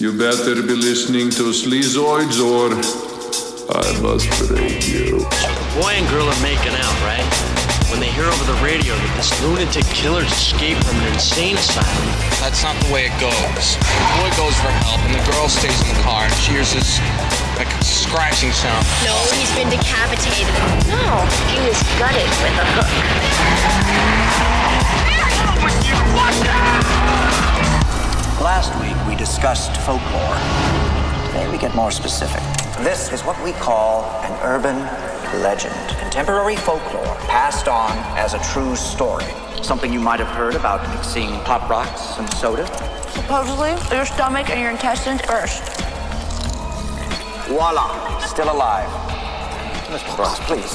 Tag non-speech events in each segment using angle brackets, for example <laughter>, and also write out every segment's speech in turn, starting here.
You better be listening to Sleazoids or I must break you. So the boy and girl are making out, right? When they hear over the radio that this lunatic killer's escaped from an insane asylum. That's not the way it goes. The boy goes for help, and the girl stays in the car, and she hears this like scratching sound. No, he's been decapitated. No, he was gutted with a hook. Last week we discussed folklore. Today we get more specific. This is what we call an urban legend. Contemporary folklore passed on as a true story. Something you might have heard about mixing pop rocks and soda. Supposedly, your stomach and your intestines burst. Voila, still alive. Mr. Brooks, please.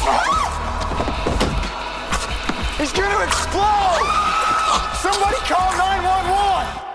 He's gonna explode! Somebody call 911!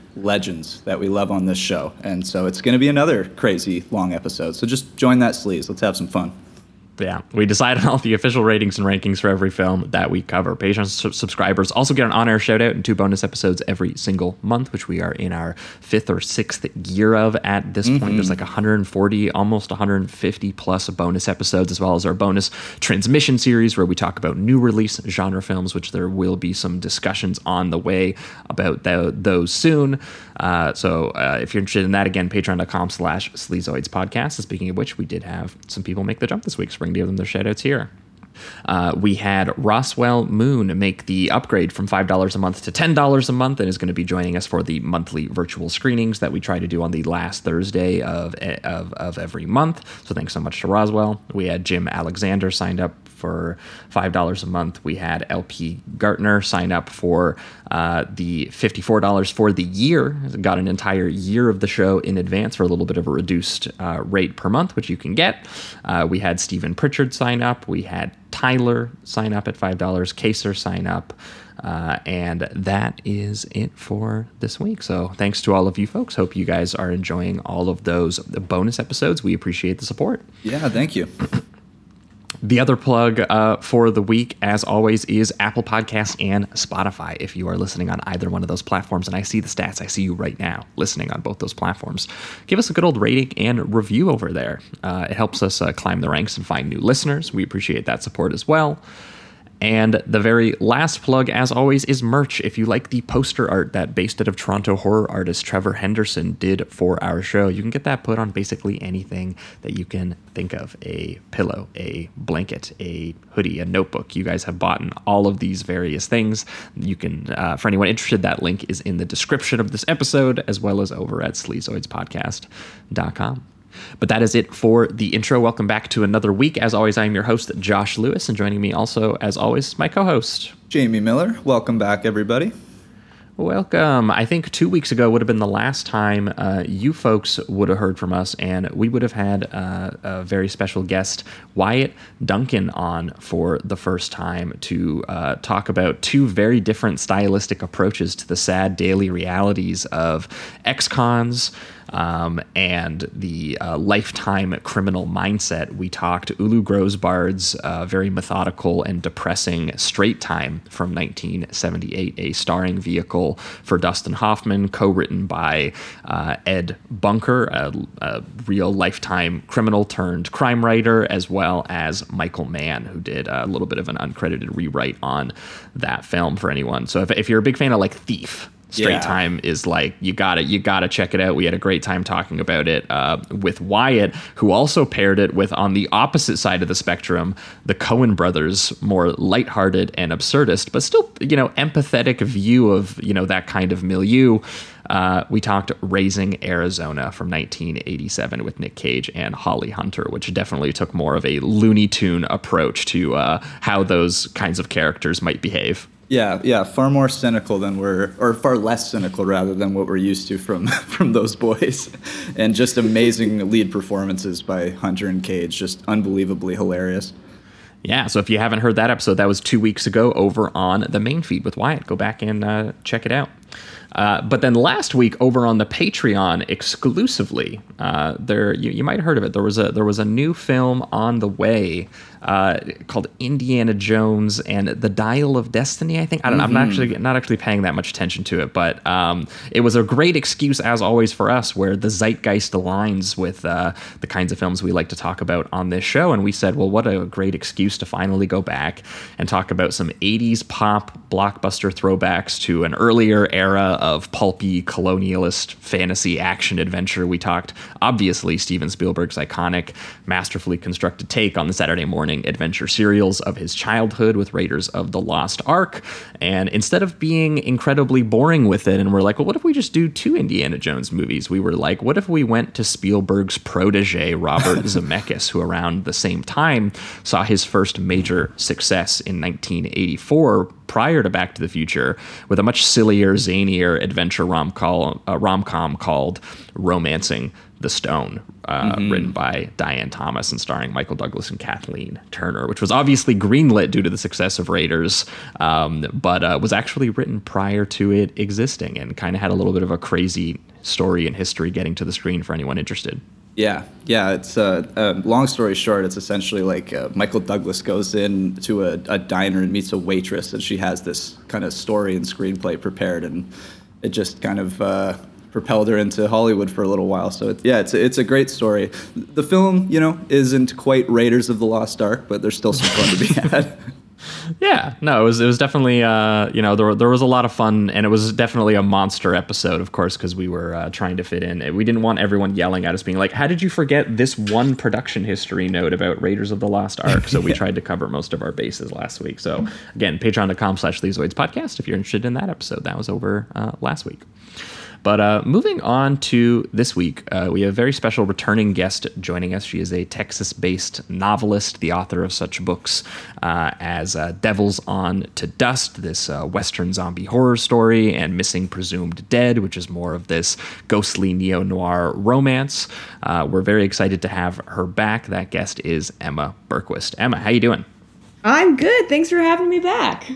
legends that we love on this show. And so it's going to be another crazy long episode. So just join that sleaze. Let's have some fun. Yeah, we decide on all the official ratings and rankings for every film that we cover. Patreon su- subscribers also get an on-air shout out and two bonus episodes every single month, which we are in our fifth or sixth year of at this point. There's like 140, almost 150 plus bonus episodes, as well as our bonus transmission series where we talk about new release genre films, which there will be some discussions on the way about tho- those soon. Uh, so uh, if you're interested in that, again, patreon.com slash sleazoids podcast. Speaking of which, we did have some people make the jump this week, going to give them their shout outs here. Uh, we had Roswell Moon make the upgrade from $5 a month to $10 a month and is going to be joining us for the monthly virtual screenings that we try to do on the last Thursday of, of, of every month. So thanks so much to Roswell. We had Jim Alexander signed up for $5 a month. We had LP Gartner sign up for uh, the $54 for the year, got an entire year of the show in advance for a little bit of a reduced uh, rate per month, which you can get. Uh, we had Stephen Pritchard sign up. We had Tyler sign up at $5, Kaser sign up. Uh, and that is it for this week. So, thanks to all of you folks. Hope you guys are enjoying all of those bonus episodes. We appreciate the support. Yeah, thank you. The other plug uh, for the week, as always, is Apple Podcasts and Spotify. If you are listening on either one of those platforms, and I see the stats, I see you right now listening on both those platforms, give us a good old rating and review over there. Uh, it helps us uh, climb the ranks and find new listeners. We appreciate that support as well. And the very last plug, as always, is merch. If you like the poster art that based out of Toronto horror artist Trevor Henderson did for our show, you can get that put on basically anything that you can think of a pillow, a blanket, a hoodie, a notebook. You guys have bought all of these various things. You can, uh, for anyone interested, that link is in the description of this episode as well as over at sleazoidspodcast.com. But that is it for the intro. Welcome back to another week. As always, I am your host, Josh Lewis, and joining me also, as always, my co host. Jamie Miller, welcome back, everybody. Welcome. I think two weeks ago would have been the last time uh, you folks would have heard from us, and we would have had uh, a very special guest, Wyatt Duncan, on for the first time to uh, talk about two very different stylistic approaches to the sad daily realities of ex cons. Um, and the uh, lifetime criminal mindset. We talked Ulu Grosbard's uh, very methodical and depressing Straight Time from 1978, a starring vehicle for Dustin Hoffman, co written by uh, Ed Bunker, a, a, real lifetime criminal turned crime writer, as well as Michael Mann, who did a little bit of an uncredited rewrite on that film for anyone. So if, if you're a big fan of like Thief, Straight Yeah. Time is like you got it, You got to check it out. We had a great time talking about it uh, with Wyatt, who also paired it with on the opposite side of the spectrum, the Coen brothers, more lighthearted and absurdist, but still you know empathetic view of you know that kind of milieu. Uh, we talked Raising Arizona from 1987 with Nick Cage and Holly Hunter, which definitely took more of a Looney Tune approach to uh, how those kinds of characters might behave. Yeah, yeah, far more cynical than we're, or far less cynical rather than what we're used to from <laughs> from those boys, and just amazing lead performances by Hunter and Cage, just unbelievably hilarious. Yeah, so if you haven't heard that episode, that was two weeks ago over on the main feed with Wyatt. Go back and uh, check it out. Uh, but then last week over on the Patreon exclusively, uh, there you, you might have heard of it. There was a there was a new film on the way uh, called Indiana Jones and the Dial of Destiny. I think I don't. know. I'm not actually not actually paying that much attention to it, but um, it was a great excuse as always for us, where the zeitgeist aligns with uh, the kinds of films we like to talk about on this show. And we said, well, what a great excuse to finally go back and talk about some 80s pop blockbuster throwbacks to an earlier era of pulpy colonialist fantasy action adventure. We talked obviously Steven Spielberg's iconic, masterfully constructed take on the Saturday morning adventure serials of his childhood with Raiders of the Lost Ark. And instead of being incredibly boring with it, and we're like, well, what if we just do two Indiana Jones movies? We were like, what if we went to Spielberg's protege, Robert <laughs> Zemeckis, who around the same time saw his first major success in 1984 prior to Back to the Future with a much sillier, zanier adventure rom uh, com called Romancing the Stone, uh, Mm-hmm. written by Diane Thomas and starring Michael Douglas and Kathleen Turner, which was obviously greenlit due to the success of Raiders, um, but uh, was actually written prior to it existing and kind of had a little bit of a crazy story and history getting to the screen for anyone interested. Yeah, yeah. It's uh, uh, long story short. It's essentially like uh, Michael Douglas goes in to a, a diner and meets a waitress, and she has this kind of story and screenplay prepared, and it just kind of uh, propelled her into Hollywood for a little while. So it, yeah, it's it's a great story. The film, you know, isn't quite Raiders of the Lost Ark, but there's still some fun to be <laughs> had. Yeah, no, it was it was definitely uh, you know there there was a lot of fun and it was definitely a monster episode, of course, because we were uh, trying to fit in. We didn't want everyone yelling at us, being like, "How did you forget this one production history note about Raiders of the Lost Ark?" So we <laughs> tried to cover most of our bases last week. So again, Patreon.com/slash Sleazoids podcast if you're interested in that episode. That was over uh, last week. But uh, moving on to this week, uh, we have a very special returning guest joining us. She is a Texas based novelist, the author of such books uh, as uh, Devils on to Dust, this uh, Western zombie horror story, and Missing Presumed Dead, which is more of this ghostly neo noir romance. Uh, we're very excited to have her back. That guest is Emma Berquist. Emma, how you doing? I'm good. Thanks for having me back.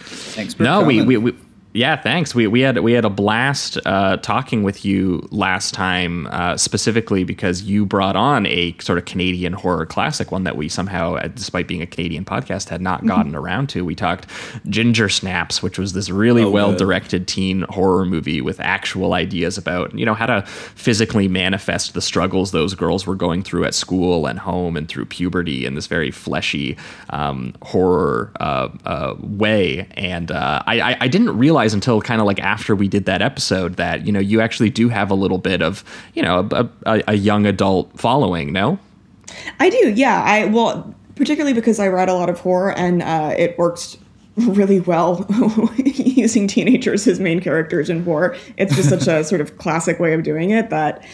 Thanks for no, we, we, we yeah, thanks. We we had we had a blast uh, talking with you last time, uh, specifically because you brought on a sort of Canadian horror classic, one that we somehow, uh, despite being a Canadian podcast, had not gotten around to. We talked Ginger Snaps, which was this really Oh, well directed teen horror movie with actual ideas about you know how to physically manifest the struggles those girls were going through at school and home and through puberty in this very fleshy um, horror uh, uh, way. And uh, I, I, I didn't realize until kind of like after we did that episode that you know you actually do have a little bit of you know a, a, a young adult following. No. I do, yeah. I well, particularly because I read a lot of horror and uh, it works really well <laughs> using teenagers as main characters in horror. It's just such a <laughs> sort of classic way of doing it that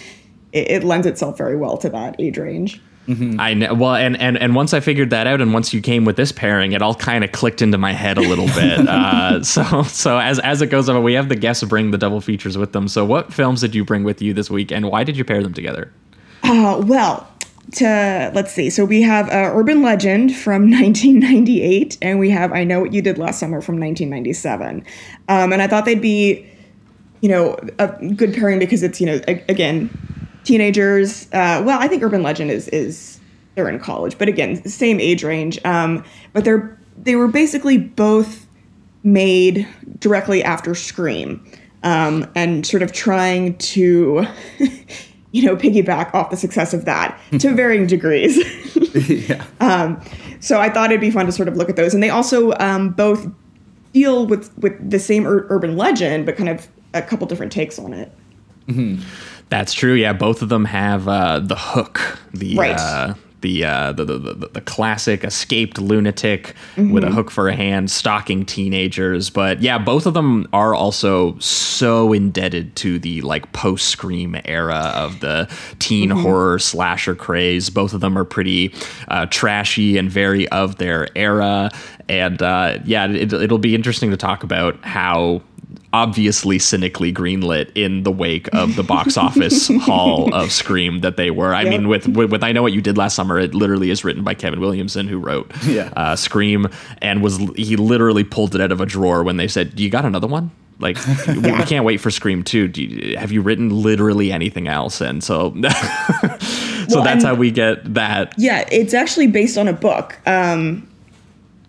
it, it lends itself very well to that age range. I know. Well, and, and and once I figured that out, and once you came with this pairing, it all kind of clicked into my head a little <laughs> bit. uh, so so as as it goes on, we have the guests bring the double features with them. So what films did you bring with you this week, and why did you pair them together? Uh, well, to let's see. So we have uh, Urban Legend from <laughs> 1998, and we have I Know What You Did Last Summer from 1997. Um, and I thought they'd be, you know, a good pairing because it's you know a- again, teenagers. Uh, well, I think Urban Legend is is they're in college, but again, same age range. Um, but they're they were basically both made directly after Scream, um, and sort of trying to. <laughs> you know, piggyback off the success of that <laughs> to varying degrees. <laughs> yeah. Um, so I thought it'd be fun to sort of look at those, and they also um, both deal with with the same ur- urban legend, but kind of a couple different takes on it. That's true. Yeah, both of them have uh, the hook, the Right. uh, the uh, the, the, the the classic escaped lunatic with a hook for a hand, stalking teenagers. But yeah, both of them are also so indebted to the like post Scream era of the teen horror slasher craze. Both of them are pretty uh, trashy and very of their era. And uh, yeah, it, it'll be interesting to talk about how obviously cynically greenlit in the wake of the box <laughs> office haul of Scream that they were. I Yep. mean, with, with with I know what you did last summer, it literally is written by Kevin Williamson, who wrote Yeah. uh, Scream, and was he literally pulled it out of a drawer when they said, "You got another one?" Like <laughs> we, we can't wait for Scream two. You, have you written literally anything else? And so, <laughs> so Well, that's how we get that. Yeah, it's actually based on a book. Um,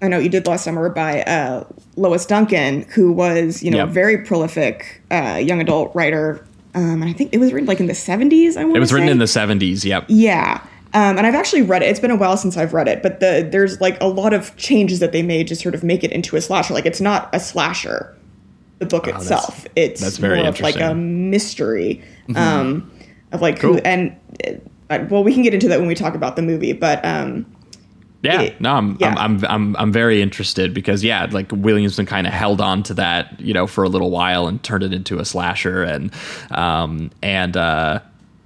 I know you did last summer by uh, Lois Duncan, who was you know Yep. a very prolific uh, young adult writer. Um, and I think it was written like in the seventies. I want It was written in the seventies. Yep. Yeah. Um, and I've actually read it. It's been a while since I've read it, but the there's like a lot of changes that they made to sort of make it into a slasher. Like it's not a slasher, the book that's- itself. It's that's very more of like a mystery um, of like Cool. who and uh, well, we can get into that when we talk about the movie. But um, Yeah, It- no, I'm, yeah. I'm, I'm, I'm, I'm very interested because yeah, like Williamson kind of held on to that, you know, for a little while and turned it into a slasher, and um, and uh,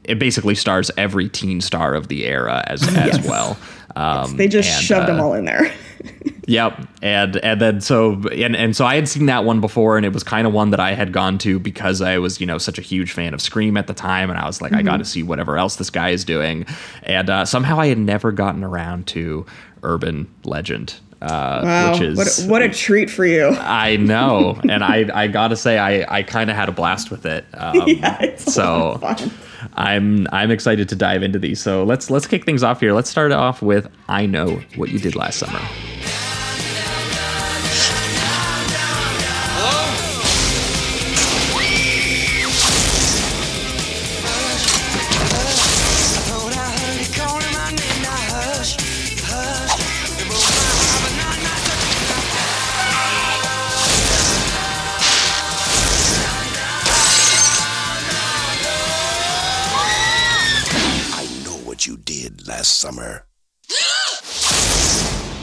it basically stars every teen star of the era as as Yes. well. Um, they just and, shoved uh, them all in there. <laughs> Yep, and and then so and and so I had seen that one before, and it was kind of one that I had gone to because I was you know such a huge fan of Scream at the time, and I was like, I got to see whatever else this guy is doing, and uh, somehow I had never gotten around to Urban Legend, uh, Wow, which is what a, what a treat for you. I know, <laughs> and I I gotta say I I kind of had a blast with it. Um, <laughs> Yeah, it's so fun. I'm I'm excited to dive into these. So let's let's kick things off here. Let's start off with I know what you did last summer. Summer.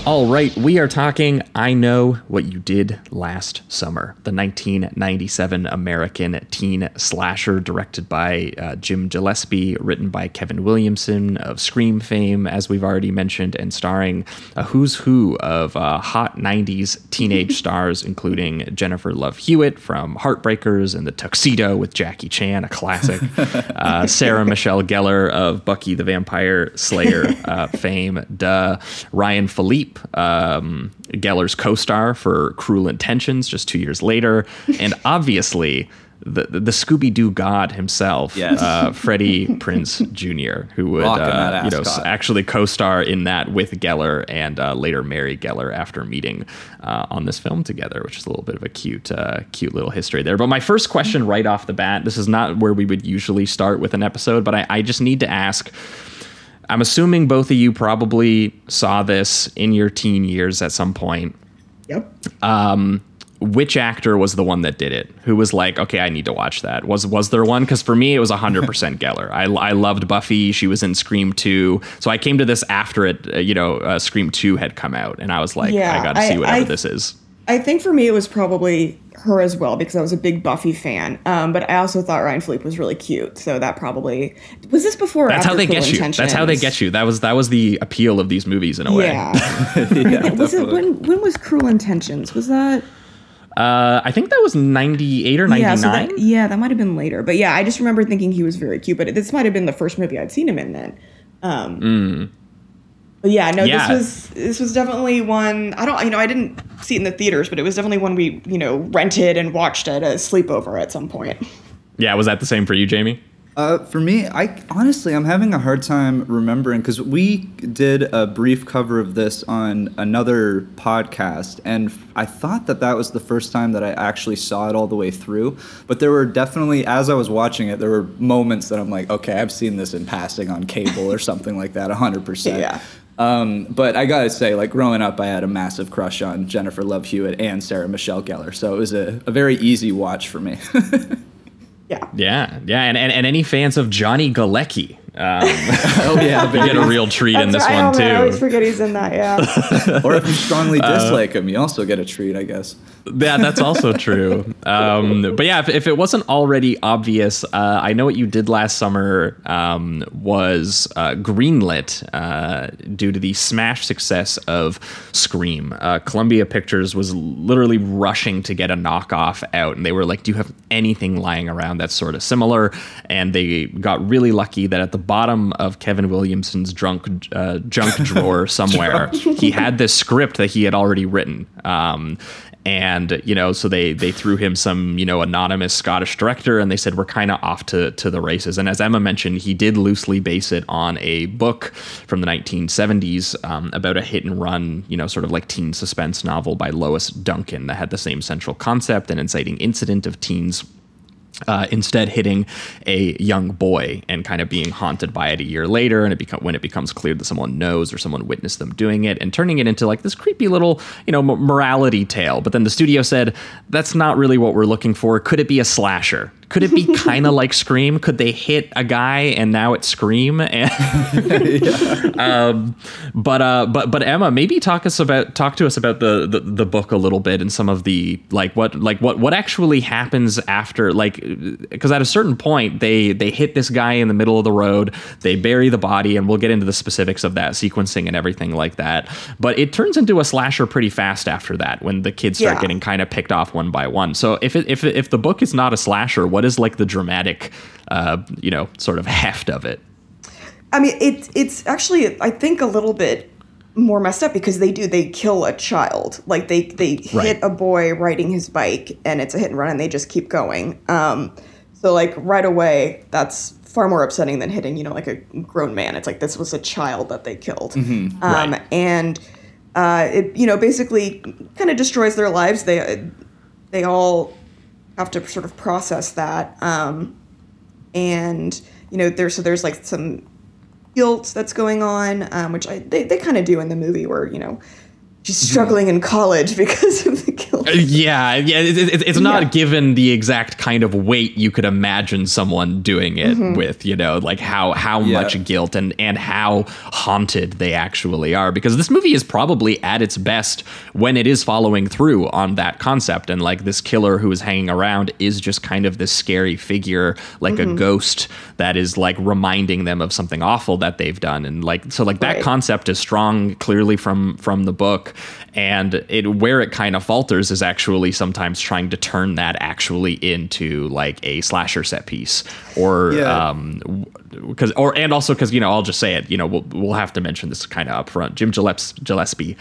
All right, we are talking I Know What You Did Last Summer, the 1997 American teen slasher directed by uh, Jim Gillespie, written by Kevin Williamson of Scream fame, as we've already mentioned, and starring a who's who of uh, hot 90s teenage <laughs> stars, including Jennifer Love Hewitt from Heartbreakers and The Tuxedo with Jackie Chan, a classic, <laughs> uh, Sarah Michelle Gellar of Buffy the Vampire Slayer uh, fame, duh, Ryan Phillippe, um, Gellar's co-star for Cruel Intentions just two years later, <laughs> and obviously the the Scooby Doo god himself, Yes. uh, Freddie Prinze Jr., who would uh, you know actually co-star in that with Gellar and uh, later marry Gellar after meeting uh, on this film together, which is a little bit of a cute, uh, cute little history there. But my first question right off the bat, this is not where we would usually start with an episode, but I, I just need to ask. I'm assuming both of you probably saw this in your teen years at some point. Yep. Which actor was the one that did it? Who was like, okay, I need to watch that? Was was there one? Because for me, it was 100% <laughs> Gellar. I, I loved Buffy. She was in Scream 2. So I came to this after it, uh, you know, uh, Scream 2 had come out. And I was like, Yeah, I got to see whatever I- this is. I think for me it was probably her as well because I was a big Buffy fan. Um, but I also thought Ryan Phillippe was really cute, so that probably was this before. Or That's how after they Cruel get you. That's how they get you. That was that was the appeal of these movies in a way. Yeah. <laughs> yeah, <laughs> was it when? When was Cruel Intentions? Was that? Uh, I think that was 98 or 99. Yeah, so that, yeah, that might have been later. But yeah, I just remember thinking he was very cute. But this might have been the first movie I'd seen him in then. Um, But yeah, no. Yeah. this was this was definitely one. I don't, you know, I didn't see it in the theaters, but it was definitely one we, you know, rented and watched at a sleepover at some point. yeah, was that the same for you, Jamie? Uh, for me, I honestly I'm having a hard time remembering because we did a brief cover of this on another podcast, and I thought that that was the first time that I actually saw it all the way through. But there were definitely, as I was watching it, there were moments that I'm like, okay, I've seen this in passing on cable or something like that, hundred percent. Yeah. Um, but I gotta say, like growing up, I had a massive crush on Jennifer Love Hewitt and Sarah Michelle Gellar, so it was a, a very easy watch for me. <laughs> Yeah. Yeah, yeah, and, and, and any fans of Johnny Galecki, Um, <laughs> oh yeah, <laughs> you get a real treat in this That's right. one oh, man, I always forget he's in that. Yeah. <laughs> or if you strongly Uh, dislike him, you also get a treat, I guess. Yeah, that's also true. Um, but yeah, if, if it wasn't already obvious, uh, I know what you did last summer um, was uh, greenlit uh, due to the smash success of Scream. Uh, Columbia Pictures was literally rushing to get a knockoff out, and they were like, "Do you have anything lying around that's sort of similar?" And they got really lucky that at the bottom of Kevin Williamson's drunk uh, junk <laughs> drawer somewhere, he had this script that he had already written. Um, and you know so they they threw him some you know anonymous scottish director and they said we're kind of off to to the races and as emma mentioned he did loosely base it on a book from the 1970s um, about a hit and run you know sort of like teen suspense novel by lois duncan that had the same central concept and inciting incident of teens uh, instead hitting a young boy and kind of being haunted by it a year later and it become when it becomes clear that someone knows or someone witnessed them doing it and turning it into like this creepy little you know morality tale. But then the studio said that's not really what we're looking for. Could it be a slasher could it be kind of like Scream? Could they hit a guy and now it's Scream? <laughs> Um, but uh, but but Emma, maybe talk us about talk to us about the, the the book a little bit and some of the like what like what what actually happens after like because at a certain point they they hit this guy in the middle of the road, they bury the body, and we'll get into the specifics of that sequencing and everything like that. But it turns into a slasher pretty fast after that when the kids start Yeah. getting kind of picked off one by one. So if it, if if the book is not a slasher, what is like the dramatic, uh, you know, sort of heft of it? I mean, it's it's actually I think a little bit more messed up because they do they kill a child like they they Right. hit a boy riding his bike and it's a hit and run and they just keep going. Um, so like right away that's far more upsetting than hitting you know like a grown man. It's like this was a child that they killed, um, Right. and uh, it you know basically kind of destroys their lives. They they all have to sort of process that. Um, and you know there's so there's like some guilt that's going on um, which I, they, they kind of do in the movie where you know she's struggling in college because of the guilt Yeah, yeah, it, it, it's not Yeah. given the exact kind of weight you could imagine someone doing it Mm-hmm. with, you know, like how how Yeah. much guilt and and how haunted they actually are because this movie is probably at its best when it is following through on that concept and like this killer who is hanging around is just kind of this scary figure like Mm-hmm. a ghost that is like reminding them of something awful that they've done and like so like that Right. concept is strong clearly from from the book and it where it kind of falters is actually sometimes trying to turn that actually into like a slasher set piece. Or Yeah. um because or and also because you know I'll just say it you know we'll, we'll have to mention this kind of upfront. Jim Gillespie, Gillespie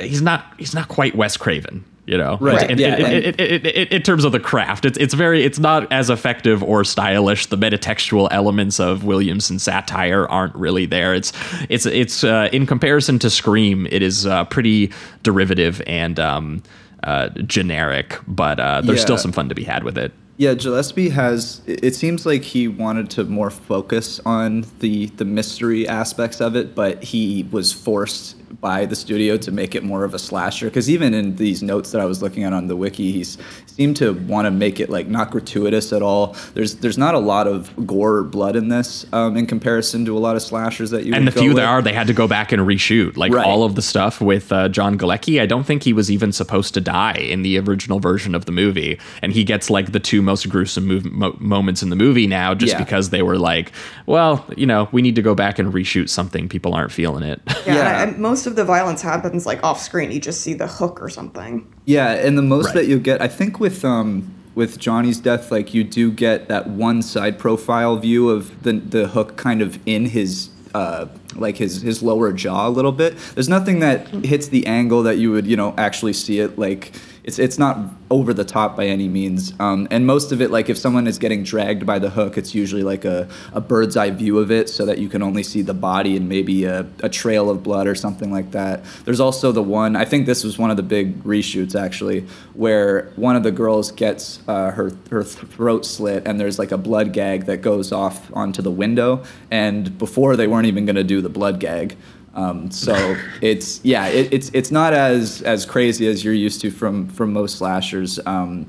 he's not he's not quite Wes Craven you know? Right, in, yeah, in, and- in, in, terms of the craft it's it's very it's not as effective or stylish. The metatextual elements of Williamson satire aren't really there. It's it's it's uh, in comparison to Scream it is uh, pretty derivative and um uh, generic but uh, there's still some fun to be had with it. Yeah, Gillespie has. It it seems like he wanted to more focus on the the mystery aspects of it, but he was forced by the studio to make it more of a slasher. Because even in these notes that I was looking at on the wiki, he seemed to want to make it like not gratuitous at all. There's there's not a lot of gore or blood in this um, in comparison to a lot of slashers that you. and the go few with. there are, they had to go back and reshoot. Like Right. all of the stuff with uh, John Galecki, I don't think he was even supposed to die in the original version of the movie, and he gets like the two most gruesome mov- mo- moments in the movie now, just Yeah. because they were like, well, you know, we need to go back and reshoot something. People aren't feeling it. yeah, Yeah. And, and most of the violence happens like off screen you just see the hook or something Yeah, and the most Right. that you get, I think, with um, with Johnny's death, like you do get that one side profile view of the the hook kind of in his. Uh, like his his lower jaw a little bit. There's nothing that hits the angle that you would you know actually see it. Like it's it's not over the top by any means. Um, and most of it, like if someone is getting dragged by the hook, it's usually like a, a bird's eye view of it, so that you can only see the body and maybe a, a trail of blood or something like that. There's also the one I think this was one of the big reshoots actually, where one of the girls gets uh, her her throat slit and there's like a blood gag that goes off onto the window. And before they weren't even gonna do the blood gag. Um, so it's yeah, it, it's it's not as as crazy as you're used to from from most slashers. Um,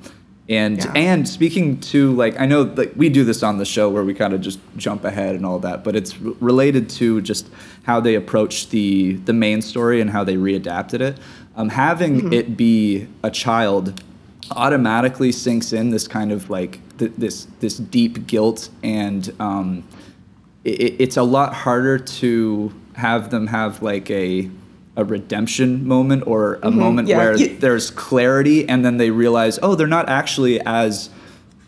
And Yeah. and speaking to like I know like we do this on the show where we kind of just jump ahead and all that, but it's r- related to just how they approach the the main story and how they readapted it. Um, having it be a child automatically sinks in this kind of like th- this this deep guilt and um, it, it's a lot harder to have them have like a a redemption moment or a moment yeah, where you- there's clarity and then they realize oh they're not actually as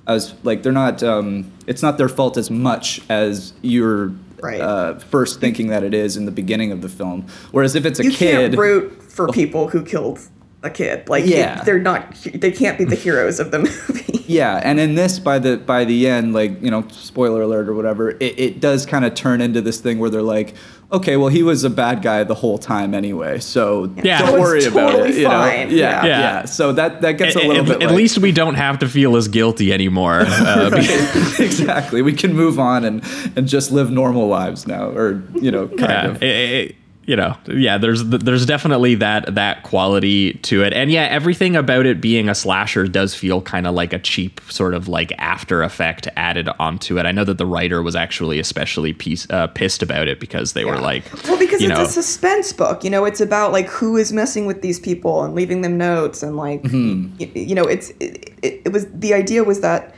as like they're not um, it's not their fault as much as you're Right. uh, first thinking that it is in the beginning of the film. Whereas if it's a you kid can't root for people who killed a kid. Like, Yeah. they're not. They can't be the <laughs> heroes of the movie. Yeah, and in this, by the by the end, like you know, spoiler alert or whatever, it, it does kind of turn into this thing where they're like, okay, well, he was a bad guy the whole time anyway, so Yeah. don't So it's worry about it. totally You know? Yeah, yeah. yeah, Yeah. So that that gets a At, little at- bit. at like- least we don't have to feel as guilty anymore. <laughs> Uh, because- <laughs> exactly. We can move on and and just live normal lives now, or you know, kind yeah, of. it- it- you know, yeah. There's there's definitely that that quality to it, and yeah, everything about it being a slasher does feel kind of like a cheap sort of like after effect added onto it. I know that the writer was actually especially piece, uh, pissed about it because they were like, Well, because you it's know, a suspense book. You know, it's about like who is messing with these people and leaving them notes and like Mm-hmm. y- you know, it's it, it, it was the idea was that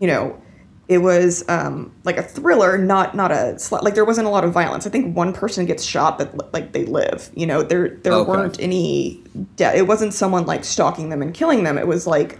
you know it was um, like a thriller, not not a like there wasn't a lot of violence. I think one person gets shot, but like they live. You know, there there Okay. weren't any. De- it wasn't someone like stalking them and killing them. It was like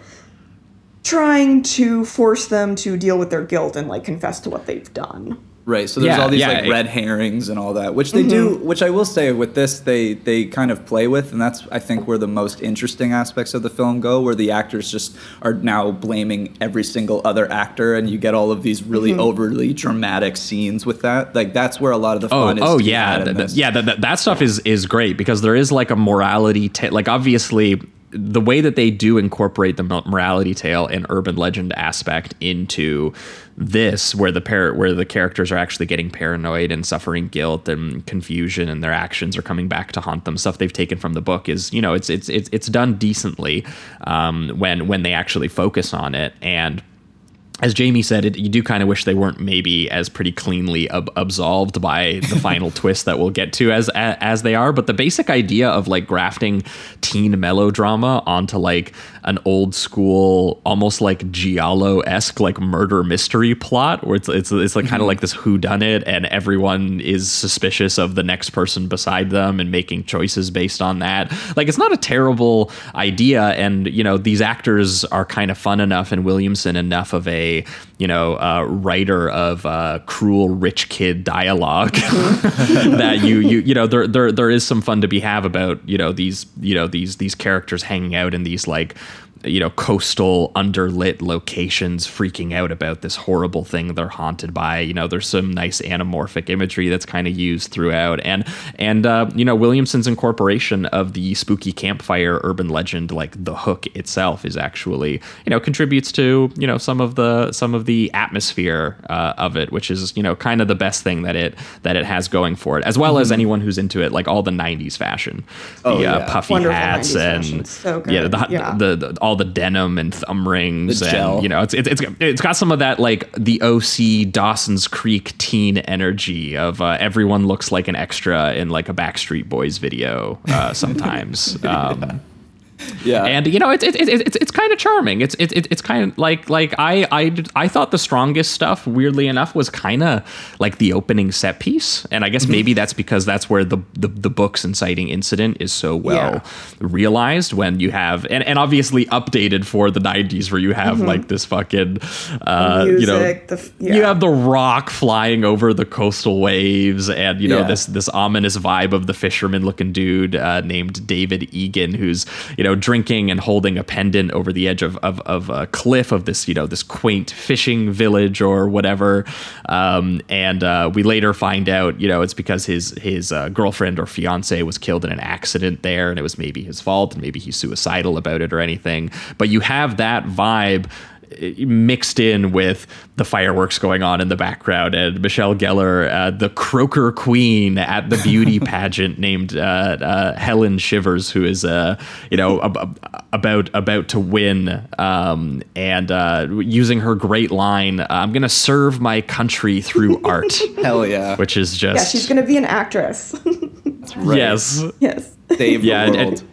trying to force them to deal with their guilt and like confess to what they've done. Right. So there's Yeah, all these yeah, like it- red herrings and all that, which they do. Mm-hmm. Which I will say with this, they they kind of play with, and that's I think where the most interesting aspects of the film go, where the actors just are now blaming every single other actor, and you get all of these really mm-hmm. overly dramatic scenes with that. Like that's where a lot of the Oh, fun is. oh yeah, had in Th- th- yeah. That, that, stuff is is great because there is like a morality, ta- like obviously the way that they do incorporate the morality tale and urban legend aspect into this, where the par- where the characters are actually getting paranoid and suffering guilt and confusion, and their actions are coming back to haunt them. Stuff they've taken from the book is you know it's it's it's it's done decently um, when when they actually focus on it and as Jamie said, it, you do kind of wish they weren't maybe as pretty cleanly ab- absolved by the <laughs> final twist that we'll get to as, as as they are. But the basic idea of like grafting teen melodrama onto like an old school, almost like giallo esque like murder mystery plot, where it's it's, it's like kind of like this who done it, and everyone is suspicious of the next person beside them and making choices based on that. Like it's not a terrible idea, and you know these actors are kind of fun enough, and Williamson enough of a you know uh, writer of uh, cruel rich kid dialogue <laughs> that you you you know there there there is some fun to be have about you know these you know these these characters hanging out in these like you know coastal underlit locations freaking out about this horrible thing they're haunted by. You know there's some nice anamorphic imagery that's kind of used throughout. And and uh, you know williamson's incorporation of the spooky campfire urban legend like the hook itself is actually you know contributes to you know some of the some of the atmosphere uh, of it which is you know kind of the best thing that it that it has going for it as well as anyone who's into it like all the 90s fashion. The Oh, uh, puffy Wonderful hats 90s and. So yeah the, Yeah. the, the all the denim and thumb rings The and gel. you know it's, it's it's it's got some of that like the OC Dawson's Creek teen energy of uh, everyone looks like an extra in like a Backstreet Boys video uh, sometimes. <laughs> um, yeah. and you know it's it's it's, it's, it's kind of charming it's it's it's kind of like like I, I I thought the strongest stuff weirdly enough was kind of like the opening set piece and I guess Mm-hmm. maybe that's because that's where the the, the book's inciting incident is so well Yeah. realized when you have and, and obviously updated for the 90s where you have like this fucking uh you know the f- you have the rock flying over the coastal waves and you know Yeah. this this ominous vibe of the fisherman looking dude uh, named David Egan who's you know drinking and holding a pendant over the edge of, of, of a cliff of this you know this quaint fishing village or whatever. Um, and uh, we later find out you know it's because his his uh, girlfriend or fiance was killed in an accident there and it was maybe his fault and maybe he's suicidal about it or anything. But you have that vibe mixed in with the fireworks going on in the background and Michelle Gellar, uh, the croaker queen at the beauty <laughs> pageant named uh, uh, Helen Shivers, who is uh, you know ab- about about to win, um, and uh, using her great line, "I'm gonna serve my country through <laughs> art." Hell yeah! Which is just Yeah, she's gonna be an actress. Right. yes. yes. Save Yeah, the and- world.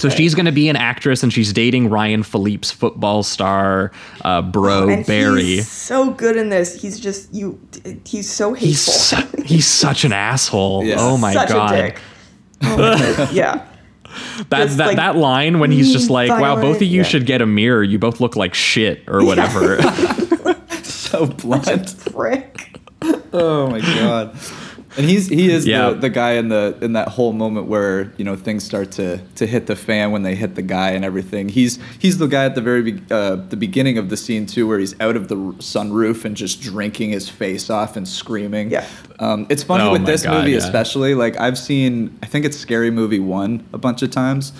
So she's going to be an actress, and she's dating Ryan Phillippe's football star uh, bro and Barry. he's so good in this. He's just you. He's so hateful. He's su- <laughs> he's such an asshole. Yeah. Oh my Such god. a dick. <laughs> Oh my God, yeah. That Just, that, like, that line when he's just mean, like, "Wow, both of you yeah. should get a mirror. You both look like shit or whatever." <laughs> so blunt. Frick. Oh my god. And he's he is Yeah. the, the guy in the in that whole moment where you know things start to to hit the fan when they hit the guy and everything. He's he's the guy at the very be- uh, the beginning of the scene too, where he's out of the sunroof and just drinking his face off and screaming. Yeah. Um, it's funny Oh with this God, movie yeah. especially. Like I've seen, I think it's Scary Movie one a bunch of times.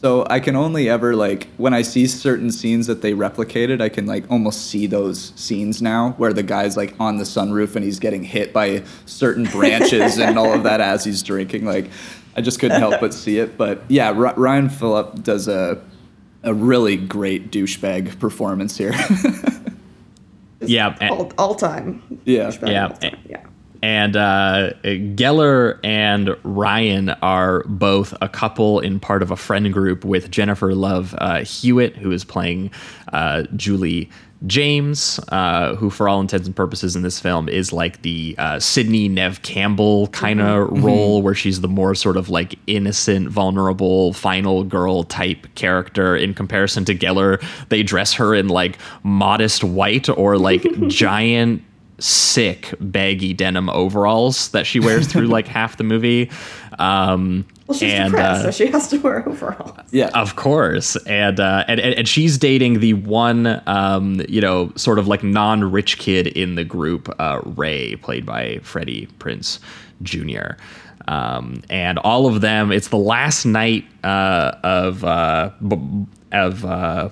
So I can only ever like when I see certain scenes that they replicated, I can like almost see those scenes now where the guy's like on the sunroof and he's getting hit by certain branches and all of that as he's drinking. Like I just couldn't help but see it. But yeah, R- Ryan Phillippe does a a really great douchebag performance here. <laughs> yeah, All, all time. yeah. Douchebag Yeah. all time, Yeah. And uh, Gellar and Ryan are both a couple in part of a friend group with Jennifer Love uh, Hewitt, who is playing uh, Julie James, uh, who, for all intents and purposes in this film, is like the uh, Sidney Nev Campbell kind of role, where she's the more sort of like innocent, vulnerable, final girl type character. In comparison to Gellar, they dress her in like modest white or like <laughs> giant sick baggy denim overalls that she wears through like <laughs> half the movie. Um, Well, she's and, depressed, uh, so she has to wear overalls. Yeah. of course, and, uh, and and and she's dating the one, um, you know, sort of like non-rich kid in the group, uh, Ray, played by Freddie Prinze Jr. Um, and all of them, it's the last night uh, of uh, b- of uh,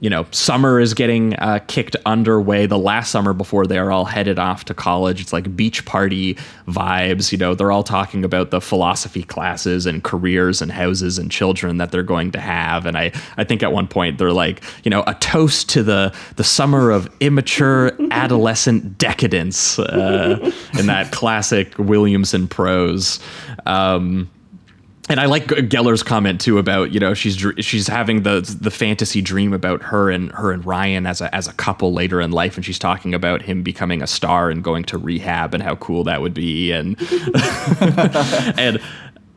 you know, summer is getting uh, kicked underway. The last summer before they are all headed off to college, it's like beach party vibes. You know, they're all talking about the philosophy classes and careers and houses and children that they're going to have. And I, I think at one point they're like, you know, a toast to the the summer of immature <laughs> adolescent decadence uh, in that classic Williamson prose. Um, and I like Gellar's comment too about you know she's she's having the the fantasy dream about her and her and Ryan as a as a couple later in life, and she's talking about him becoming a star and going to rehab and how cool that would be, and <laughs> and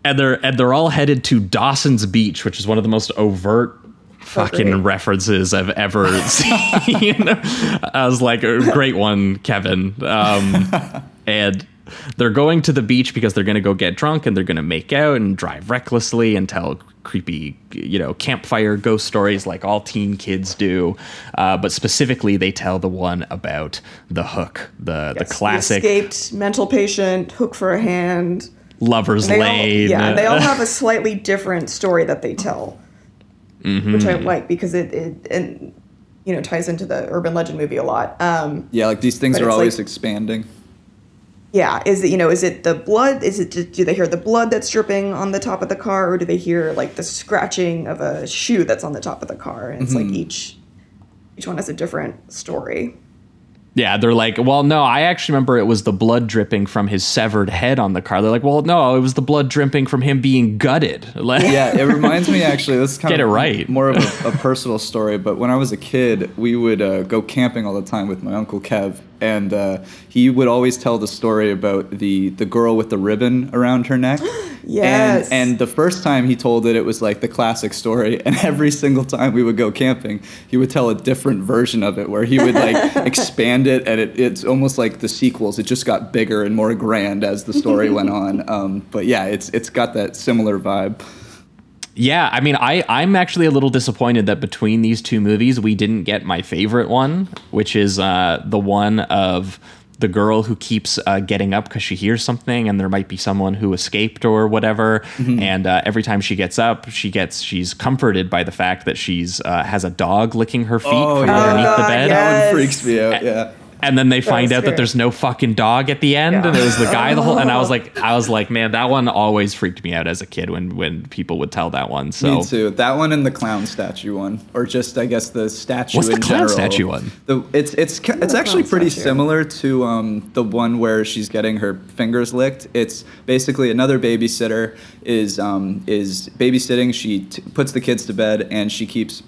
and they're and they're all headed to Dawson's Beach, which is one of the most overt fucking references I've ever <laughs> seen. <laughs> I was like, a great one, Kevin. Um, and they're going to the beach because they're going to go get drunk and they're going to make out and drive recklessly and tell creepy, you know, campfire ghost stories like all teen kids do. Uh, but specifically, they tell the one about the hook, the the Yes, classic escaped mental patient, hook for a hand. lovers They all, yeah, and they all have a <laughs> slightly different story that they tell, Mm-hmm. which I like because it, it and you know ties into the urban legend movie a lot. Um, Yeah, like these things are always like- expanding. Yeah, is it you know is it the blood? Is it do they hear the blood that's dripping on the top of the car, or do they hear like the scratching of a shoe that's on the top of the car? And it's Mm-hmm. like each each one has a different story. Yeah, they're like, well, no, I actually remember it was the blood dripping from his severed head on the car. They're like, well, no, it was the blood dripping from him being gutted. <laughs> Yeah, it reminds me actually. This is kind Get of it right. more of a, <laughs> a personal story. But when I was a kid, we would uh, go camping all the time with my uncle Kev, and uh, he would always tell the story about the the girl with the ribbon around her neck. <gasps> Yes. And, and the first time he told it, it was like the classic story. And <laughs> every single time we would go camping, he would tell a different version of it where he would like <laughs> expand it. And it, it's almost like the sequels. It just got bigger and more grand as the story went <laughs> on. Um, but yeah, it's it's got that similar vibe. Yeah, I mean, I I'm actually a little disappointed that between these two movies we didn't get my favorite one, which is uh, the one of the girl who keeps uh, getting up because she hears something, and there might be someone who escaped or whatever. And uh, every time she gets up, she gets she's comforted by the fact that she's uh, has a dog licking her feet from underneath the bed. That one freaks me out. Yeah. And then they find was out that there's no fucking dog at the end, and it was the guy the whole. And I was <laughs> like, I was like, man, that one always freaked me out as a kid when when people would tell that one. So Me too. That one and the clown statue one, or just I guess the statue. What's the in clown general. statue one? The it's it's ca- it's actually pretty statue. similar to um, the one where she's getting her fingers licked. It's basically another babysitter is um, is babysitting. She t- puts the kids to bed and she keeps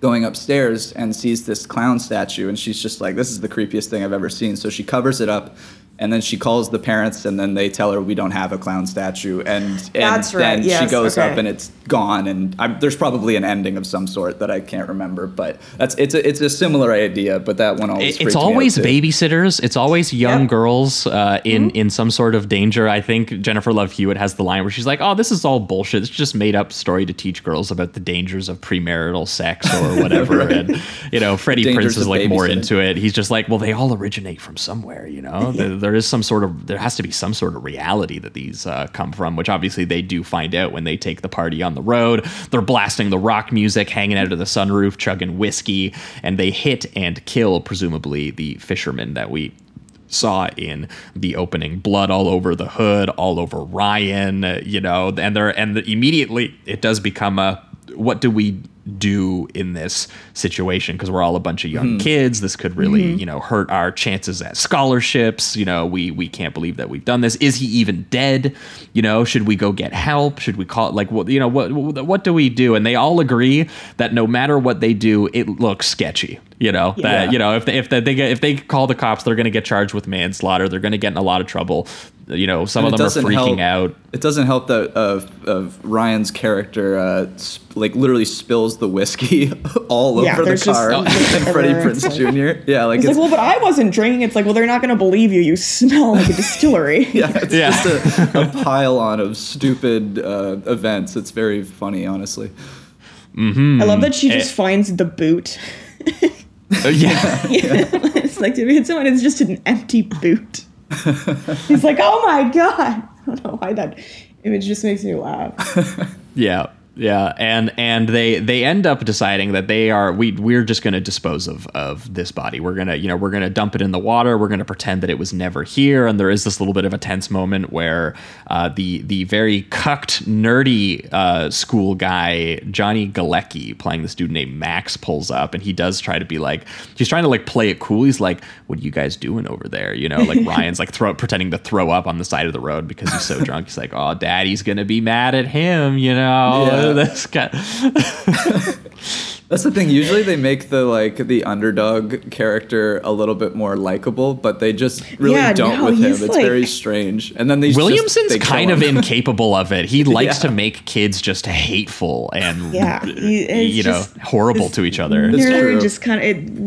going upstairs and sees this clown statue and she's just like this is the creepiest thing i've ever seen. So she covers it up and then she calls the parents and then they tell her we don't have a clown statue and, and That's right, then she goes okay. up and it's gone and i there's probably an ending of some sort that i can't remember but that's it's a, it's a similar idea but that one always It- freaked it's me out always too. babysitters. It's always young Yep. girls uh, in in some sort of danger. I think Jennifer Love Hewitt has the line where she's like, "Oh, this is all bullshit. It's just made up story to teach girls about the dangers of premarital sex or <laughs> whatever." And you know, Freddie dangers Prinze is like more into it. He's just like, "Well, they all originate from somewhere. You know, <laughs> there, there is some sort of there has to be some sort of reality that these uh, come from." Which obviously they do find out when they take the party on the road. They're blasting the rock music, hanging out of the sunroof, chugging whiskey, and they hit and kill presumably the fisherman that we saw in the opening blood all over the hood all over ryan you know and there and immediately it does become a what do we do in this situation because we're all a bunch of young kids. This could really you know hurt our chances at scholarships. You know we we can't believe that we've done this. Is he even dead? You know should we go get help? Should we call like what you know what what do we do? And they all agree that no matter what they do it looks sketchy you know that Yeah. you know if they, if they, they get if they call the cops they're going to get charged with manslaughter. They're going to get in a lot of trouble. You know some And of them are freaking help- out. It doesn't help that uh, of Ryan's character, uh, sp- like literally spills the whiskey <laughs> all Yeah, over the car. <laughs> And Freddie everywhere. Prinze like- Jr. Yeah, like It's it's, like, well, but I wasn't drinking. It's like, well, they're not going to believe you. You smell like a distillery. <laughs> yeah, it's Yeah. just a, a pile on of stupid uh, events. It's very funny, honestly. I love that she just Eh. finds the boot. Uh, yeah it's like, did we hit someone? It's just an empty boot. He's like, oh my God. I don't know why that image just makes me laugh. Yeah, yeah, and and they they end up deciding that they are we we're just going to dispose of of this body. We're gonna you know we're gonna dump it in the water. We're gonna pretend that it was never here. And there is this little bit of a tense moment where uh, the the very cucked nerdy uh, school guy Johnny Galecki playing this dude named Max pulls up, and he does try to be like he's trying to like play it cool. He's like, "What are you guys doing over there?" You know, like <laughs> Ryan's like throw pretending to throw up on the side of the road because he's so drunk. He's like, "Oh, Daddy's gonna be mad at him," you know. Yeah. This guy. <laughs> That's the thing. Usually they make the like the underdog character a little bit more likable, but they just really Yeah, don't no, with him. It's like- very strange. And then these Williamson's just, they kind of <laughs> incapable of it. He likes Yeah. to make kids just hateful and Yeah, he- it's you know just- horrible to each other. It's Nerd true. just kind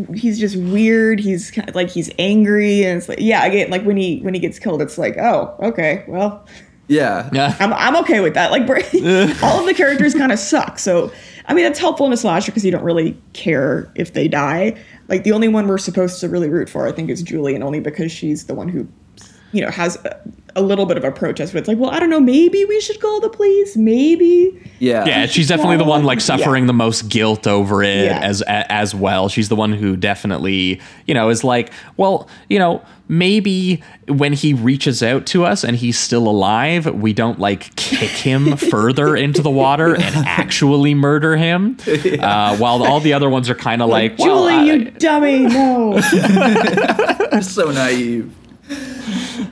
of he's just weird. He's kind of like he's angry and it's like yeah. Again, like when he when he gets killed, it's like oh okay, well yeah. Yeah. I'm I'm okay with that. Like <laughs> <laughs> all of the characters kind of suck. So I mean that's helpful in a slasher because you don't really care if they die. Like the only one we're supposed to really root for, I think, is Julie, and only because she's the one who, you know, has uh, a, a little bit of a protest. But it's like, well, I don't know, maybe we should call the police. Maybe. Yeah. Yeah, she's definitely the one like Yeah. suffering the most guilt over it Yeah. as as well. She's the one who definitely, you know, is like, well, you know, maybe when he reaches out to us and he's still alive, we don't like kick him <laughs> further into the water and <laughs> actually murder him. Uh, while all the other ones are kind of like, well, Julie, I- you dummy! No. <laughs> so naive.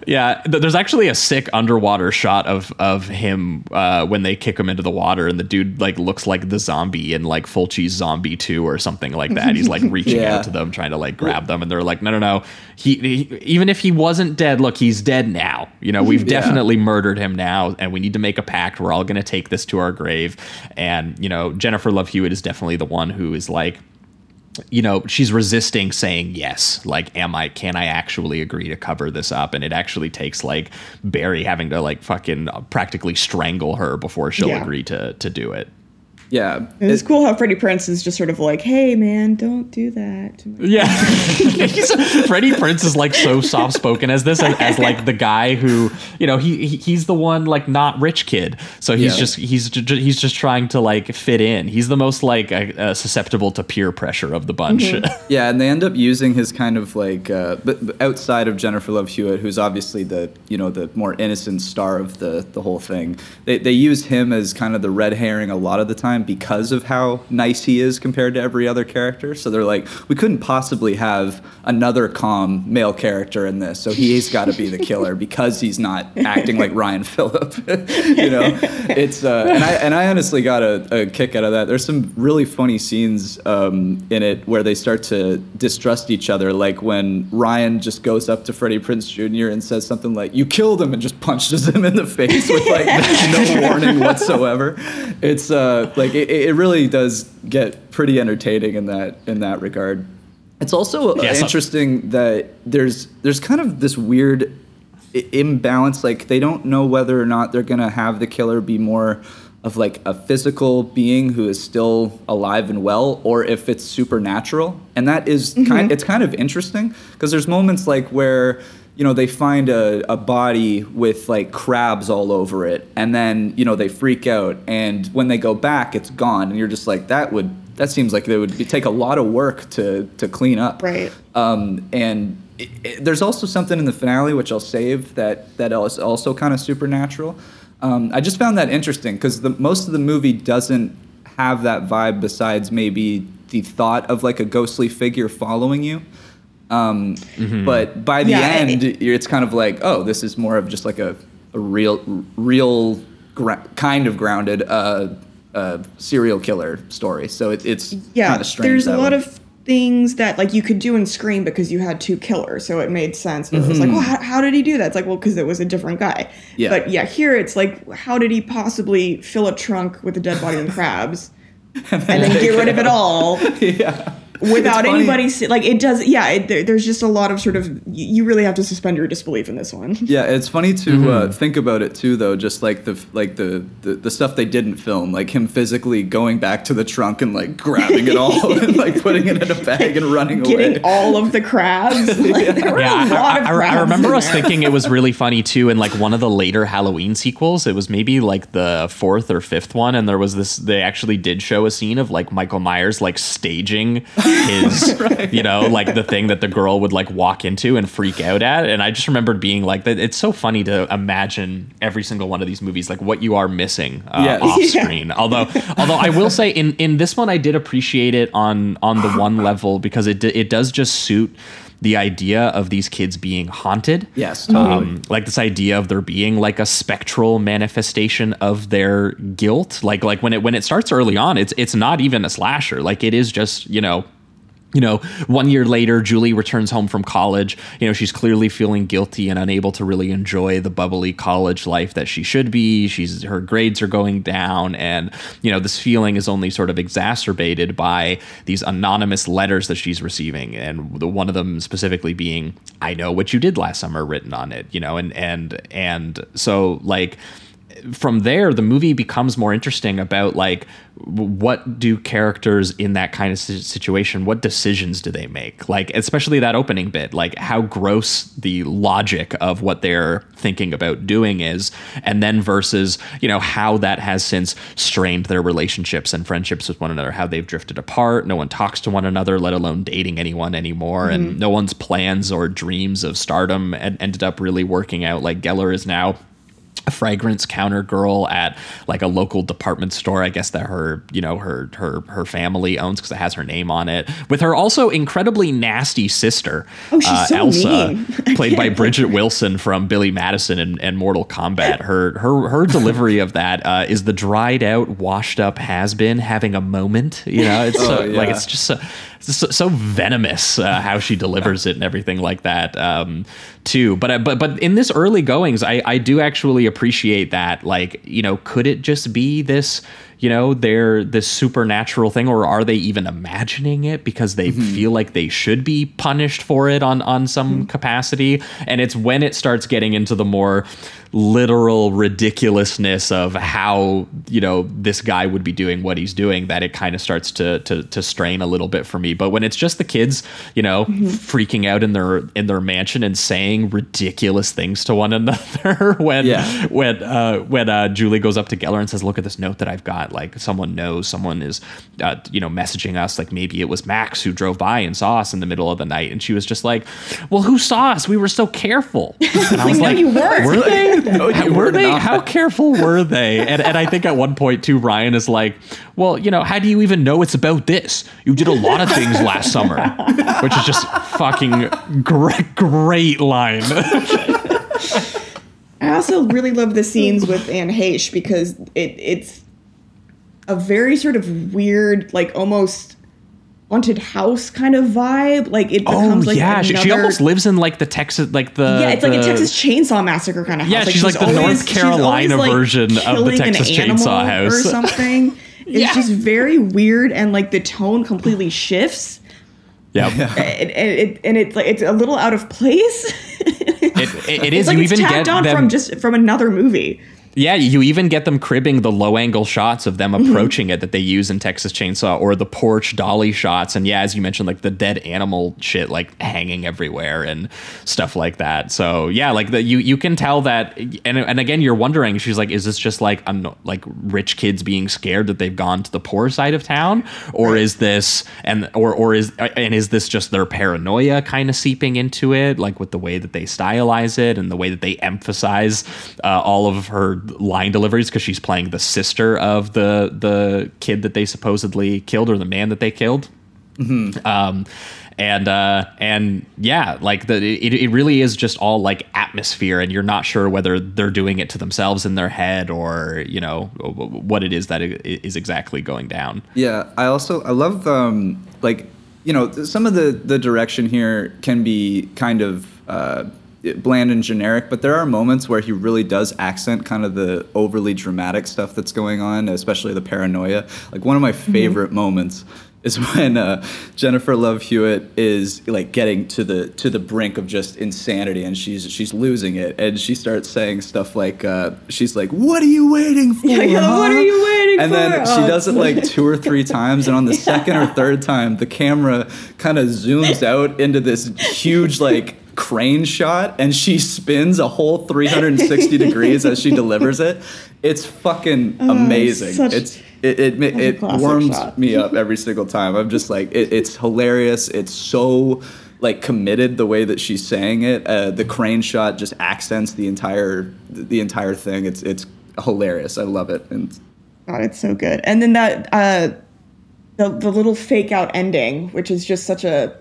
Yeah, th- there's actually a sick underwater shot of of him uh, when they kick him into the water, and the dude like looks like the zombie in like Fulci's Zombie Two or something like that. He's like <laughs> reaching Yeah. out to them, trying to like grab them, and they're like, no, no, no. He, he even if he wasn't dead, look, he's dead now. You know, we've <laughs> Yeah. definitely murdered him now, and we need to make a pact. We're all gonna take this to our grave, and you know, Jennifer Love Hewitt is definitely the one who is like you know she's resisting saying yes. Like am i can i actually agree to cover this up? And it actually takes like barry having to like fucking practically strangle her before she'll Yeah. agree to to do it Yeah, It's cool how Freddie Prinze is just sort of like, "Hey, man, don't do that." Yeah, <laughs> <laughs> Freddie Prinze is like so soft spoken as this, as, as like the guy who you know he, he he's the one like not rich kid, so he's Yeah. just he's ju- ju- he's just trying to like fit in. He's the most like uh, uh, susceptible to peer pressure of the bunch. <laughs> Yeah, and they end up using his kind of like, uh, but, but outside of Jennifer Love Hewitt, who's obviously the you know the more innocent star of the the whole thing. They they use him as kind of the red herring a lot of the time because of how nice he is compared to every other character. So they're like, we couldn't possibly have another calm male character in this, so he's got to be the killer <laughs> because he's not acting like Ryan Phillippe. <laughs> you know, it's uh, and I and I honestly got a, a kick out of that. There's some really funny scenes um, in it where they start to distrust each other, like when Ryan just goes up to Freddie Prinze Jr. and says something like "You killed him" and just punches him in the face with like <laughs> no warning whatsoever. It's uh, like it, it really does get pretty entertaining in that in that regard. It's also uh, Yeah, so- interesting that there's there's kind of this weird i- imbalance. Like they don't know whether or not they're gonna have the killer be more of like a physical being who is still alive and well, or if it's supernatural. And that is kind. It's kind of interesting because there's moments like where you know they find a, a body with like crabs all over it and then you know they freak out and when they go back it's gone and you're just like that would that seems like it would be, take a lot of work to to clean up Right. um, and it, it- there's also something in the finale which I'll save that that is also kind of supernatural. Um, I just found that interesting because the most of the movie doesn't have that vibe besides maybe the thought of like a ghostly figure following you. Um, But by the Yeah, end, it- it's kind of like, oh, this is more of just like a, a real, real gra- kind of grounded uh, uh, serial killer story. So it, it's Yeah, kind of strange. there's a lot way. of things that like you could do in Scream because you had two killers, so it made sense. But it was like, Mhm. well, how, how did he do that? It's like, well, because it was a different guy. Yeah. But yeah, here it's like, how did he possibly fill a trunk with a dead body <laughs> and crabs and then get rid of it <laughs> all? yeah. Without anybody, see, like it does, yeah. It, there, there's just a lot of sort of you you really have to suspend your disbelief in this one. Yeah, it's funny to Mm-hmm. uh, think about it too, though. Just like the like the, the the stuff they didn't film, like him physically going back to the trunk and like grabbing it all <laughs> and like putting it in a bag and running Getting away. all of the crabs. <laughs> Like, Yeah, a I, I- I remember us thinking it was <laughs> really funny too in like one of the later Halloween sequels. It was maybe like the fourth or fifth one, and there was this. They actually did show a scene of like Michael Myers like staging his, <laughs> you know, like the thing that the girl would like walk into and freak out at. And I just remembered being like, that. It's so funny to imagine every single one of these movies, like what you are missing uh, Yes. off <laughs> Yeah. screen. Although, although I will say in in this one, I did appreciate it on on the one level because it d- it does just suit the idea of these kids being haunted. Yes, totally. Um, like this idea of there being like a spectral manifestation of their guilt. Like like when it when it starts early on, it's it's not even a slasher. Like it is just you know. You know, one year later, Julie returns home from college. You know, she's clearly feeling guilty and unable to really enjoy the bubbly college life that she should be. She's her grades are going down, and you know, this feeling is only sort of exacerbated by these anonymous letters that she's receiving, and the one of them specifically being, "I know what you did last summer," written on it. You know, and and and so like from there the movie becomes more interesting about like what do characters in that kind of situation what decisions do they make like especially that opening bit like how gross the logic of what they're thinking about doing is and then versus you know how that has since strained their relationships and friendships with one another how they've drifted apart no one talks to one another let alone dating anyone anymore Mhm. and no one's plans or dreams of stardom en- ended up really working out like gellar is now fragrance counter girl at like a local department store i guess that her you know her her her family owns because it has her name on it with her also incredibly nasty sister uh, Oh, she's so elsa mean. <laughs> played by bridget wilson from billy madison and, and mortal kombat. <laughs> Her her her delivery of that uh, is the dried out washed up has been having a moment you know? It's <laughs> so, Oh, like it's just so, it's so, so venomous uh, how she delivers it and everything like that um, too. But uh, but but in this early goings, I I do actually appreciate that. Like you know, could it just be this? You know, they're this supernatural thing, or are they even imagining it because they feel like they should be punished for it on on some capacity? And it's when it starts getting into the more literal ridiculousness of how you know this guy would be doing what he's doing that it kind of starts to to to strain a little bit for me. But when it's just the kids, you know, freaking out in their in their mansion and saying ridiculous things to one <laughs> another when Yeah. when uh, when uh, Julie goes up to Gellar and says, "Look at this note that I've got. Like someone knows, someone is, uh, you know, messaging us. Like maybe it was Max who drove by and saw us in the middle of the night." And she was just like, "Well, who saw us? We were so careful." <laughs> And I was No, like, you weren't. "Were they? <laughs> No, <laughs> oh, you were were they? not. How careful were they?" <laughs> And and I think at one point too, Ryan is like, "Well, you know, how do you even know it's about this? You did a lot of things last summer," <laughs> which is just fucking great, great line. I also really love the scenes with Anne Heche because it it's a very sort of weird, like almost haunted house kind of vibe. Like it Oh becomes like yeah, she, she almost lives in like the Texas, like the yeah, it's like a Texas Chainsaw Massacre kind of house. Yeah, she's like the always- North she's always, Carolina like, version of the killing an Texas Chainsaw House. or <laughs> something. It's Yeah. just very weird, and like the tone completely shifts. Yeah, And, and it and it's like it's a little out of place. <laughs> it, it, it is. it's like you it's even tacked get on them. from just from another movie. Yeah, you even get them cribbing the low angle shots of them Mm-hmm. approaching it that they use in Texas Chainsaw or the porch dolly shots. And yeah, as you mentioned, like the dead animal shit like hanging everywhere and stuff like that. So yeah, like the, you you can tell that and and again you're wondering, she's like, is this just like un, like rich kids being scared that they've gone to the poor side of town? Or is this and or or is and is this just their paranoia kind of seeping into it, like with the way that they stylize it and the way that they emphasize uh, all of her line deliveries because she's playing the sister of the the kid that they supposedly killed or the man that they killed. Um, and uh, and yeah, like the it, it really is just all like atmosphere, and you're not sure whether they're doing it to themselves in their head or you know what it is that is exactly going down. Yeah, I also I love um, like you know some of the the direction here can be kind of uh, bland and generic, but there are moments where he really does accent kind of the overly dramatic stuff that's going on, especially the paranoia. Like one of my favorite moments is <laughs> when uh, Jennifer Love Hewitt is like getting to the to the brink of just insanity, and she's she's losing it, and she starts saying stuff like uh, she's like, "What are you waiting <laughs> for? Yeah, yeah, what are you waiting and for? then she Oh, does it like two or three <laughs> times, and on the second or third time, the camera kind of zooms out into this huge like crane shot, and she spins a whole 360 <laughs> degrees as she delivers it. It's fucking amazing. such- it's it it, it, it warms shot. me up <laughs> every single time. I'm just like it, it's hilarious. It's so like committed the way that she's saying it. Uh, the crane shot just accents the entire the entire thing. It's it's hilarious. I love it. And God, it's so good. And then that uh the the little fake out ending, which is just such a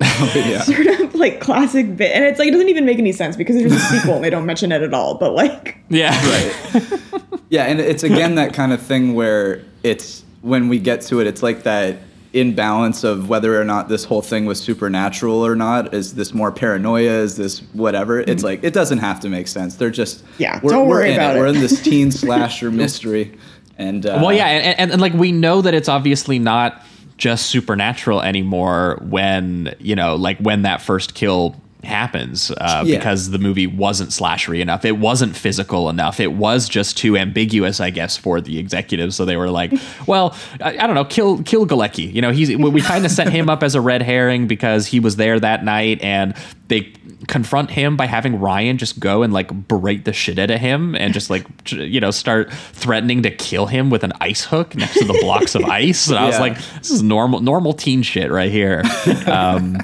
<laughs> yeah. sort of like classic bit. And it's like it doesn't even make any sense because there's a <laughs> sequel and they don't mention it at all. But like Yeah, Right. <laughs> yeah, and it's again that kind of thing where it's when we get to it, it's like that imbalance of whether or not this whole thing was supernatural or not. Is this more paranoia? Is this whatever? It's like it doesn't have to make sense. They're just Yeah, We're, don't we're worry in about it. We're in this teen slasher mystery, and uh, Well, yeah, and, and, and like we know that it's obviously not just supernatural anymore when you know, like when that first kill happens, uh, Yeah. because the movie wasn't slashery enough. It wasn't physical enough. It was just too ambiguous, I guess, for the executives. So they were like, <laughs> "Well, I, I don't know, kill kill Galecki." You know, he's we, we kind of set him up as a red herring because he was there that night, and they confront him by having Ryan just go and like berate the shit out of him and just like you know start threatening to kill him with an ice hook next to the blocks of <laughs> ice. And I was like, this is normal normal teen shit right here. <laughs> Um,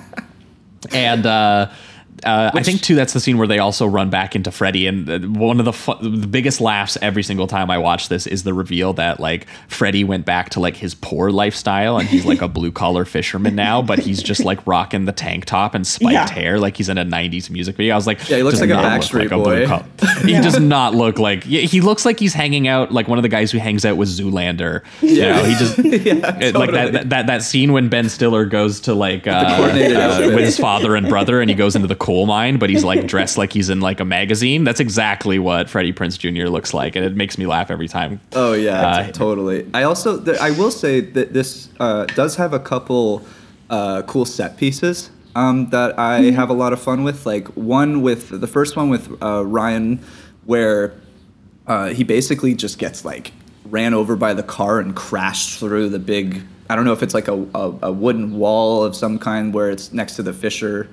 and uh, uh, I think too that's the scene where they also run back into Freddie, and one of the fu- the biggest laughs every single time I watch this is the reveal that like Freddie went back to like his poor lifestyle, and he's like a <laughs> blue collar fisherman now, but he's just like rocking the tank top and spiked Yeah. hair like he's in a '90s music video. I was like, Yeah, he looks like a Backstreet blue Boy. collar- <laughs> He does not look like yeah, he looks like he's hanging out like one of the guys who hangs out with Zoolander. You know, he just <laughs> it- like that, that that that scene when Ben Stiller goes to like uh, uh, with his father and brother, and he goes into the coal mine, but he's like dressed <laughs> like he's in like a magazine. That's exactly what Freddie Prinze Jr. looks like, and it makes me laugh every time. Oh yeah, Uh, t- totally. I also th- I will say that this uh, does have a couple uh, cool set pieces um, that I have a lot of fun with. Like one with the first one with uh, Ryan where uh, he basically just gets like ran over by the car and crashed through the big. I don't know if it's like a, a, a wooden wall of some kind where it's next to the fissure.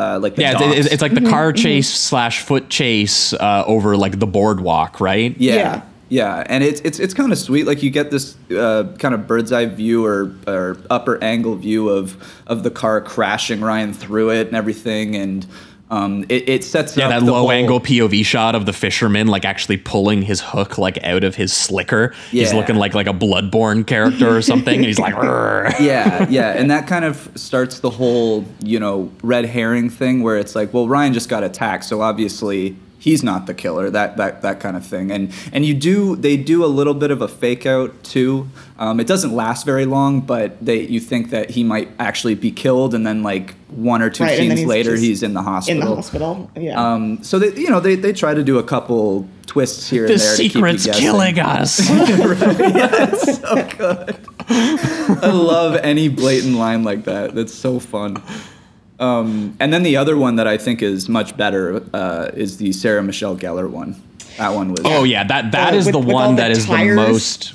Uh, like the Yeah, it's, docks. it's, it's like the car chase slash foot chase uh, over like the boardwalk, right? Yeah. Yeah. Yeah. and it's it's it's kind of sweet. Like you get this uh, kind of bird's eye view or, or upper angle view of of the car crashing Ryan through it and everything, and um, it, it sets Yeah, up that the low whole- angle POV shot of the fisherman like actually pulling his hook like out of his slicker. He's looking like like a bloodborne character or something, and he's like, <laughs> "Rrr." yeah, yeah, and that kind of starts the whole you know red herring thing where it's like, well, Ryan just got attacked, so obviously he's not the killer. That that that kind of thing, and and you do they do a little bit of a fake out too. Um, it doesn't last very long, but they you think that he might actually be killed, and then like one or two Right, scenes he's later, he's in the hospital. in the hospital. Yeah. Um, so they you know they they try to do a couple twists here the and there. to keep you secret's guessing. killing <laughs> us. <laughs> so good. I love any blatant line like that. That's so fun. Um, and then the other one that I think is much better uh, is the Sarah Michelle Gellar one. That one was. Oh yeah, that that Oh, is with- the with all one the that is tires? the most.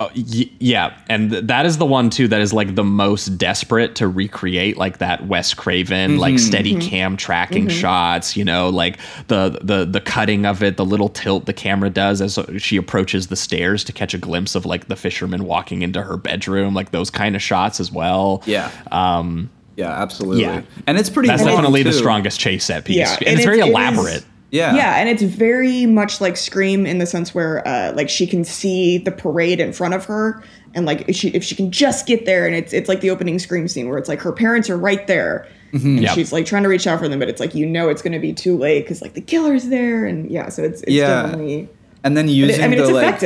Oh, y- yeah, and th- that is the one too that is like the most desperate to recreate like that Wes Craven like steady cam tracking shots. You know, like the the the cutting of it, the little tilt the camera does as she approaches the stairs to catch a glimpse of like the fisherman walking into her bedroom, like those kind of shots as well. Yeah. Um, Yeah, absolutely. Yeah. And it's pretty. that's long, definitely the strongest chase set piece, Yeah, and, and it's very it- it is- elaborate. Yeah. Yeah, and it's very much like Scream in the sense where, uh, like, she can see the parade in front of her, and like, if she if she can just get there, and it's it's like the opening Scream scene where it's like her parents are right there, and Yep. she's like trying to reach out for them, but it's like you know it's going to be too late because like the killer's there, and yeah, so it's it's Yeah. definitely. And then using it- I mean, the it's like.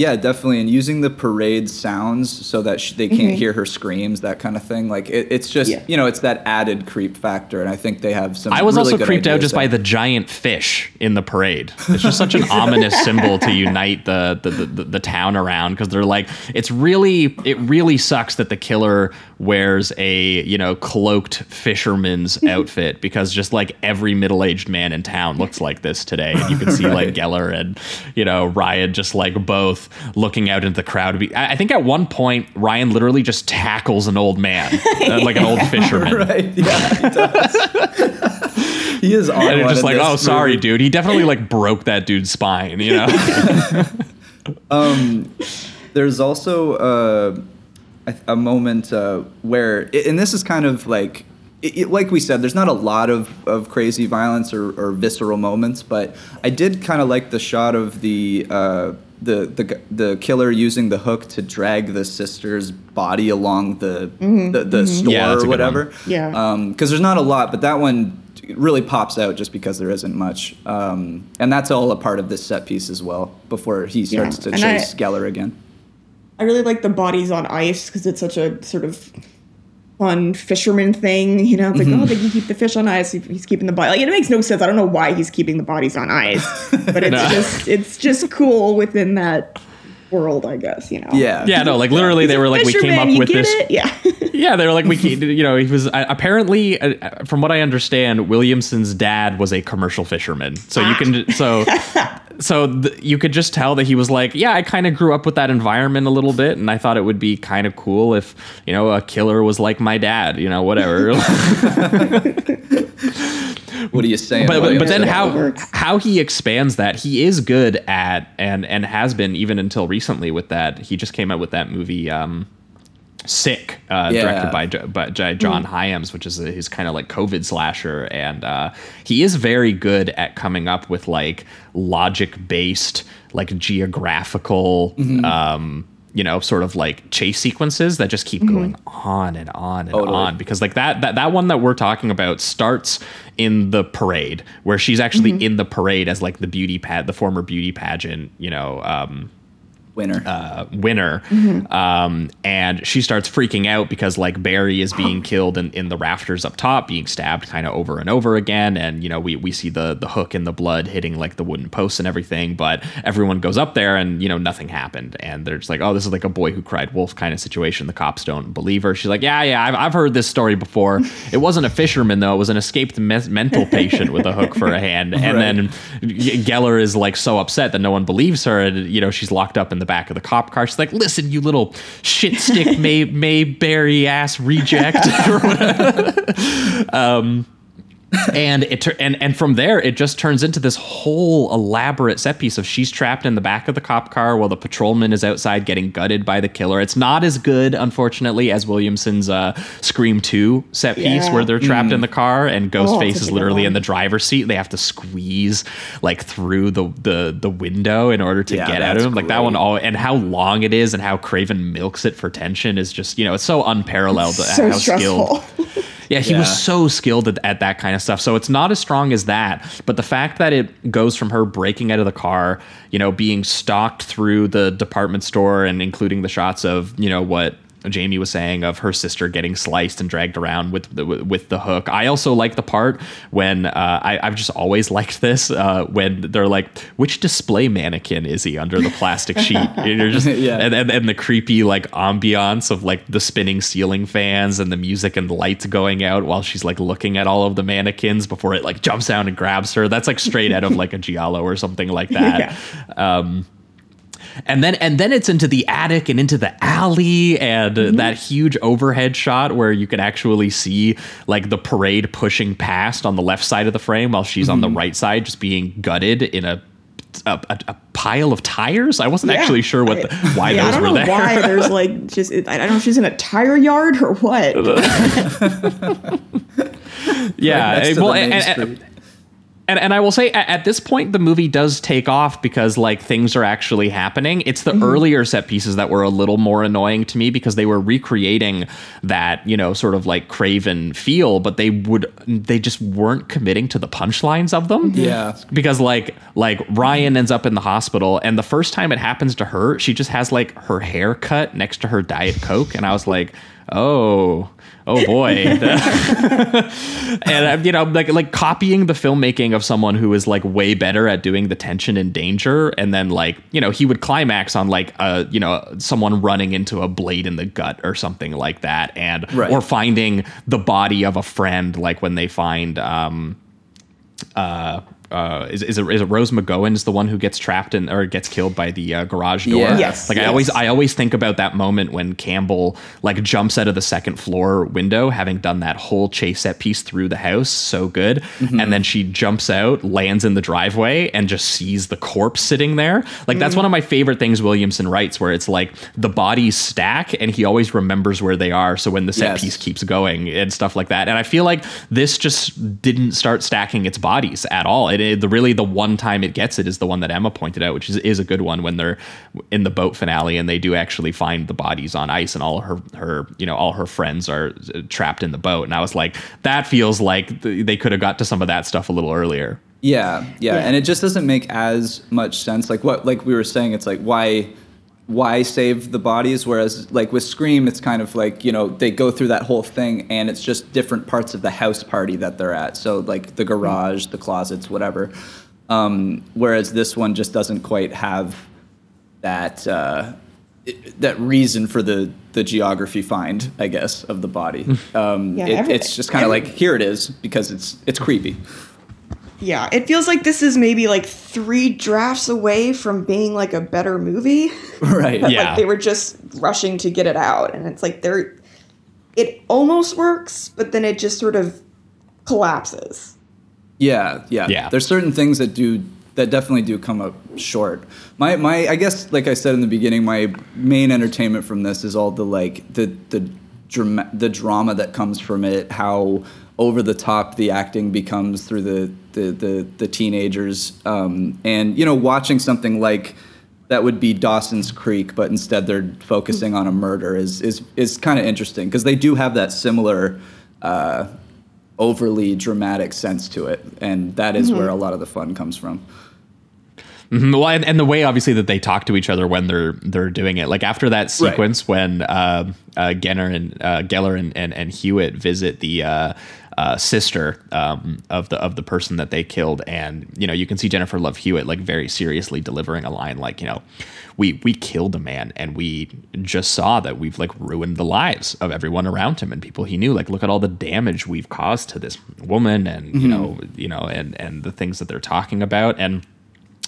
Effective. Yeah, definitely, and using the parade sounds so that sh- they can't Mm-hmm. hear her screams, that kind of thing. Like it, it's just Yeah. you know, it's that added creep factor, and I think they have some. I was really also creeped out ideas just by the giant fish in the parade. It's just such an ominous <laughs> symbol to unite the the, the, the town around because they're like it's really it really sucks that the killer wears a you know cloaked fisherman's <laughs> outfit because just like every middle aged man in town looks like this today. And you can see like <laughs> Gellar and you know Ryan just like both looking out into the crowd. I I think at one point Ryan literally just tackles an old man, <laughs> uh, like an old fisherman. <laughs> right. Yeah, he does. <laughs> he is on And just like, this oh, sorry, movie. dude. He definitely like broke that dude's spine, you know? um, There's also uh, a, a moment uh, where, and this is kind of like, it, it- like we said, there's not a lot of, of crazy violence or, or visceral moments, but I did kind of like the shot of the. Uh, the, the the killer using the hook to drag the sister's body along the mm-hmm. the, the mm-hmm. store Yeah, or whatever. Yeah. Um, because there's not a lot, but that one really pops out just because there isn't much. Um, and that's all a part of this set piece as well. Before he starts to And I- chase Gellar again. I really like the bodies on ice because it's such a sort of fun fisherman thing. You know, it's like, Mm-hmm. oh, they can keep the fish on ice. He's keeping the body. Like, it makes no sense. I don't know why he's keeping the bodies on ice, <laughs> but it's No. just it's just cool within that world, I guess. You know. Yeah. yeah, no, like literally they were like, we came up with this. it? <laughs> Yeah. Yeah, they were like, we, ca- <laughs> you know, he was uh, apparently, uh, from what I understand, Williamson's dad was a commercial fisherman. So you can, so, so th- you could just tell that he was like, yeah, I kind of grew up with that environment a little bit, and I thought it would be kind of cool if, you know, a killer was like my dad, you know, whatever. <laughs> <laughs> What are you saying? but, but, but then how how he expands that he is good at and and has been even until recently with that he just came out with that movie um sick uh Yeah. directed by, by john hyams which is a, his kind of like covid slasher and uh he is very good at coming up with like logic based like geographical Mm-hmm. um you know sort of like chase sequences that just keep going on and on and Totally. on because like that, that that one that we're talking about starts in the parade where she's actually in the parade as like the beauty pad the former beauty pageant you know um Winner. uh, winner. Mm-hmm. Um, and she starts freaking out because like Barry is being <gasps> killed in, in the rafters up top, being stabbed kind of over and over again. And, you know, we, we see the, the hook in the blood hitting like the wooden posts and everything. But everyone goes up there and, you know, nothing happened. And they're just like, oh, this is like a boy who cried wolf kind of situation. The cops don't believe her. She's like, yeah, yeah, I've, I've heard this story before. <laughs> It wasn't a fisherman, though. It was an escaped me- mental patient with a hook for a hand. <laughs> And Right. then Gellar is like so upset that no one believes her, and you know she's locked up in the back of the cop car. She's like, "Listen, you little shit stick <laughs> May Mayberry ass reject." <laughs> um, and it tur- and and from there it just turns into this whole elaborate set piece of she's trapped in the back of the cop car while the patrolman is outside getting gutted by the killer. It's not as good, unfortunately, as Williamson's uh, Scream Two set piece Yeah. where they're trapped Mm. in the car and Oh, Ghostface such a is literally in the driver's seat. They have to squeeze like through the the the window in order to Yeah, get at that's him. Like that one, all and how long it is and how Craven milks it for tension is just you know it's so unparalleled. so how skilled. <laughs> Yeah, he Yeah. was so skilled at, at that kind of stuff. So it's not as strong as that, but the fact that it goes from her breaking out of the car, you know, being stalked through the department store and including the shots of, you know, what Jamie was saying of her sister getting sliced and dragged around with the with the hook. I also like the part when uh, I, I've just always <laughs> liked this uh, when they're like, which display mannequin is he under the plastic <laughs> sheet? And You're just Yeah. and, and and the creepy like ambiance of like the spinning ceiling fans and the music and the lights going out while she's like looking at all of the mannequins before it like jumps down and grabs her. That's like straight out of like a giallo or something like that. <laughs> Um, and then and then it's into the attic and into the alley and uh, that huge overhead shot where you can actually see like the parade pushing past on the left side of the frame while she's on the right side just being gutted in a a, a, a pile of tires. I wasn't Yeah. actually sure what the, <laughs> why yeah, those I don't were know there. why there's like just I don't know if she's in a tire yard or what. <laughs> <laughs> yeah, Next eh, well, and, and, street. And, and I will say at, at this point the movie does take off because like things are actually happening. It's the mm-hmm. earlier set pieces that were a little more annoying to me because they were recreating that you know sort of like Craven feel, but they would they just weren't committing to the punchlines of them. Yeah. because like like Ryan ends up in the hospital and the first time it happens to her, she just has like her hair cut next to her diet coke, and I was like, oh. Oh <laughs> boy, <laughs> and uh, you know, like like copying the filmmaking of someone who is like way better at doing the tension and danger, and then like you know he would climax on like a you know someone running into a blade in the gut or something like that, and Right. or finding the body of a friend, like when they find um uh, uh, is, is, it, is it Rose McGowan is the one who gets trapped in or gets killed by the uh, garage door? Yeah. Yes, Like I always I always think about that moment when Campbell like jumps out of the second floor window, having done that whole chase set piece through the house, so good, and then she jumps out, lands in the driveway, and just sees the corpse sitting there. Like that's one of my favorite things Williamson writes, where it's like the bodies stack, and he always remembers where they are. So when the set Yes. piece keeps going and stuff like that. And I feel like this just didn't start stacking its bodies at all. It, it- the really the one time it gets it is the one that Emma pointed out, which is, is a good one when they're in the boat finale and they do actually find the bodies on ice and all her her you know all her friends are uh, trapped in the boat. And I was like, that feels like th- they could have got to some of that stuff a little earlier. Yeah, yeah, Yeah. and it just doesn't make as much sense. Like what, like we were saying, it's like why, why save the bodies? Whereas like with Scream, it's kind of like you know they go through that whole thing, and it's just different parts of the house party that they're at. So like the garage, the closets, whatever. Um, whereas this one just doesn't quite have that uh, it- that reason for the the geography find, I guess, of the body. <laughs> Um, Yeah, it- every- it's just kind of like here it is because it's it's creepy. Yeah, it feels like this is maybe like three drafts away from being like a better movie. <laughs> Right. But, Yeah. Like they were just rushing to get it out, and it's like they're. It almost works, but then it just sort of collapses. Yeah, yeah, Yeah. There's certain things that do that definitely do come up short. My my I guess like I said in the beginning, my main entertainment from this is all the like the the drama the drama that comes from it, how over the top the acting becomes through the the the, the teenagers, um, and you know watching something like that would be Dawson's Creek, but instead they're focusing on a murder is is is kind of interesting because they do have that similar. Uh, overly dramatic sense to it, and that is where a lot of the fun comes from. Mhm. Well, and, and the way obviously that they talk to each other when they're they're doing it, like after that sequence when uh, uh, Genner and uh, Gellar and, and and Hewitt visit the uh, sister um, of the of the person that they killed, and you know you can see Jennifer Love Hewitt like very seriously delivering a line like you know we we killed a man and we just saw that we've like ruined the lives of everyone around him and people he knew. Like look at all the damage we've caused to this woman and you Mhm. know you know and and the things that they're talking about. And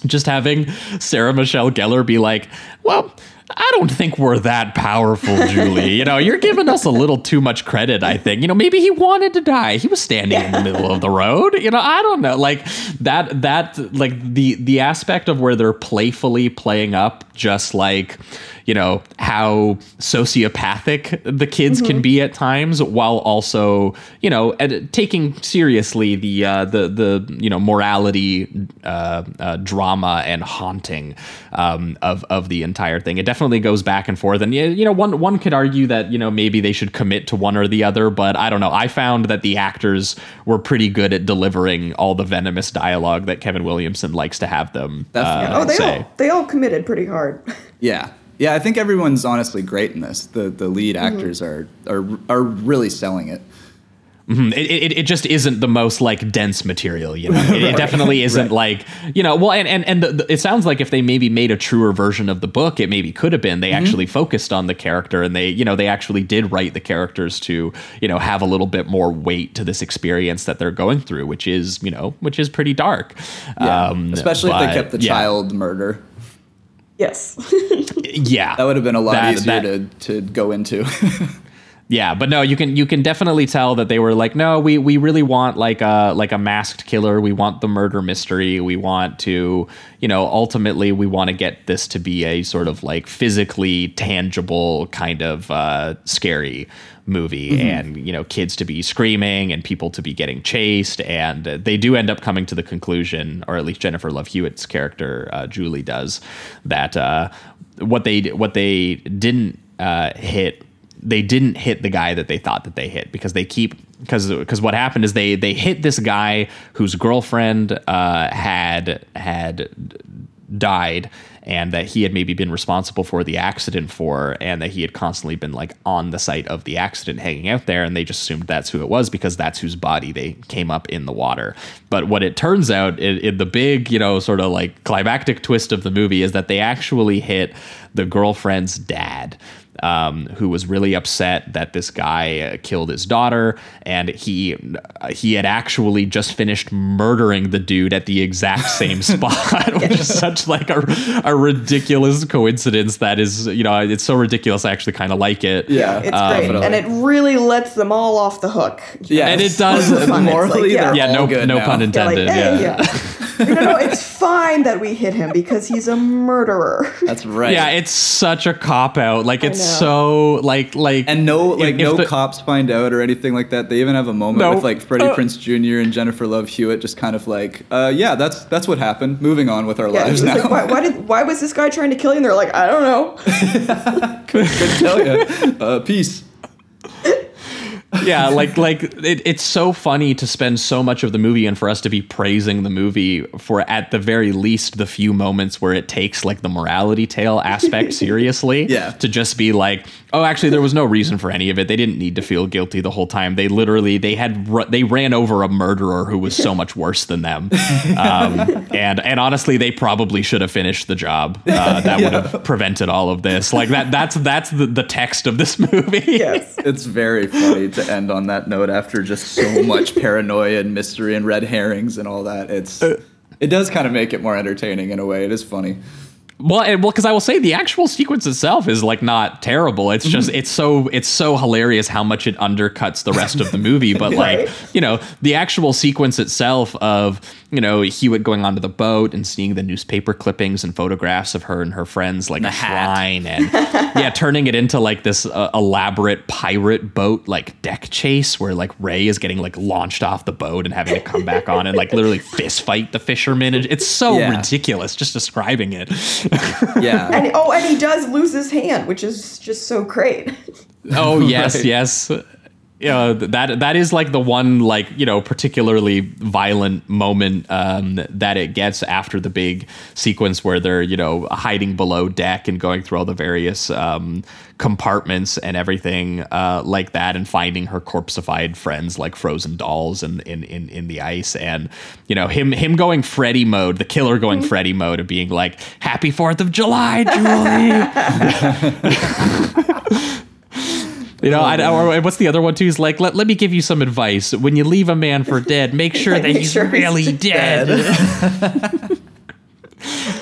just having Sarah Michelle Gellar be like, well, I don't think we're that powerful, <laughs> Julie. You know, you're giving us a little too much credit, I think. You know, maybe he wanted to die. He was standing in the middle of the road. You know, I don't know. Like that that like the the aspect of where they're playfully playing up just like you know how sociopathic the kids can be at times while also you know ed- taking seriously the uh, the the you know morality uh, uh, drama and haunting um, of of the entire thing it definitely goes back and forth and yeah, you know one one could argue that you know maybe they should commit to one or the other but I don't know I found that the actors were pretty good at delivering all the venomous dialogue that Kevin Williamson likes to have them uh, oh, they say. all they all committed pretty hard. Yeah. <laughs> Yeah, I think everyone's honestly great in this. The the lead Mm-hmm. actors are are are really selling it. Mhm. It, it, it just isn't the most like dense material, you know. <laughs> It, it definitely isn't Right. like you know. Well, and and and the, the- it sounds like if they maybe made a truer version of the book, it maybe could have been. They actually focused on the character, and they you know they actually did write the characters to you know have a little bit more weight to this experience that they're going through, which is you know which is pretty dark. Yeah. Um, Especially if they kept the yeah. child murder. Yes. Yeah, That would have been a lot That- easier that- to, to go into. <laughs> Yeah, but no, you can you can definitely tell that they were like, no, we we really want like a like a masked killer. We want the murder mystery. We want to, you know, ultimately we want to get this to be a sort of like physically tangible kind of uh, scary movie, Mhm. and you know, kids to be screaming and people to be getting chased, and they do end up coming to the conclusion, or at least Jennifer Love Hewitt's character uh, Julie does, that uh, what they what they didn't uh, hit they didn't hit the guy that they thought that they hit because they keep because because what happened is they they hit this guy whose girlfriend uh, had had died and that he had maybe been responsible for the accident for and that he had constantly been like on the site of the accident hanging out there and they just assumed that's who it was because that's whose body they came up in the water. But what it turns out in, in the big you know sort of like climactic twist of the movie is that they actually hit the girlfriend's dad um, who was really upset that this guy uh, killed his daughter, and he uh, he had actually just finished murdering the dude at the exact same <laughs> spot, <laughs> which is such like a, a ridiculous coincidence. That is, you know, it's so ridiculous. I actually kind of like it. Yeah, it's great, and it really lets them all off the hook. Yeah, and it does. It's <laughs> fun. It's like, yeah. yeah, no, no pun Yeah, like, intended. hey, yeah. yeah. no, no, it's fine that we hit him because he's a murderer. That's right. Yeah, it's such a cop out. Like it's know. So like like and no like if no the- cops find out or anything like that. They even have a moment No. with like Freddie Uh. Prinze Jr. and Jennifer Love Hewitt just kind of like, uh, yeah, that's that's what happened. Moving on with our Yeah, lives now. like, why, why did why was this guy trying to kill you? And they're like, I don't know. <laughs> Couldn't tell you. Uh, peace. Yeah, <laughs> like like it, it's so funny to spend so much of the movie and for us to be praising the movie for at the very least the few moments where it takes like the morality tale aspect <laughs> seriously. Yeah. To just be like, oh, actually, there was no reason for any of it. They didn't need to feel guilty the whole time. They literally they had ru- they ran over a murderer who was so much worse than them. Um, and and honestly, they probably should have finished the job. Uh, that would have prevented all of this. Like that that's that's the, the text of this <laughs> movie. Yes. It's very funny to end on that note after just so much paranoia and mystery and red herrings and all that. It's it does kind of make it more entertaining in a way. It is funny. Well, and, well, because I will say the actual sequence itself is like not terrible. It's just it's so it's so hilarious how much it undercuts the rest of the movie. <laughs> But like you know, the actual sequence itself of you know Hewitt going onto the boat and seeing the newspaper clippings and photographs of her and her friends like a shrine and <laughs> yeah, turning it into like this uh, elaborate pirate boat like deck chase where like Ray is getting like launched off the boat and having to come back on and like literally fist fight the fishermen. It's so Yeah. ridiculous just describing it. <laughs> Yeah. And oh, and he does lose his hand, which is just so great. Oh yes, <laughs> Right. yes. Uh, that that is like the one like you know particularly violent moment um, that it gets after the big sequence where they're you know hiding below deck and going through all the various um, compartments and everything uh, like that and finding her corpseified friends like frozen dolls in, in in in the ice and you know him him going Freddy mode the killer going Freddy mode of being like Happy Fourth of July Julie. <laughs> <laughs> You know, I, or what's the other one too? Is like, let, let me give you some advice. When you leave a man for <laughs> dead, make sure that Make he's sure he's really dead. <laughs> <laughs>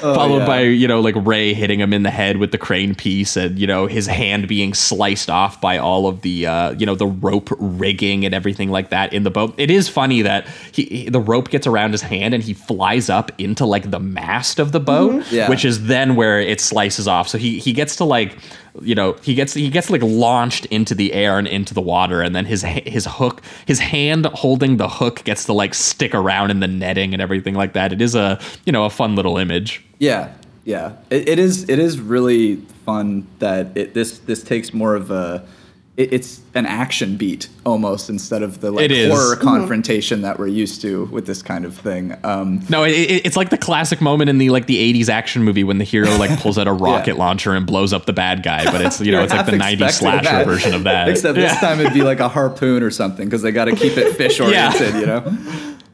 Followed yeah. by, you know, like Ray hitting him in the head with the crane piece and, you know, his hand being sliced off by all of the, uh, you know, the rope rigging and everything like that in the boat. It is funny that he, he- the rope gets around his hand and he flies up into like the mast of the boat, Yeah. which is then where it slices off. So he, he gets to like, you know, he gets he gets like launched into the air and into the water, and then his his hook, his hand holding the hook gets to like stick around in the netting and everything like that. It is a you know a fun little image. Yeah, yeah. It, it is. It is really fun that it this this takes more of a. It, it's an action beat almost instead of the like It is. horror Mhm. confrontation that we're used to with this kind of thing. Um, No, it, it- it's like the classic moment in the like the '80s action movie when the hero <laughs> like pulls out a rocket launcher and blows up the bad guy, but it's you know <laughs> it's like the '90s slasher that. version of that. Except this time it'd be <laughs> like a harpoon or something because they got to keep it fish oriented, you know.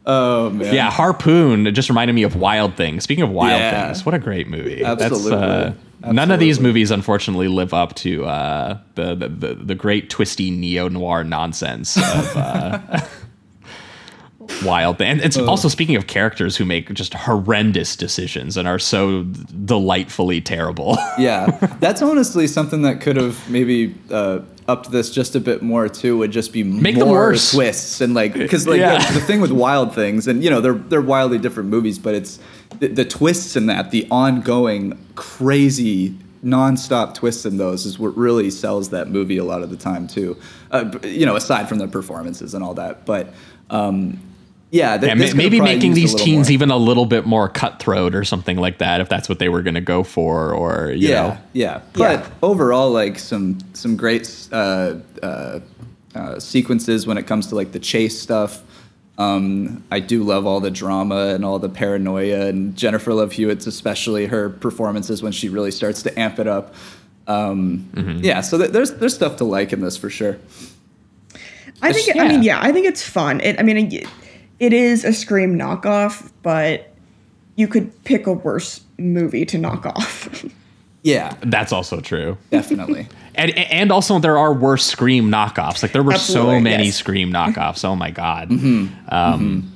Oh man. Yeah, Harpoon it just reminded me of Wild Things. Speaking of Wild Yeah. Things, what a great movie. Absolutely. That's, uh, None of these movies, unfortunately, live up to uh, the, the, the the great twisty neo noir nonsense of uh, <laughs> Wild. And it's also speaking of characters who make just horrendous decisions and are so delightfully terrible. <laughs> yeah, that's honestly something that could have maybe uh, upped this just a bit more too. Would just be Make more twists and like because like Yeah. the, the thing with Wild Things and you know they're they're wildly different movies, but it's the, the twists in that the ongoing crazy nonstop twists in those is what really sells that movie a lot of the time too. Uh, you know, aside from the performances and all that, but. Um, yeah, th- Yeah, this ma- could've maybe making these teens more. even a little bit more cutthroat or something like that, if that's what they were going to go for, or you yeah, know, yeah. But overall, like some some great uh, uh, uh, sequences when it comes to like the chase stuff. Um, I do love all the drama and all the paranoia, and Jennifer Love Hewitt's especially her performances when she really starts to amp it up. Um, Mm-hmm. Yeah, so th- there's there's stuff to like in this for sure. I think. I mean, yeah, I think it's fun. It. I mean, it, it is a Scream knockoff, but you could pick a worse movie to knock off. Yeah, that's also true. Definitely. <laughs> And and also there are worse Scream knockoffs. Like there were so many yes. Scream knockoffs. Oh my god. Mm-hmm. Um,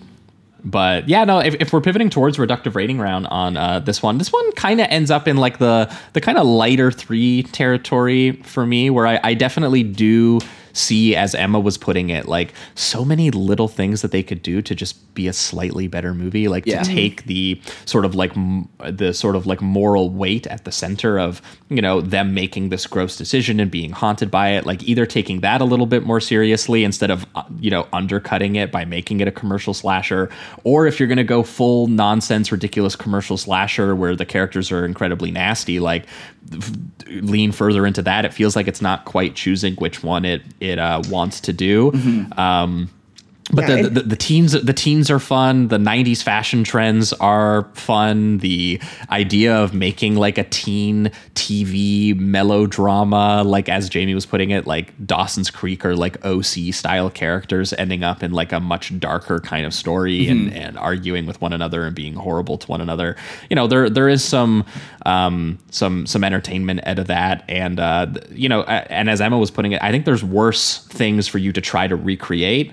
But yeah, no. If, if we're pivoting towards reductive rating round on uh, this one, this one kind of ends up in like the the kind of lighter three territory for me, where I, I definitely do see, as Emma was putting it, like so many little things that they could do to just be a slightly better movie. Like Yeah. to take the sort of like m- the sort of like moral weight at the center of you know them making this gross decision and being haunted by it like either taking that a little bit more seriously instead of uh, you know undercutting it by making it a commercial slasher or if you're going to go full nonsense ridiculous commercial slasher where the characters are incredibly nasty like f- lean further into that it feels like it's not quite choosing which one it it uh, wants to do. Um but Yeah, the, the the teens the teens are fun. The '90s fashion trends are fun. The idea of making like a teen TV melodrama, like as Jamie was putting it, like Dawson's Creek or like OC style characters ending up in like a much darker kind of story and, and arguing with one another and being horrible to one another. You know, there there is some um, some some entertainment out of that, and uh, you know, and as Emma was putting it, I think there's worse things for you to try to recreate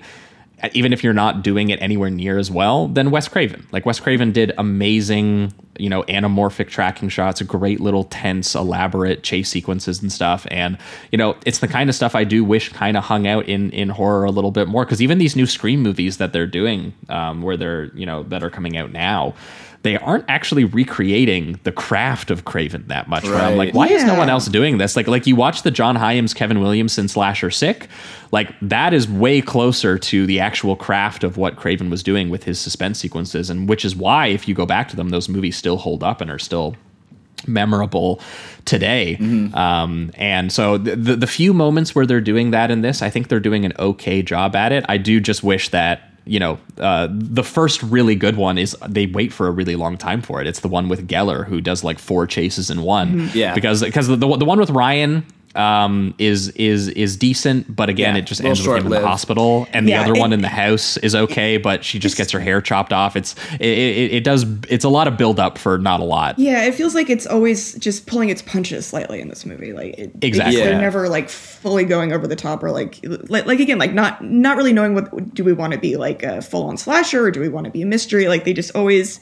even if you're not doing it anywhere near as well than Wes Craven. Like Wes Craven did amazing, you know, anamorphic tracking shots, great little tense, elaborate chase sequences and stuff. And you know, it's the kind of stuff I do wish kind of hung out in in horror a little bit more because even these new Scream movies that they're doing, um, where they're you know that are coming out now. They aren't actually recreating the craft of Craven that much. Where I'm like, Right. why is no one else doing this? Like, like you watch the John Hyams, Kevin Williamson slasher Sick, like that is way closer to the actual craft of what Craven was doing with his suspense sequences, and which is why if you go back to them, those movies still hold up and are still memorable today. Um, and so the, the the few moments where they're doing that in this, I think they're doing an okay job at it. I do just wish that you know uh, the first really good one is they wait for a really long time for it. It's the one with Gellar who does like four chases in one. Yeah. because because the, the the one with Ryan um is is is decent but again Yeah, it just ends with him in the hospital and the Yeah, other one in the house is okay but she just gets her hair chopped off it's it, it, it does it's a lot of build up for not a lot Yeah, it feels like it's always just pulling its punches slightly in this movie. Like it, Exactly. they, Yeah. they're never like fully going over the top or like, like like again like not not really knowing what do we want to be like a full on slasher or do we want to be a mystery? Like they just always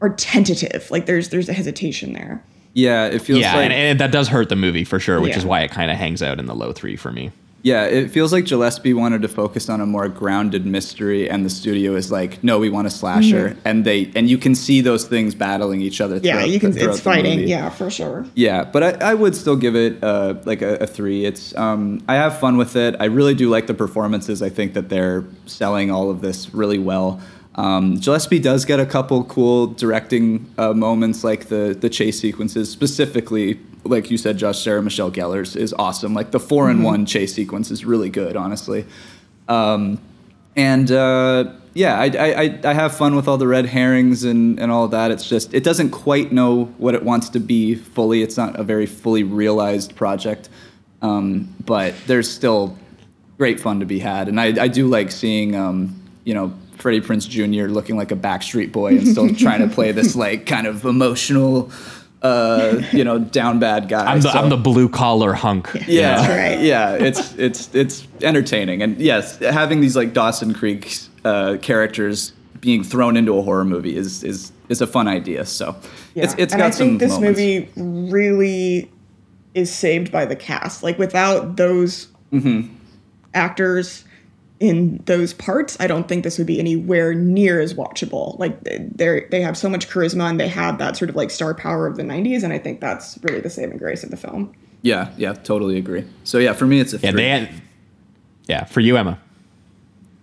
are tentative. Like there's there's a hesitation there. Yeah, it feels yeah like and, and that does hurt the movie for sure which Yeah. is why it kind of hangs out in the low three for me Yeah, it feels like Gillespie wanted to focus on a more grounded mystery, and the studio is like, no, we want a slasher, and they and you can see those things battling each other. Mm-hmm. Yeah, you can the- it's fighting. movie. Yeah, for sure. Yeah, but I, I would still give it uh, like a, a three. It's um, I have fun with it. I really do like the performances. I think that they're selling all of this really well. Um, Gillespie does get a couple cool directing uh, moments, like the the chase sequences. Specifically, like you said, Josh Sarah Michelle Gellar's is awesome. Like the four in one chase sequence is really good, honestly. Um, and uh, yeah, I, I, I- I have fun with all the red herrings and, and all that. It's just, it doesn't quite know what it wants to be fully. It's not a very fully realized project. Um, but there's still great fun to be had. And I, I do like seeing, um, you know, Freddie Prinze Jr. looking like a Backstreet Boy and still <laughs> trying to play this like kind of emotional, uh, you know, down bad guy. i'm the, So- the blue collar hunk yeah, That's right. yeah, it's it's it's entertaining, and yes, having these like Dawson Creek uh, characters being thrown into a horror movie is is is a fun idea. So Yeah. it's it's and got I think some this moments. movie really is saved by the cast. Like without those Mm-hmm. actors in those parts, I don't think this would be anywhere near as watchable. Like they they have so much charisma and they have that sort of like star power of the '90s, and I think that's really the saving grace of the film. Yeah, yeah, totally agree. So yeah, for me, it's a yeah three. they had, yeah for you emma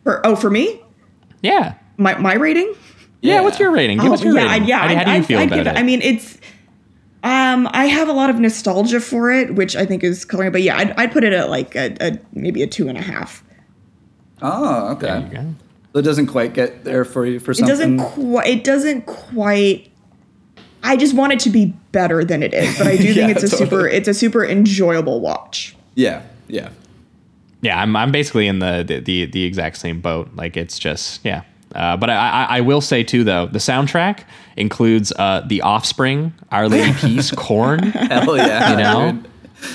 For, oh, for me, yeah my my rating. yeah, what's your rating give Oh, us your yeah, rating yeah. how, do- how do you I'd- feel I'd about give it I mean, it's. Um, I have a lot of nostalgia for it, which I think is coloring. But yeah, I'd, I'd put it at like a, a maybe a two and a half. Oh, okay. There you go. So it doesn't quite get there for you for something. It something. doesn't quite. It doesn't quite. I just want it to be better than it is, but I do <laughs> Yeah, think it's a super. It's a super enjoyable watch. yeah, yeah, yeah i'm, I'm basically in the, the the the exact same boat like it's just yeah uh, but I, I I will say too though the soundtrack includes uh, the Offspring, Our Lady <laughs> Peace, Korn. hell yeah. You know, dude.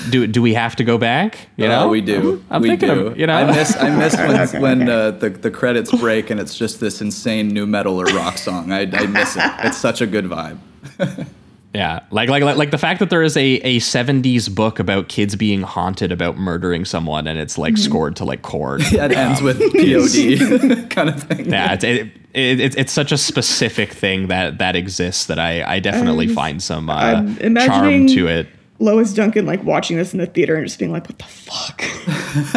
Do do we have to go back? You Oh, know, we do. I'm we thinking do. of- you know? I miss I miss <laughs> when, Okay, when okay. Uh, the the credits break and it's just this insane new metal or rock song. I, I miss it. It's such a good vibe. <laughs> Yeah, like like like like the fact that there is a a '70s book about kids being haunted about murdering someone, and it's like Mm-hmm. scored to like chord. Yeah, <laughs> it ends with POD kind of thing. Yeah, it's it, it, it's it's such a specific thing that that exists that I I definitely find some uh, charm to it. Lois Duncan like watching this in the theater and just being like, "What the fuck?"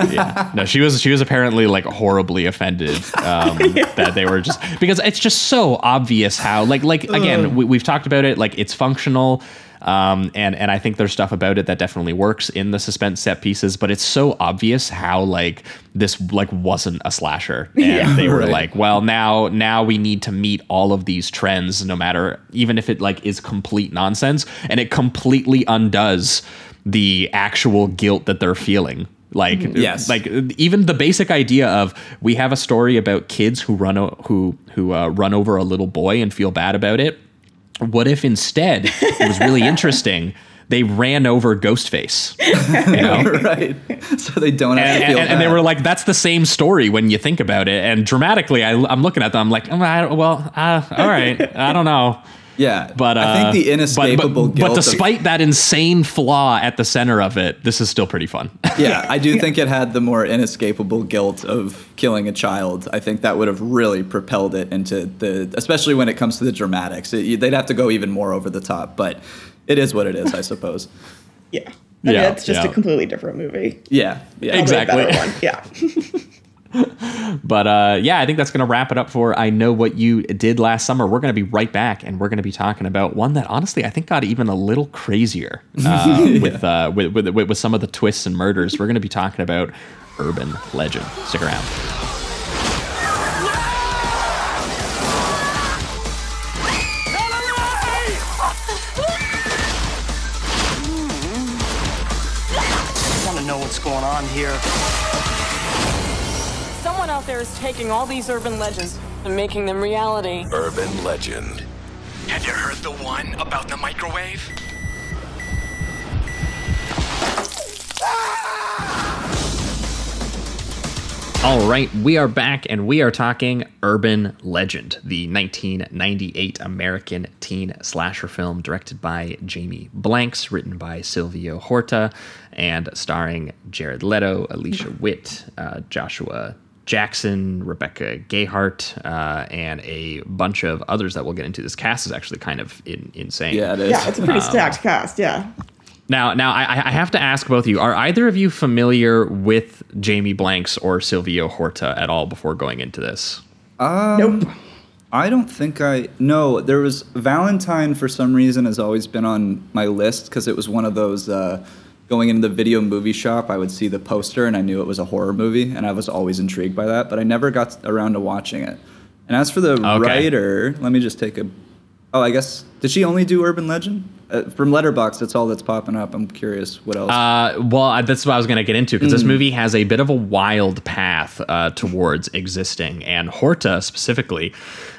<laughs> yeah. No she was she was apparently like horribly offended um <laughs> that they were just because it's just so obvious how like like again we, we've talked about it like it's functional um and and i think there's stuff about it that definitely works in the suspense set pieces but it's so obvious how like this like wasn't a slasher <laughs> and Yeah. they were Right. like well now now we need to meet all of these trends no matter even if it like is complete nonsense and it completely undoes the actual guilt that they're feeling like Yes. like even the basic idea of we have a story about kids who run o- who who uh, run over a little boy and feel bad about it what if instead it was really interesting they ran over ghostface you <laughs> know right. So they don't have and, to feel and, and they were like, "That's the same story." When you think about it, and dramatically, I, I'm looking at them. I'm like, "Oh, I, well, uh, all right, I don't know." Yeah, But uh, I think the inescapable but, guilt. But of- despite that insane flaw at the center of it, this is still pretty fun. <laughs> yeah, I do think it had the more inescapable guilt of killing a child. I think that would have really propelled it into the, especially when it comes to the dramatics. It, they'd have to go even more over the top, but it is what it is, I suppose. <laughs> Yeah, I mean, Yeah, it's just yeah. a completely different movie. Yeah, yeah, Probably Exactly. one. Yeah. <laughs> <laughs> but uh, yeah, I think that's going to wrap it up for I Know What You Did Last Summer. We're going to be right back, and we're going to be talking about one that honestly I think got even a little crazier <laughs> uh, with, uh, with, with, with some of the twists and murders. We're going to be talking about Urban Legend. Stick around. I want to know what's going on here. Someone out there is taking all these urban legends and making them reality. Urban legend. Have you heard the one about the microwave? All right, we are back and we are talking Urban Legend, the 1998 American teen slasher film directed by Jamie Blanks, written by Silvio Horta, and starring Jared Leto, Alicia Witt, uh, Joshua Jackson, Rebecca Gayheart, uh, and a bunch of others that we'll get into. This cast is actually kind of in, insane. Yeah, it is. Yeah, it's a pretty Um, stacked cast. Yeah. Now, now I, I have to ask both of you: Are either of you familiar with Jamie Blanks or Silvio Horta at all before going into this? Um, Nope. I don't think I. No, there was Valentine for some reason has always been on my list because it was one of those. Uh, going into the video movie shop, I would see the poster and I knew it was a horror movie, and I was always intrigued by that, but I never got around to watching it. And as for the Okay. writer, let me just take a. Oh, I guess did she only do Urban Legend? Uh, from Letterboxd, that's all that's popping up. I'm curious what else. Uh, well, that's what I was going to get into because this movie has a bit of a wild path uh, towards existing, and Horta specifically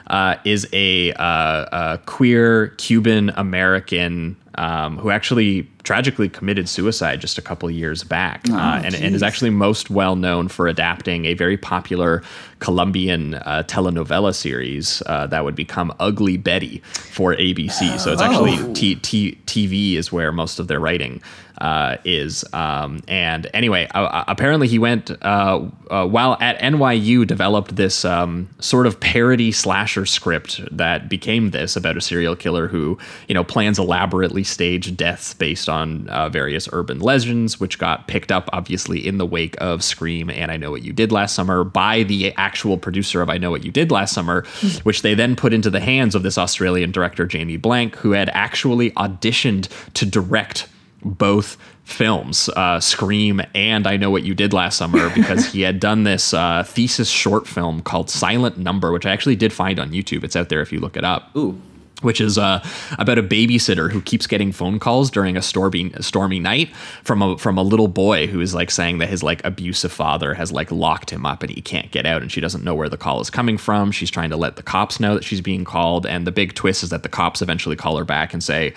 uh, is a, uh, a queer Cuban American um, who actually tragically committed suicide just a couple years back, uh, and, and is actually most well known for adapting a very popular Colombian uh, telenovela series uh, that would become Ugly Betty for ABC. So it's actually t- t- TV is where most of their writing uh, is. Um, and anyway, uh, apparently he went uh, uh, while at NYU developed this um, sort of parody slasher script that became this about a serial killer who you know plans elaborately staged deaths based on uh, various urban legends, which got picked up obviously in the wake of Scream and I Know What You Did Last Summer by the actual producer of I Know What You Did Last Summer, <laughs> which they then put into the hands of this Australian director Jamie Blank, who had actually auditioned to direct both films, uh, Scream and I Know What You Did Last Summer, <laughs> because he had done this uh, thesis short film called Silent Number, which I actually did find on YouTube. It's out there if you look it up. Ooh. Which is uh, about a babysitter who keeps getting phone calls during a stormy, stormy night from a from a little boy who is like saying that his like abusive father has like locked him up and he can't get out and she doesn't know where the call is coming from. She's trying to let the cops know that she's being called and the big twist is that the cops eventually call her back and say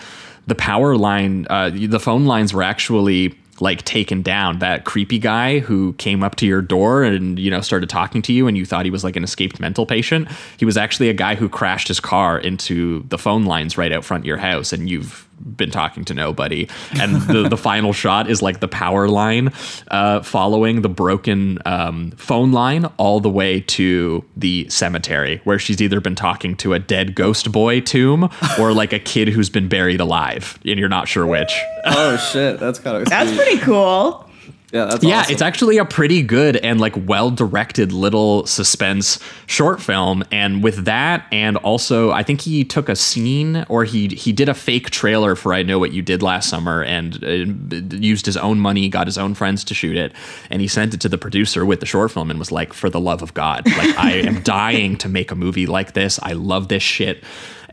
the power line, uh, the phone lines were actually like taken down. That creepy guy who came up to your door and you know started talking to you, and you thought he was like an escaped mental patient. He was actually a guy who crashed his car into the phone lines right out front your house, and you've been talking to nobody. And the, the final shot is like the power line uh, following the broken um, phone line all the way to the cemetery, where she's either been talking to a dead ghost boy tomb or like a kid who's been buried alive, and you're not sure which. oh shit, that's kind of That's pretty cool. Yeah, that's yeah, awesome. it's actually a pretty good and like well directed little suspense short film. And with that, and also I think he took a scene or he he did a fake trailer for I Know What You Did Last Summer and uh, used his own money, got his own friends to shoot it, and he sent it to the producer with the short film and was like, "For the love of God, like I am <laughs> dying to make a movie like this. I love this shit."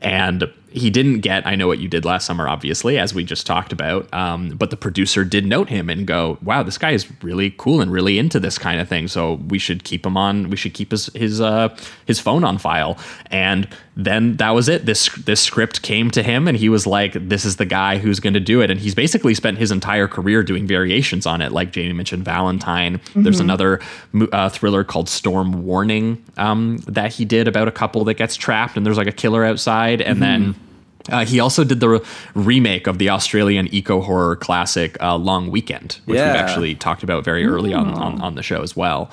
And he didn't get I Know What You Did Last Summer, obviously, as we just talked about. Um, but the producer did note him and go, wow, this guy is really cool and really into this kind of thing. So we should keep him on, we should keep his his uh, his phone on file. And then that was it. This this script came to him and he was like, this is the guy who's going to do it. And he's basically spent his entire career doing variations on it. Like Jamie mentioned, Valentine. There's Mhm. another uh, thriller called Storm Warning um, that he did about a couple that gets trapped and there's like a killer outside. And then uh, he also did the re- remake of the Australian eco horror classic uh, Long Weekend, which Yeah. we've actually talked about very early on, on on the show as well.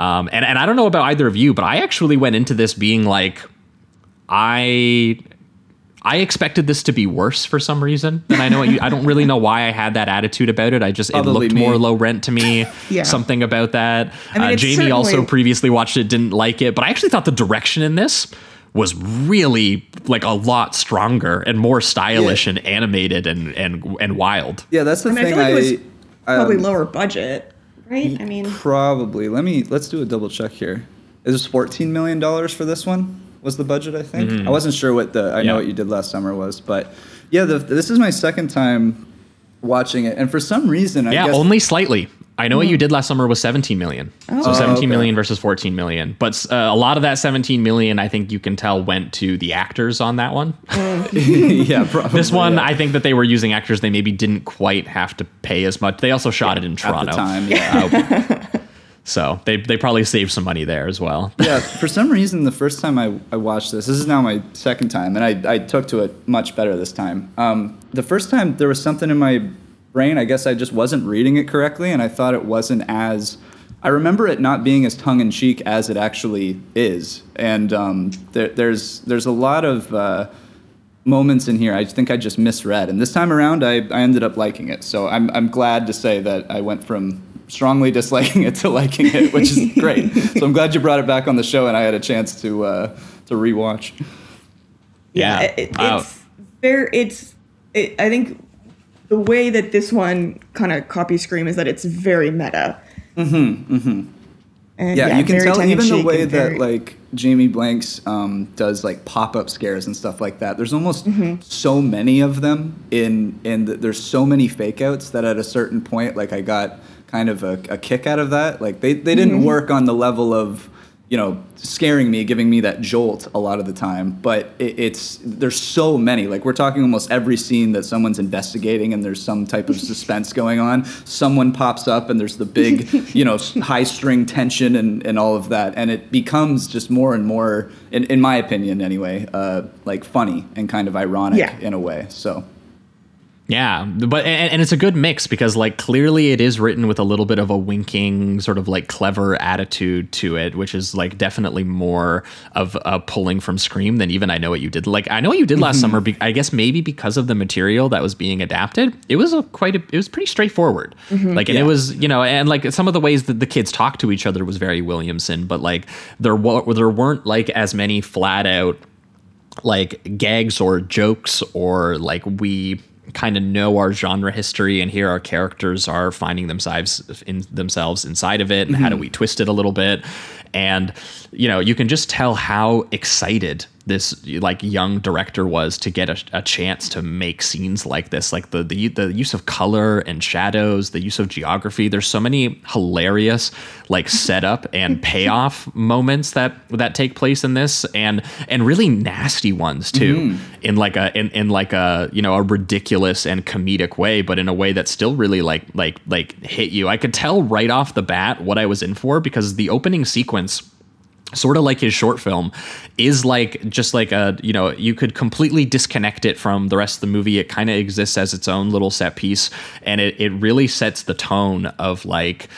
Um, and and I don't know about either of you, but I actually went into this being like, I I expected this to be worse for some reason, and I know you, I don't really know why I had that attitude about it. I just Probably it looked me. more low rent to me. <laughs> Yeah. Something about that. I mean, uh, it's Jamie also previously watched it, didn't like it, but I actually thought the direction in this was really like a lot stronger and more stylish and animated and and and wild. Yeah, that's the I mean, I thing. feel like I, it was probably um, lower budget, right? I mean, Probably. Let me let's do a double check here. Is this fourteen million dollars for this one? Was the budget? I think. Mhm. I wasn't sure what the I Yeah. know what you did last summer was, but yeah, the, this is my second time watching it, and for some reason, I yeah, guess only slightly. I know what you did last summer was 17 million. Oh. So Oh, 17 million okay. versus 14 million. But uh, a lot of that 17 million, I think you can tell went to the actors on that one. <laughs> yeah, probably. this one, yeah. I think that they were using actors they maybe didn't quite have to pay as much. They also shot it in at Toronto. the time, <laughs> yeah. So they, they probably saved some money there as well. yeah, for some reason, the first time I, I watched this, this is now my second time, and I, I took to it much better this time. Um, the first time, there was something in my brain, I guess I just wasn't reading it correctly, and I thought it wasn't as. I remember it not being as tongue in cheek as it actually is, and um, there, there's there's a lot of uh, moments in here I think I just misread, and this time around I, I ended up liking it. So I'm I'm glad to say that I went from strongly disliking it to liking it, which is <laughs> great. so I'm glad you brought it back on the show, and I had a chance to uh, to rewatch. Yeah. it- it- Wow. it's very it's it, i think the way that this one kind of copies scream is that it's very meta Mm-hmm. Mm-hmm. and Yeah, you can tell even the way and that very- like Jamie Blanks um, does like pop up scares and stuff like that. There's almost Mm-hmm. so many of them in in the, there's so many fake outs that at a certain point like I got kind of a, a kick out of that. Like they they didn't Mhm. work on the level of you know scaring me, giving me that jolt a lot of the time. But it, it's there's so many. Like we're talking almost every scene that someone's investigating and there's some type of suspense going on. Someone pops up and there's the big <laughs> you know high string tension and and all of that, and it becomes just more and more, in, in my opinion anyway, uh, like funny and kind of ironic Yeah. in a way. So. Yeah, but and, and it's a good mix because like clearly it is written with a little bit of a winking sort of like clever attitude to it, which is like definitely more of a pulling from Scream than even I know what you did. Like I know what you did last Mhm. summer. Be- I guess maybe because of the material that was being adapted, it was a quite a, it was pretty straightforward. Mhm. Like and Yeah. it was you know and like some of the ways that the kids talked to each other was very Williamson, but like there wa- there weren't like as many flat out like gags or jokes or like we kind of know our genre history and here our characters are finding themselves in themselves inside of it and how do Mhm. we twist it a little bit and you know you can just tell how excited this like young director was to get a, a chance to make scenes like this. Like the, the the use of color and shadows the use of geography. There's so many hilarious like setup and <laughs> payoff moments that that take place in this and and really nasty ones too Mhm. in like a in, in like a you know a ridiculous and comedic way but in a way that still really like like like hit you. I could tell right off the bat what i was in for because the opening sequence sort of like his short film is like just like a you know you could completely disconnect it from the rest of the movie. It kind of exists as its own little set piece and it, it really sets the tone of like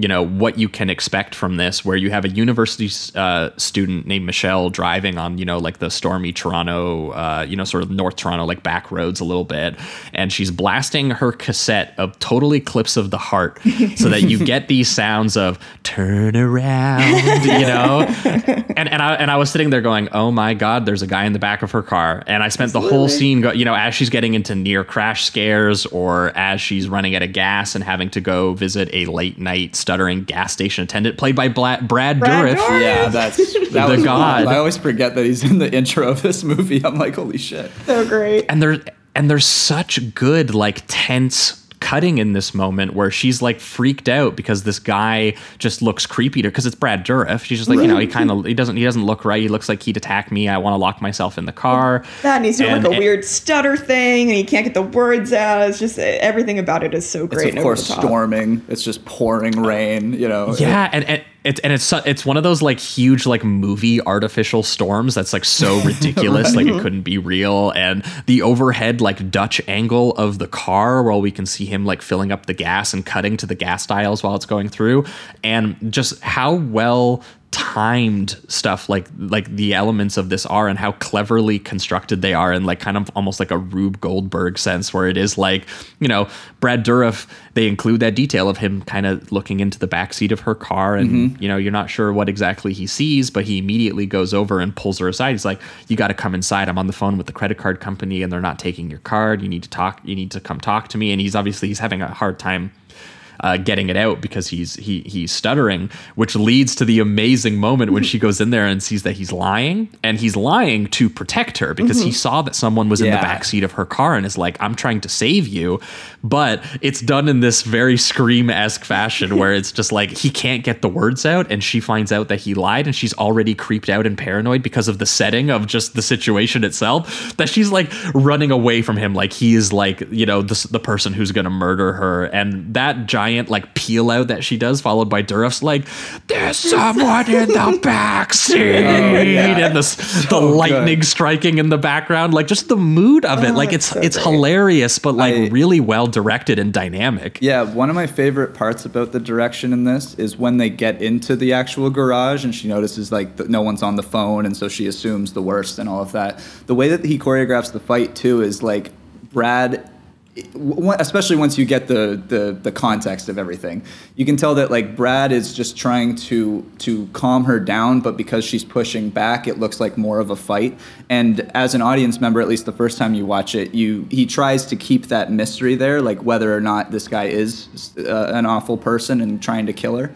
you know what you can expect from this where you have a university uh, student named michelle driving on you know like the stormy toronto uh, you know sort of north toronto like back roads a little bit. And she's blasting her cassette of total eclipse of the heart so that you get these <laughs> sounds of turn around you know? And and I and I was sitting there going, "Oh my god, there's a guy in the back of her car." And I spent the whole scene go, you know, as she's getting into near crash scares or as she's running out of gas and having to go visit a late night stuttering gas station attendant played by Bla- Brad, Brad Dourif. Dourif. Yeah, that's <laughs> that The was god. wild. I always forget that he's in the intro of this movie. I'm like, holy shit. so great and there and there's such good like tense cutting in this moment where she's like freaked out because this guy just looks creepy to her because it's Brad Dourif. She's just like, you know, he kind of he doesn't he doesn't look right. He looks like he'd attack me. I want to lock myself in the car. that and he's doing And- like a and- weird stutter thing and he can't get the words out it's just everything about it is so great. It's great of course over the top. storming. It's just pouring rain. You know. Yeah, and, and it's and it's it's one of those like huge like movie artificial storms that's like so <laughs> ridiculous, like it couldn't be real. And the overhead like Dutch angle of the car, while we can see him like filling up the gas and cutting to the gas dials while it's going through, and just how well timed stuff like like the elements of this are and how cleverly constructed they are and like kind of almost like a Rube Goldberg sense where it is like you know Brad Dourif they include that detail of him kind of looking into the backseat of her car and Mhm. you know you're not sure what exactly he sees but he immediately goes over and pulls her aside. He's like you got to come inside. I'm on the phone with the credit card company and they're not taking your card. You need to talk you need to come talk to me. And he's obviously he's having a hard time uh, getting it out because he's he he's stuttering, which leads to the amazing moment when she <laughs> goes in there and sees that he's lying, and he's lying to protect her because he Mhm. saw that someone was in the Yeah. back seat of her car and is like, "I'm trying to save you," but it's done in this very scream esque fashion where it's just like he can't get the words out, and she finds out that he lied, and she's already creeped out and paranoid because of the setting of just the situation itself that she's like running away from him, like he is like you know the the person who's gonna murder her, and that giant like peel out that she does, followed by Dourif's like, "There's someone in the back seat," Oh, yeah. <laughs> and the s- the oh, lightning striking in the background, like just the mood of it, Oh, like it's it's so it's great. hilarious, but like really well directed and dynamic. Yeah, one of my favorite parts about the direction in this is when they get into the actual garage and she notices like that no one's on the phone and so she assumes the worst and all of that. The way that he choreographs the fight too is like Brad w- especially once you get the, the the context of everything. You can tell that like brad is just trying to to calm her down but because she's pushing back it looks like more of a fight. And as an audience member at least the first time you watch it you he tries to keep that mystery there like whether or not this guy is uh, an awful person and trying to kill her.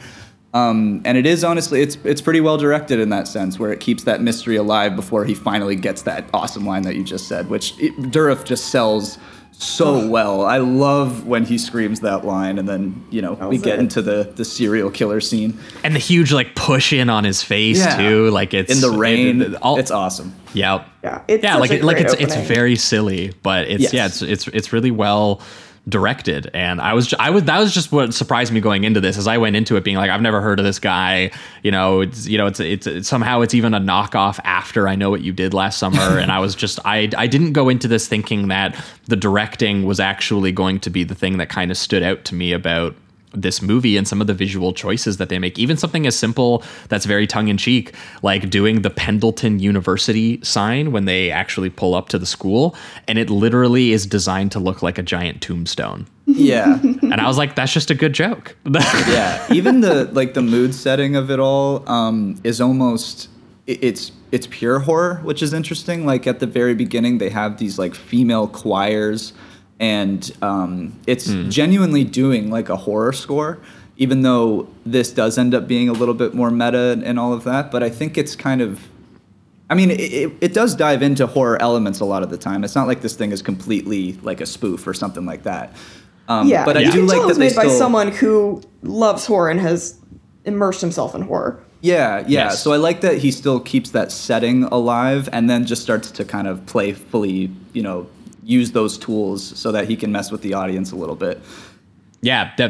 Um, and it is honestly, it's it's pretty well directed in that sense, where it keeps that mystery alive before he finally gets that awesome line that you just said, which it, Dourif just sells so well. I love when he screams that line, and then you know we get it. into the the serial killer scene. And the huge like push in on his face Yeah. too, like it's In the rain. it- all- it's awesome. Yeah, yeah, it's yeah, like like great it's it's very silly, but it's Yes. yeah, it's it's it's really well directed. And I was I was that was just what surprised me going into this, as I went into it being like I've never heard of this guy. You know, it's you know it's it's, it's somehow it's even a knockoff after I know what you did last summer, <laughs> and I was just I I didn't go into this thinking that the directing was actually going to be the thing that kind of stood out to me about this movie and some of the visual choices that they make. Even something as simple that's very tongue in cheek, like doing the Pendleton University sign when they actually pull up to the school, and it literally is designed to look like a giant tombstone. Yeah. and I was like, that's just a good joke. yeah, even the like the mood setting of it all um, is almost it's it's pure horror, which is interesting. Like at the very beginning, they have these like female choirs, and um, it's genuinely doing like a horror score. Even though this does end up being a little bit more meta and, and all of that, but I think it's kind of I mean, it, it, it does dive into horror elements a lot of the time. It's not like this thing is completely like a spoof or something like that. Um, yeah, but I you do can like tell that it's they made by still, someone who loves horror and has immersed himself in horror. Yeah, yeah. Yes. So I like that he still keeps that setting alive and then just starts to kind of playfully, you know, use those tools so that he can mess with the audience a little bit. Yeah, de-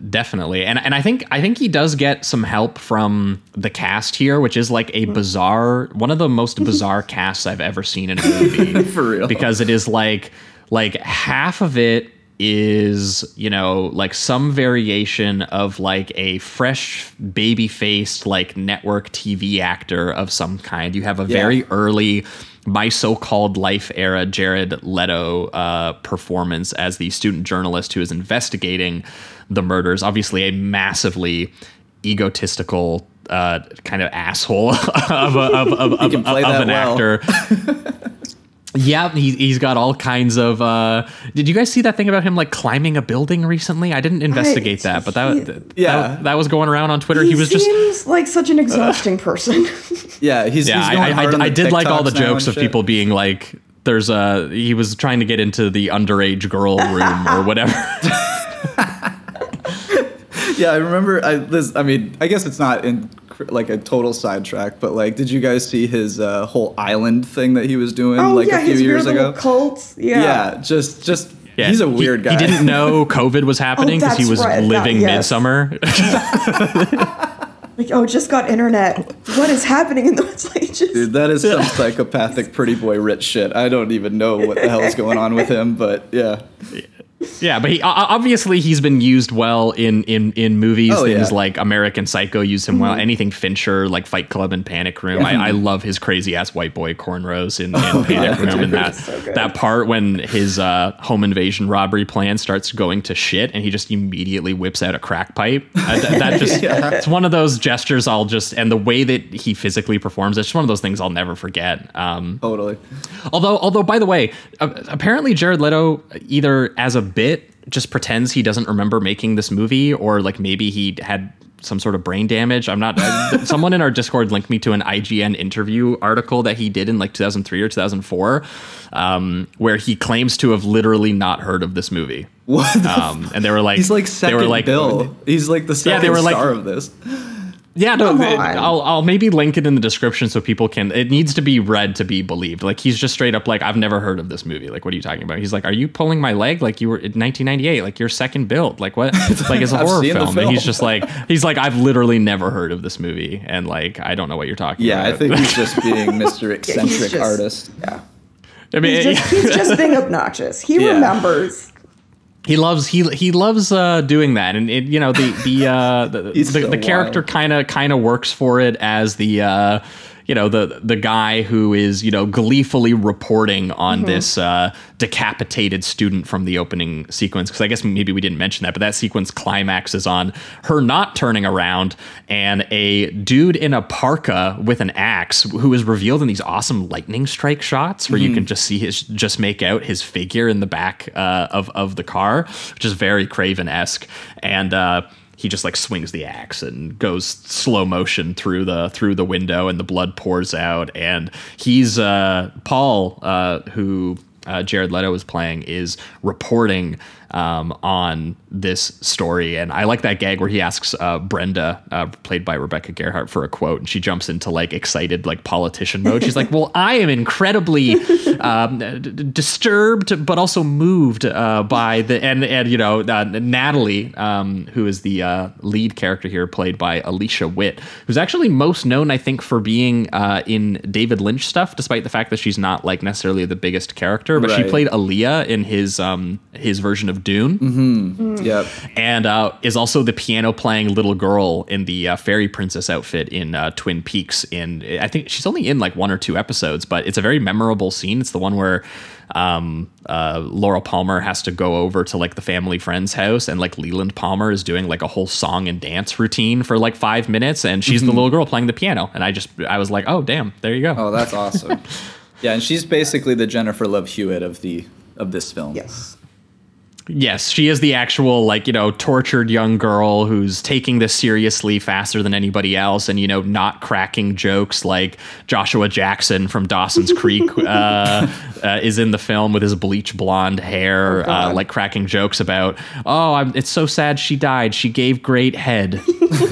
definitely. And and I think I think he does get some help from the cast here, which is like a bizarre one of the most <laughs> bizarre casts I've ever seen in a movie. <laughs> For real. Because it is like like half of it is, you know, like some variation of like a fresh baby faced like network TV actor of some kind. You have a Yeah. very early my so-called life era Jared Leto uh, performance as the student journalist who is investigating the murders. Obviously, a massively egotistical uh, kind of asshole <laughs> of, a, of, of, of, of an well. actor. <laughs> Yeah, he, he's got all kinds of. Uh, did you guys see that thing about him like climbing a building recently? I didn't investigate that, but that, that Yeah. that, was going around on Twitter. He, He, was just seems like such an exhausting person. <laughs> Yeah, he's yeah, he's I, going I, hard I, I the did like all the jokes of shit. people being like, "There's a." He was trying to get into the underage girl room or <laughs> whatever. <laughs> Yeah, I remember. I this. I mean, I guess it's not in cr- like a total sidetrack, but like, did you guys see his uh, whole island thing that he was doing oh like yeah, a few his years weird ago? little cult. Yeah. Yeah, just just Yeah, he's a he- weird guy. He didn't know <laughs> COVID was happening because he was right, that- living yes. midsummer. <laughs> Like oh, just got internet. What is happening in the it's like Dude, that is some psychopathic pretty boy rich shit. I don't even know what the hell is going on with him, but yeah. Yeah, but he obviously he's been used well in in in movies. Oh, things yeah. like American Psycho used him well. Mhm. Anything Fincher, like Fight Club and Panic Room. I, I love his crazy ass white boy cornrows in, in Oh, Panic yeah. <laughs> Room, and that that part when his uh, home invasion robbery plan starts going to shit, and he just immediately whips out a crack pipe. Uh, th- that <laughs> just Yeah. it's one of those gestures I'll just and the way that he physically performs. It's just one of those things I'll never forget. Um, totally. Although, although, by the way, uh, apparently Jared Leto either as a bit just pretends he doesn't remember making this movie, or like maybe he had some sort of brain damage. I'm not. uh, <laughs> someone in our Discord linked me to an IGN interview article that he did in like 2003 or 2004, um, where he claims to have literally not heard of this movie. What? Um, and they were like, He's like they second were like, Bill. He's like the Yeah, they were like- star of this. Yeah, no, it- I'll I'll maybe link it in the description so people can. It needs to be read to be believed. Like he's just straight up like, I've never heard of this movie. Like, what are you talking about? He's like, Are you pulling my leg? Like you were in 1998. Like your second build. Like what? <laughs> like it's a I've horror seen the film. And he's just like, he's like, I've literally never heard of this movie, and like I don't know what you're talking Yeah, about. Yeah, I think he's <laughs> just being <laughs> Mr. Eccentric just- artist. Yeah. I mean, He's just, he's just being obnoxious. He Yeah. remembers. He loves he he loves uh, doing that, and it, you know the the uh, the, <laughs> the, so the character kind of kind of works for it as the uh, you know the the guy who is you know gleefully reporting on Mm-hmm. Mhm. this uh, decapitated student from the opening sequence because I guess maybe we didn't mention that, but that sequence climaxes on her not turning around and a dude in a parka with an axe who is revealed in these awesome lightning strike shots where you Mhm. can just see his just make out his figure in the back uh, of of the car, which is very Craven esque, and uh, he just like swings the axe and goes slow motion through the through the window, and the blood pours out, and he's uh, Paul uh, who. Uh, Jared Leto is playing is reporting um, on this story, and I like that gag where he asks uh, Brenda, uh, played by Rebecca Gayheart, for a quote, and she jumps into like excited like politician mode. She's like, "Well, I am incredibly <laughs> um, d- disturbed, but also moved uh, by the and and you know uh, Natalie, um, who is the uh, lead character here, played by Alicia Witt, who's actually most known, I think, for being uh, in David Lynch stuff, despite the fact that she's not like necessarily the biggest character, but she played Alia in his um, his version of Dune Mm-hmm. Yep. and uh, is also the piano playing little girl in the uh, fairy princess outfit in uh, Twin Peaks. In I think she's only in like one or two episodes, but it's a very memorable scene. It's the one where um, uh, Laura Palmer has to go over to like the family friend's house, and like Leland Palmer is doing like a whole song and dance routine for like five minutes, and she's the Mhm. little girl playing the piano. And I just I was like, oh damn, there you go. Oh, that's awesome. <laughs> yeah, and she's basically the Jennifer Love Hewitt of the of this film. Yes. Yes, she is the actual like you know tortured young girl who's taking this seriously faster than anybody else, and you know not cracking jokes like Joshua Jackson from Dawson's <laughs> Creek uh, uh, is in the film with his bleach blonde hair, Oh, uh, like cracking jokes about oh I'm, it's so sad she died. She gave great head, <laughs>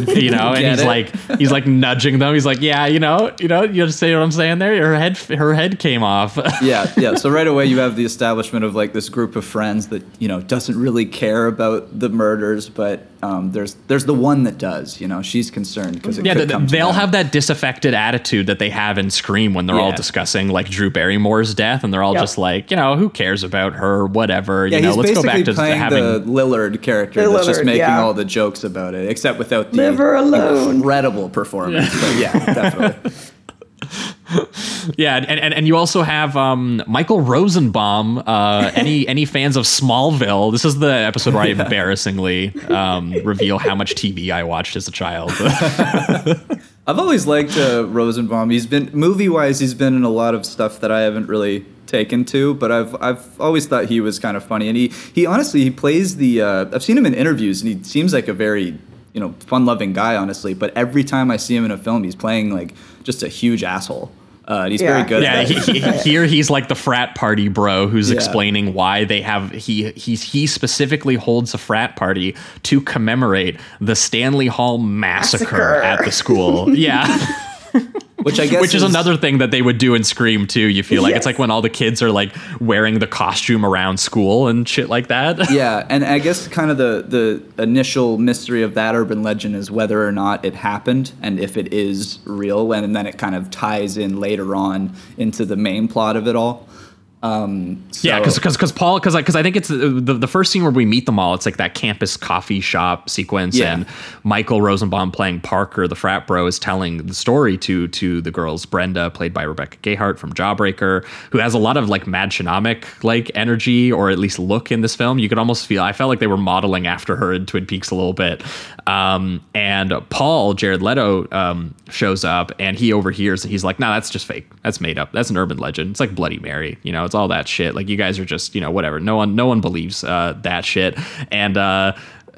you know, and he's it? like he's like nudging them. He's like yeah, you know, you know, you understand what I'm saying there. Her head her head came off. yeah, yeah. So right <laughs> away you have the establishment of like this group of friends that you know doesn't really care about the murders, but um, there's there's the one that does. You know, she's concerned because yeah, could they, come to they'll them. have that disaffected attitude that they have in Scream when they're all discussing like Drew Barrymore's death, and they're all Yep. just like, you know, who cares about her? Whatever. Yeah, you know, let's go back to having. the Lillard character The that's just making yeah. all the jokes about it, except without the Leave alone. incredible performance. But yeah, <laughs> definitely. <laughs> yeah, and, and and you also have um, Michael Rosenbaum. Uh, any <laughs> any fans of Smallville? This is the episode where I <laughs> embarrassingly um, reveal how much TV I watched as a child. I've always liked uh, Rosenbaum. He's been movie wise, he's been in a lot of stuff that I haven't really taken to, but I've I've always thought he was kind of funny, and he he honestly he plays the. Uh, I've seen him in interviews, and he seems like a very you know fun loving guy, honestly. But every time I see him in a film, he's playing like just a huge asshole. Uh, and he's very good. Yeah, at he, he, <laughs> here he's like the frat party bro who's Yeah. explaining why they have he he's he specifically holds a frat party to commemorate the Stanley Hall massacre, Massacre. at the school. <laughs> Yeah. <laughs> which I guess Which is, another thing that they would do in Scream too. You feel like it's like when all the kids are like wearing the costume around school and shit like that. <laughs> yeah, and I guess kind of the the initial mystery of that urban legend is whether or not it happened and if it is real, and then it kind of ties in later on into the main plot of it all. Um, yeah, so- because because because Paul because because I think it's the, the the first scene where we meet them all. It's like that campus coffee shop sequence, Yeah. and Michael Rosenbaum playing Parker, the frat bro, is telling the story to to the girls. Brenda, played by Rebecca Gayheart from Jawbreaker, who has a lot of like Mädchen Amick like energy or at least look in this film. You could almost feel. I felt like they were modeling after her in Twin Peaks a little bit. Um, and Paul Jared Leto um, shows up and he overhears and he's like, "No, that's just fake. That's made up. That's an urban legend. It's like Bloody Mary. You know, it's all that shit. Like you guys are just, you know, whatever. No one, no one believes uh, that shit." And uh,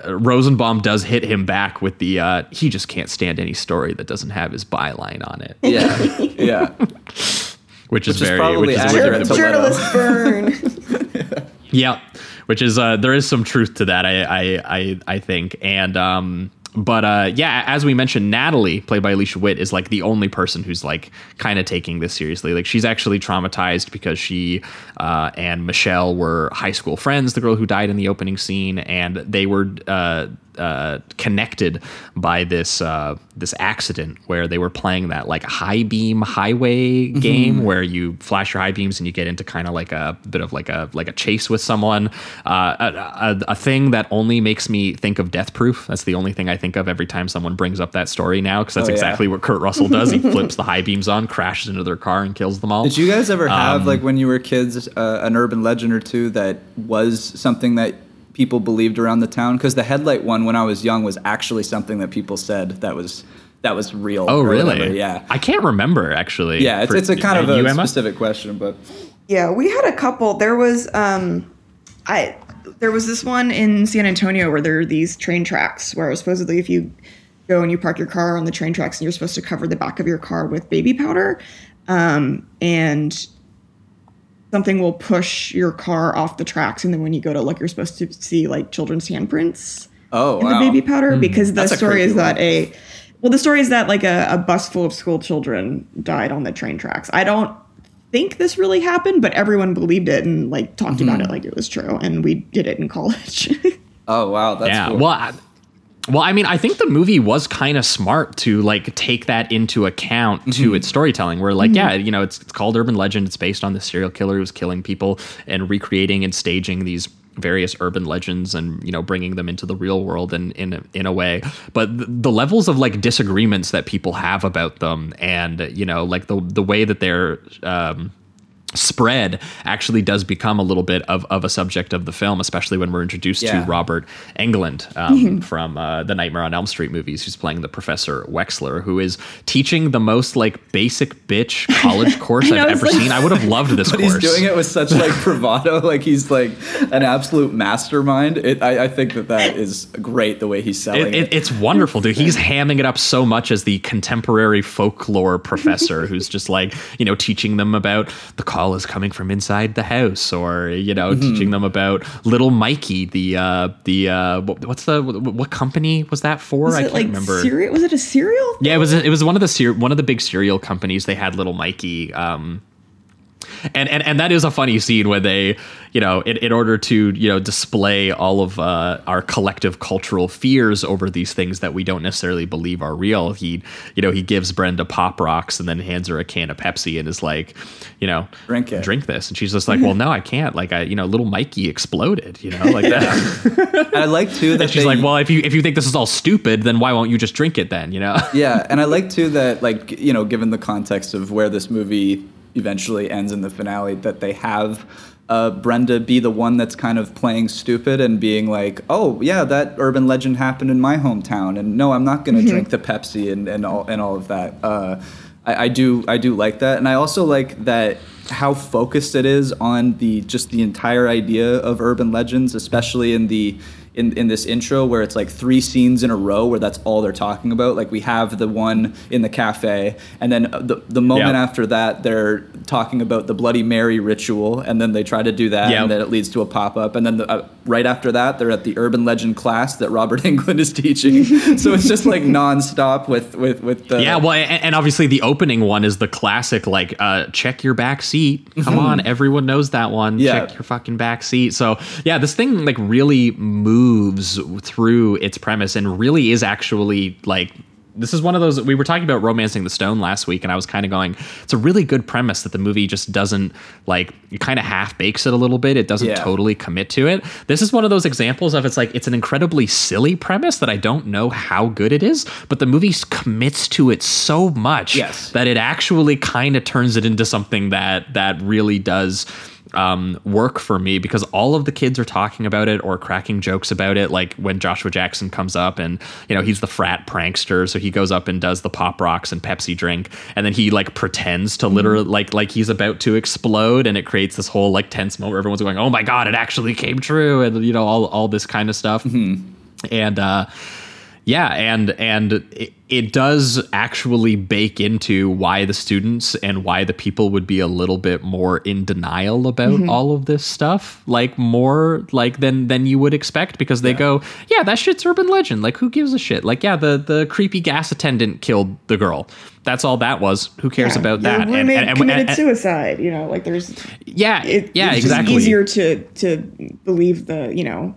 Rosenbaum does hit him back with the uh, he just can't stand any story that doesn't have his byline on it. Yeah, yeah. <laughs> Which is Which is very probably which is accurate very- to Journalist burn. <laughs> Yeah, which is uh, there is some truth to that. I I I, I think and. um but uh, yeah, as we mentioned, Natalie, played by Alicia Witt, is like the only person who's like kind of taking this seriously. Like she's actually traumatized because she uh, and Michelle were high school friends, the girl who died in the opening scene, and they were uh, uh, connected by this uh, this accident where they were playing that like high beam highway game where you flash your high beams and you get into kind of like a bit of like a like a chase with someone. Uh, a, a, a thing that only makes me think of Death Proof. That's the only thing I think of every time someone brings up that story now because that's Oh, yeah. exactly what Kurt Russell does. He <laughs> flips the high beams on, crashes into their car, and kills them all. Did you guys ever have Um, like when you were kids uh, an urban legend or two that was something that people believed around the town? Because the headlight one, when I was young, was actually something that people said that was that was real. Oh, really? whatever, Yeah. I can't remember actually. Yeah, it's, For- it's a kind of a Emma? specific question, but Yeah, we had a couple. There was um I there was this one in San Antonio where there are these train tracks where supposedly if you go and you park your car on the train tracks and you're supposed to cover the back of your car with baby powder um and something will push your car off the tracks and then when you go to look you're supposed to see like children's handprints oh, in wow. the baby powder because the That's story creepy is that one. a well the story is that like a, a bus full of school children died on the train tracks i don't think this really happened but everyone believed it and like talked about Mm-hmm. it like it was true and we did it in college <laughs> Oh wow, that's yeah. cool. Well, I, well, I mean, I think the movie was kind of smart to like take that into account to Mm-hmm. its storytelling. Where like, yeah, you know, it's it's called urban legend. It's based on the serial killer who's killing people and recreating and staging these various urban legends and you know bringing them into the real world in in a, in a way but the, the levels of like disagreements that people have about them and you know like the the way that they're um spread actually does become a little bit of, of a subject of the film, especially when we're introduced Yeah. to Robert Englund um, <laughs> from uh, the Nightmare on Elm Street movies, who's playing the Professor Wexler, who is teaching the most like basic bitch <laughs> college course I know, I've ever like- seen. I would have loved this <laughs> but course. he's doing it with such like bravado, like he's like an absolute mastermind. It, I, I think that that is great the way he's selling It, it. it, it's wonderful, dude. He's hamming it up so much as the contemporary folklore professor who's just like, you know, teaching them about the call is coming from inside the house, or you know, teaching them about little Mikey, the uh, the uh, what's the what, company was that for? was I can't like remember. cereal was it a cereal Yeah, it was it was one of the one of the big cereal companies. They had little Mikey. Um, and, and and that is a funny scene where they, you know, in, in order to you know display all of uh, our collective cultural fears over these things that we don't necessarily believe are real, he, you know, he gives Brenda pop rocks and then hands her a can of Pepsi and is like, you know, Drink it. drink this, and she's just like, well, no, I can't. Like, I, you know, little Mikey exploded, you know, like that. I like too <laughs> that and she's they- like, well, if you if you think this is all stupid, then why won't you just drink it then, you know? yeah, and I like too that like you know, given the context of where this movie eventually ends in the finale, that they have uh, Brenda be the one that's kind of playing stupid and being like, "Oh yeah, that urban legend happened in my hometown," and no, I'm not going to drink the Pepsi and, and all and all of that. Uh, I, I do I do like that, and I also like that how focused it is on the just the entire idea of urban legends, especially in the in, in this intro where it's like three scenes in a row where that's all they're talking about. Like we have the one in the cafe, and then the, the moment Yeah. after that, they're talking about the Bloody Mary ritual, and then they try to do that, Yeah. and then it leads to a pop up. And then the, uh, right after that, they're at the urban legend class that Robert <laughs> Englund is teaching. so it's just like nonstop with, with, with the. Yeah, well, and, and obviously the opening one is the classic, like, uh, check your back seat. Come on, everyone knows that one. Mm-hmm. Yeah. Check your fucking back seat. So, yeah, this thing like really moves through its premise and really is actually like this is one of those we were talking about romancing the stone last week and i was kind of going it's a really good premise that the movie just doesn't like it kind of half bakes it a little bit it doesn't Yeah. totally commit to it this is one of those examples of it's like it's an incredibly silly premise that i don't know how good it is but the movie commits to it so much Yes. that it actually kind of turns it into something that that really does um, work for me because all of the kids are talking about it or cracking jokes about it. Like when Joshua Jackson comes up and, you know, he's the frat prankster. So he goes up and does the pop rocks and Pepsi drink. And then he like pretends to literally like, like he's about to explode. And it creates this whole like tense moment where everyone's going, oh my God, it actually came true. And, you know, all, all this kind of stuff. And, uh, yeah, and and it, it does actually bake into why the students and why the people would be a little bit more in denial about Mhm. all of this stuff, like more like than than you would expect, because they go, yeah, that shit's urban legend. Like, who gives a shit? Like, yeah, the the creepy gas attendant killed the girl. That's all that was. Who cares about Your that? roommate committed suicide. You know, like there's yeah, it, yeah, it's exactly. Easier to to believe the you know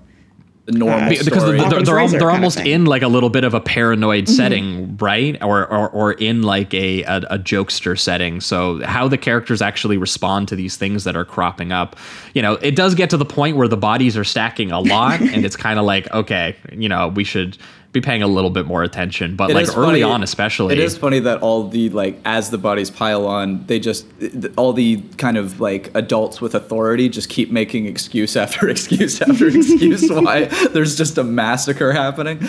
the normal Be- because they're, they're, they're, al- they're almost in like a little bit of a paranoid Mhm. setting right? Or, or or in like a, a a jokester setting. So how the characters actually respond to these things that are cropping up you know it does get to the point where the bodies are stacking a lot and it's kind of like okay you know we should be paying a little bit more attention but It like early funny- on especially It is funny that all the like as the bodies pile on, they just all the kind of like adults with authority just keep making excuse <laughs> after excuse after excuse <laughs> why there's just a massacre happening.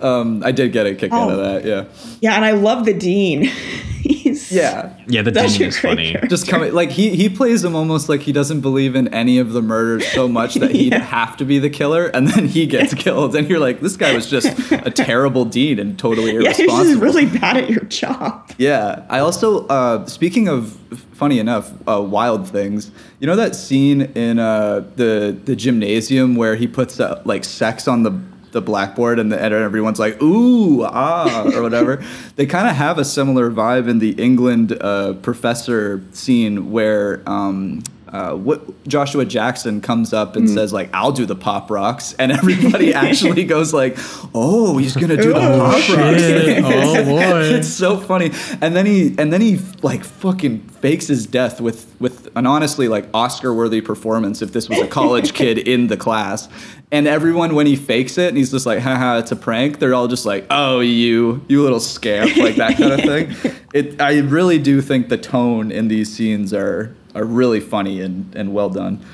Um, I did get a kick out of Oh. that. Yeah. yeah, and I love the dean. <laughs> He's Yeah. yeah the dean is funny character. Just coming like he he plays him almost like he doesn't believe in any of the murders so much that he'd have to be the killer, and then he gets killed, and you're like, this guy was just a terrible deed and totally irresponsible. <laughs> yeah, he's irresponsible. just really bad at your job. Yeah, I also uh, speaking of funny enough, uh, wild things. You know that scene in uh, the the gymnasium where he puts uh, like sex on the the blackboard and, the, and everyone's like ooh ah or whatever. <laughs> they kind of have a similar vibe in the Englund uh, professor scene where. Um, uh, what Joshua Jackson comes up and says like I'll do the pop rocks and everybody <laughs> actually goes like oh he's gonna do the Oh, pop shit. rocks <laughs> Oh, boy. it's so funny. And then he and then he like fucking fakes his death with with an honestly like Oscar worthy performance if this was a college <laughs> kid in the class. And everyone when he fakes it and he's just like, haha, it's a prank, they're all just like, Oh, you, you little scamp, like that kind of thing. It I really do think the tone in these scenes are are really funny and, and well done.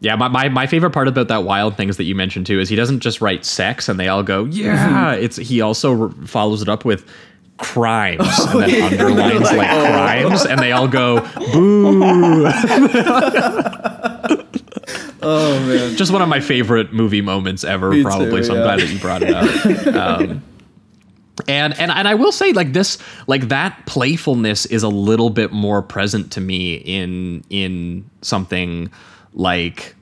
Yeah, my, my, my favorite part about that wild things that you mentioned too is he doesn't just write sex and they all go yeah. It's he also re- follows it up with crimes <laughs> and then underlines like Oh. crimes and they all go boo. <laughs> Oh man. just one of my favorite movie moments ever, Me probably. too, so I'm glad that you brought it up. <laughs> Um, and and and I will say like this like that playfulness is a little bit more present to me in in something like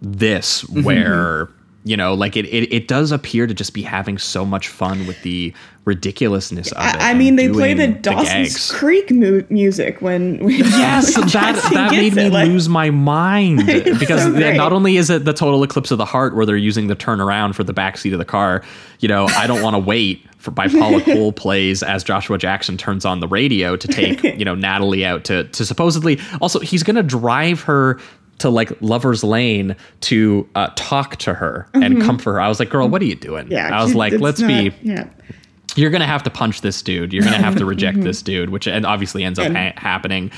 this Mm-hmm. where you know like it, it it does appear to just be having so much fun with the ridiculousness of it. I, I mean, they play the Dawson's gags. Creek mu- music when, when <laughs> Yes, when <laughs> that that made me it, like- lose my mind <laughs> because so not only is it the total eclipse of the heart where they're using the turnaround for the backseat of the car, you know, I don't want to wait for by Paula Cole plays as Joshua Jackson turns on the radio to take <laughs> you know Natalie out to to supposedly also he's gonna drive her to like Lover's Lane to uh, talk to her and Mhm. comfort her. I was like, girl, what are you doing? Yeah, I was like, let's not- be Yeah. You're gonna have to punch this dude. You're gonna have to reject <laughs> this dude, which and obviously ends up ha- happening.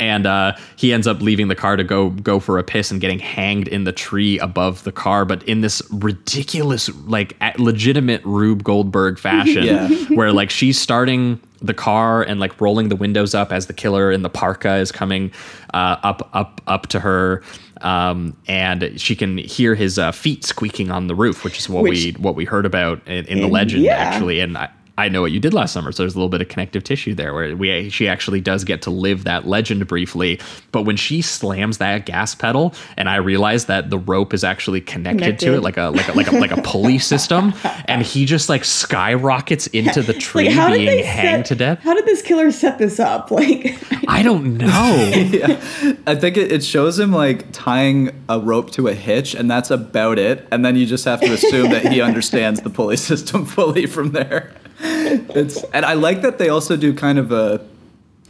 And uh, he ends up leaving the car to go go for a piss and getting hanged in the tree above the car, but in this ridiculous, like legitimate Rube Goldberg <laughs> fashion, Yeah. where like she's starting the car and like rolling the windows up as the killer in the parka is coming uh, up up up to her. Um, and she can hear his uh, feet squeaking on the roof, which is what Which- we what we heard about in, in the legend yeah. actually and I, I know what you did last summer so there's a little bit of connective tissue there where we she actually does get to live that legend briefly but when she slams that gas pedal and I realize that the rope is actually connected, to it like a like a like a, like a pulley <laughs> system and he just like skyrockets into the tree Like, being hanged set, to death How did this killer set this up? <laughs> Like, I don't know yeah. <laughs> I think it, it shows him like tying a rope to a hitch, and that's about it. And then you just have to assume that he understands the pulley system fully from there. It's and I like that they also do kind of a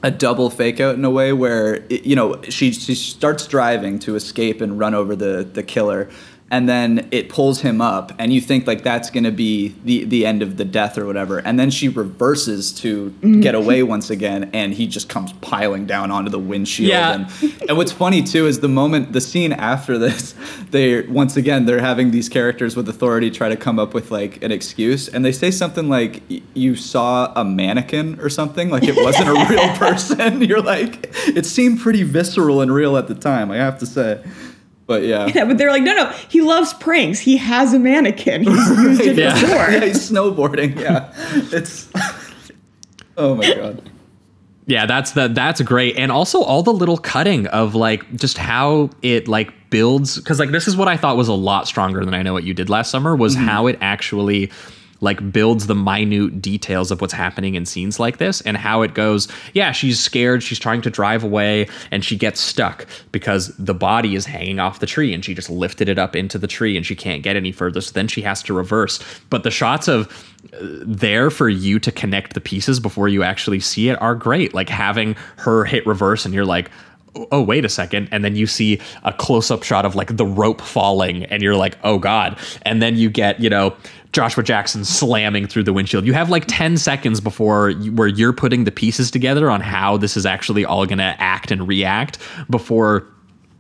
a double fake out in a way where you know she she starts driving to escape and run over the the killer and then it pulls him up and you think like that's going to be the the end of the death or whatever and then she reverses to mm-hmm. get away once again and he just comes piling down onto the windshield. Yeah. and and what's funny too is the moment the scene after this <laughs> they once again they're having these characters with authority try to come up with like an excuse and they say something like you saw a mannequin or something? Like it wasn't a real <laughs> person. <laughs> You're like it seemed pretty visceral and real at the time i have to say but yeah <laughs> Yeah, but they're like, no, no, he loves pranks. He has a mannequin. He's <laughs> used it Yeah. before. yeah he's snowboarding yeah it's <laughs> oh my god Yeah, that's the that's great, and also all the little cutting of like just how it like builds because like this is what I thought was a lot stronger than I know what you did last summer was mm-hmm. how it actually like builds the minute details of what's happening in scenes like this and how it goes yeah she's scared she's trying to drive away and she gets stuck because the body is hanging off the tree and she just lifted it up into the tree and she can't get any further so then she has to reverse but the shots of uh, there for you to connect the pieces before you actually see it are great. Like having her hit reverse and you're like, oh, oh wait a second. And then you see a close up shot of like the rope falling and you're like, oh God. And then you get, you know, Joshua Jackson slamming through the windshield. You have like 10 seconds before you, where you're putting the pieces together on how this is actually all going to act and react before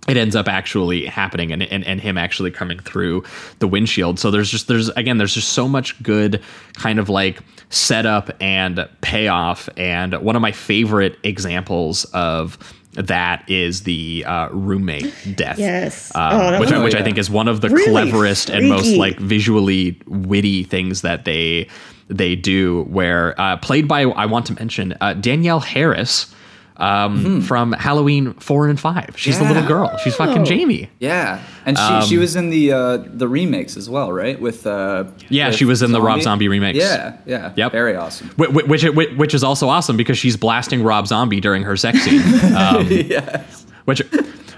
it ends up actually happening and, and and him actually coming through the windshield so there's just there's again there's just so much good kind of like setup and payoff and one of my favorite examples of that is the uh, roommate death. Yes. um, Oh, which, I, which I think is one of the Really cleverest and most like visually witty things that they they do where uh, played by I want to mention uh, Danielle Harris um, from Halloween four and five. She's the little girl. She's fucking Oh. Jamie. yeah and she, she was in the uh the remakes as well right with uh Yeah, with she was in the Rob Zombie remakes. yeah yeah Yep. very awesome Wh- wh- Which, which which is also awesome because she's blasting Rob Zombie during her sex scene. <laughs> Um, yes which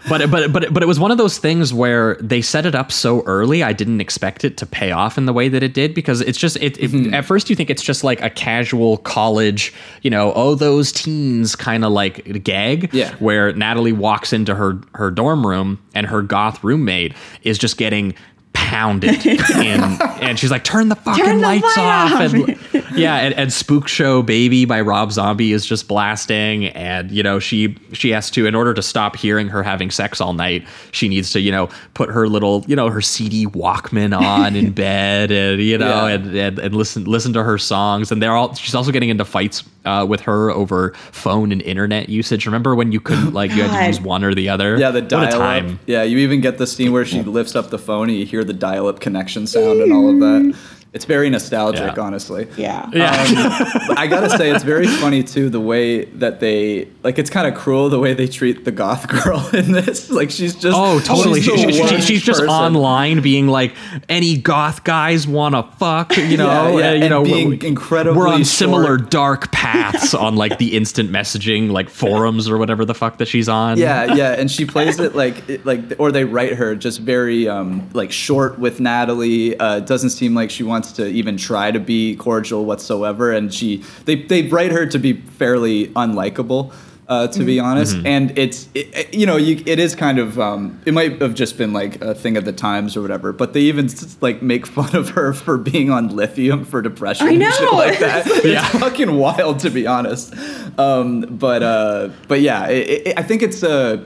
but but but but it was one of those things where they set it up so early i didn't expect it to pay off in the way that it did because it's just it, it Mm-hmm. at first you think it's just like a casual college you know oh those teens kind of like gag Yeah. where natalie walks into her her dorm room and her goth roommate is just getting pounded <laughs> in and she's like turn the fucking Turn the lights light off off. and <laughs> yeah and, and spook show baby by rob zombie is just blasting and you know she she has to in order to stop hearing her having sex all night she needs to you know put her little you know her cd walkman on in <laughs> bed and you know Yeah. and, and and listen listen to her songs and they're all she's also getting into fights uh, with her over phone and internet usage remember when you couldn't like you had to use one or the other Yeah, the dial time up. Yeah, you even get the scene where she <laughs> lifts up the phone and you hear the dial up connection sound and all of that. It's very nostalgic, Yeah. honestly. Yeah. yeah I gotta say, it's very funny too the way that they like. It's kind of cruel the way they treat the goth girl <laughs> in this. Like she's just Oh, totally. She's, She, she- she- she's just online being like, any goth guys want to fuck, you know? Yeah, yeah, uh, you and know, being we're- incredibly We're on similar dark paths on like the instant messaging, like forums or whatever the fuck that she's on. Yeah, yeah, and she plays it like it- like, or they write her just very um, like short with Natalie. Uh, it doesn't seem like she wants to even try to be cordial whatsoever, and she they they write her to be fairly unlikable. Uh, to be honest, and it's it, it- you know you, it is kind of um, it might have just been like a thing of the times or whatever, but they even like make fun of her for being on lithium for depression. I and shit know. like <laughs> that. Yeah. It's fucking wild to be honest. Um, but uh, but yeah, it, it, I think it's uh,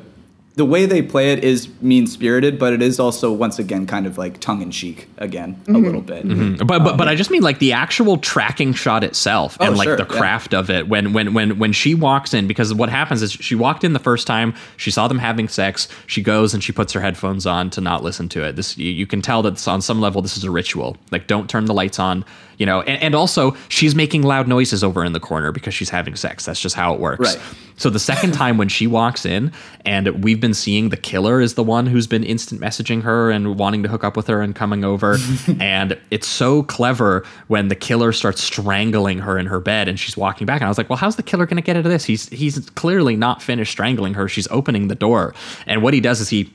the way they play it is mean spirited, but it is also once again kind of like tongue in cheek again a mm-hmm. little bit. Mm-hmm. Um, but but but I just mean like the actual tracking shot itself and Oh, like sure, the yeah. craft of it. When when when when she walks in because what happens is she walked in the first time she saw them having sex she goes and she puts her headphones on to not listen to it. This you, you can tell that on some level this is a ritual. Like don't turn the lights on you know and, and also she's making loud noises over in the corner because she's having sex that's just how it works Right. so the second <laughs> time when she walks in, and we've been seeing the killer is the one who's been instant messaging her and wanting to hook up with her and coming over, <laughs> and it's so clever when the killer starts strangling her in her bed and she's walking back, and I was like, well, how's the killer gonna get out of this? He's he's clearly not finished strangling her. She's opening the door, and what he does is he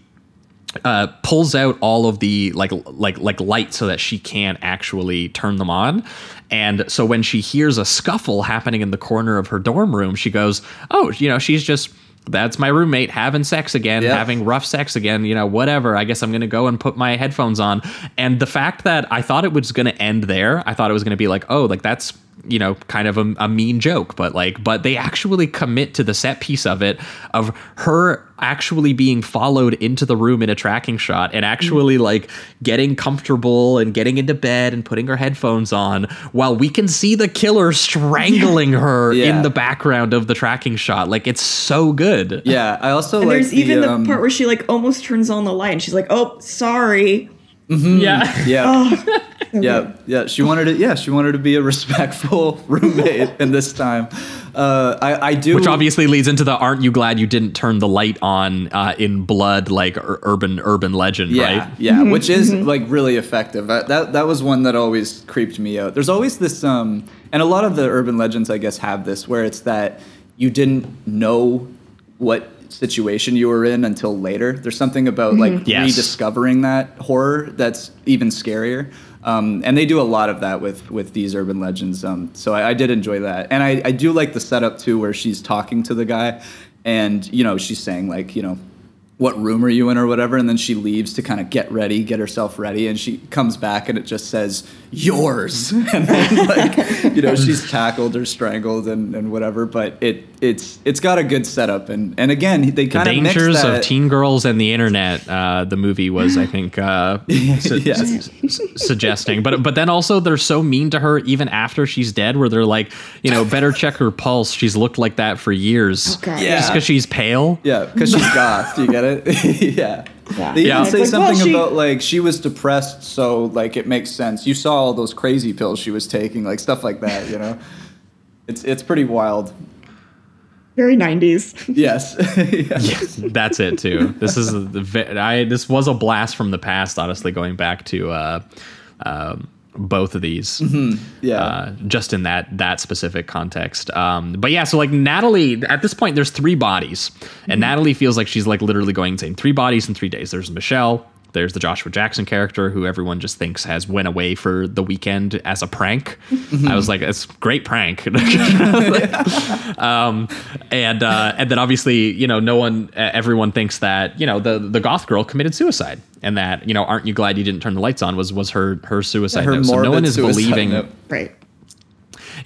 uh, pulls out all of the like like like lights so that she can't actually turn them on. And so when she hears a scuffle happening in the corner of her dorm room, she goes, "Oh, you know, she's just." That's my roommate having sex again, Yeah. having rough sex again, you know, whatever. I guess I'm going to go and put my headphones on. And the fact that I thought it was going to end there, I thought it was going to be like, oh, like that's you know kind of a, a mean joke but like but they actually commit to the set piece of it of her actually being followed into the room in a tracking shot and actually like getting comfortable and getting into bed and putting her headphones on while we can see the killer strangling her Yeah. in the background of the tracking shot like it's so good Yeah, I also And like there's even the um, part where she like almost turns on the light and she's like, "Oh, sorry." Yeah Yeah. <laughs> Oh, yeah, yeah. She wanted it. Yeah, she wanted to be a respectful <laughs> roommate. and this time, uh, I, I do. which obviously leads into the aren't you glad you didn't turn the light on uh, in blood like ur- urban urban legend yeah, right yeah, which is like really effective. Uh, that that was one that always creeped me out. There's always this, um, and a lot of the urban legends, I guess, have this where it's that you didn't know what situation you were in until later. There's something about like Yes. rediscovering that horror that's even scarier. Um, and they do a lot of that with with these urban legends. Um, so I, I did enjoy that, and I, I do like the setup too, where she's talking to the guy, and you know she's saying like you know what room are you in or whatever and then she leaves to kind of get ready get herself ready and she comes back and it just says yours <laughs> and then like you know she's tackled or strangled and, and whatever but it it's it's got a good setup and and again they the kind of mix dangers that of teen girls and the internet uh, the movie was i think uh, <laughs> su- <laughs> Yes. s- suggesting but but then also they're so mean to her even after she's dead where they're like you know better check her pulse she's looked like that for years God. Yeah. just because she's pale yeah because she's goth you get it <laughs> yeah Yeah. They Yeah. even say It's like, well, something she- about like she was depressed, so like it makes sense. You saw all those crazy pills she was taking, like stuff like that. You know, it's it's pretty wild. Very 90s. <laughs> Yes. <laughs> yes. that's it too this is the ve- i this was a blast from the past honestly going back to uh um both of these Yeah. uh, just in that that specific context. Um, but yeah, so like Natalie, at this point, there's three bodies, and Natalie feels like she's like literally going insane. Three bodies in three days. There's Michelle. There's the Joshua Jackson character, who everyone just thinks has went away for the weekend as a prank. I was like, it's a great prank. <laughs> <laughs> um, and uh, and then obviously, you know, no one, uh, everyone thinks that you know the the goth girl committed suicide, and that you know, aren't you glad you didn't turn the lights on? Was was her her suicide Her note? So no one is believing. note. right.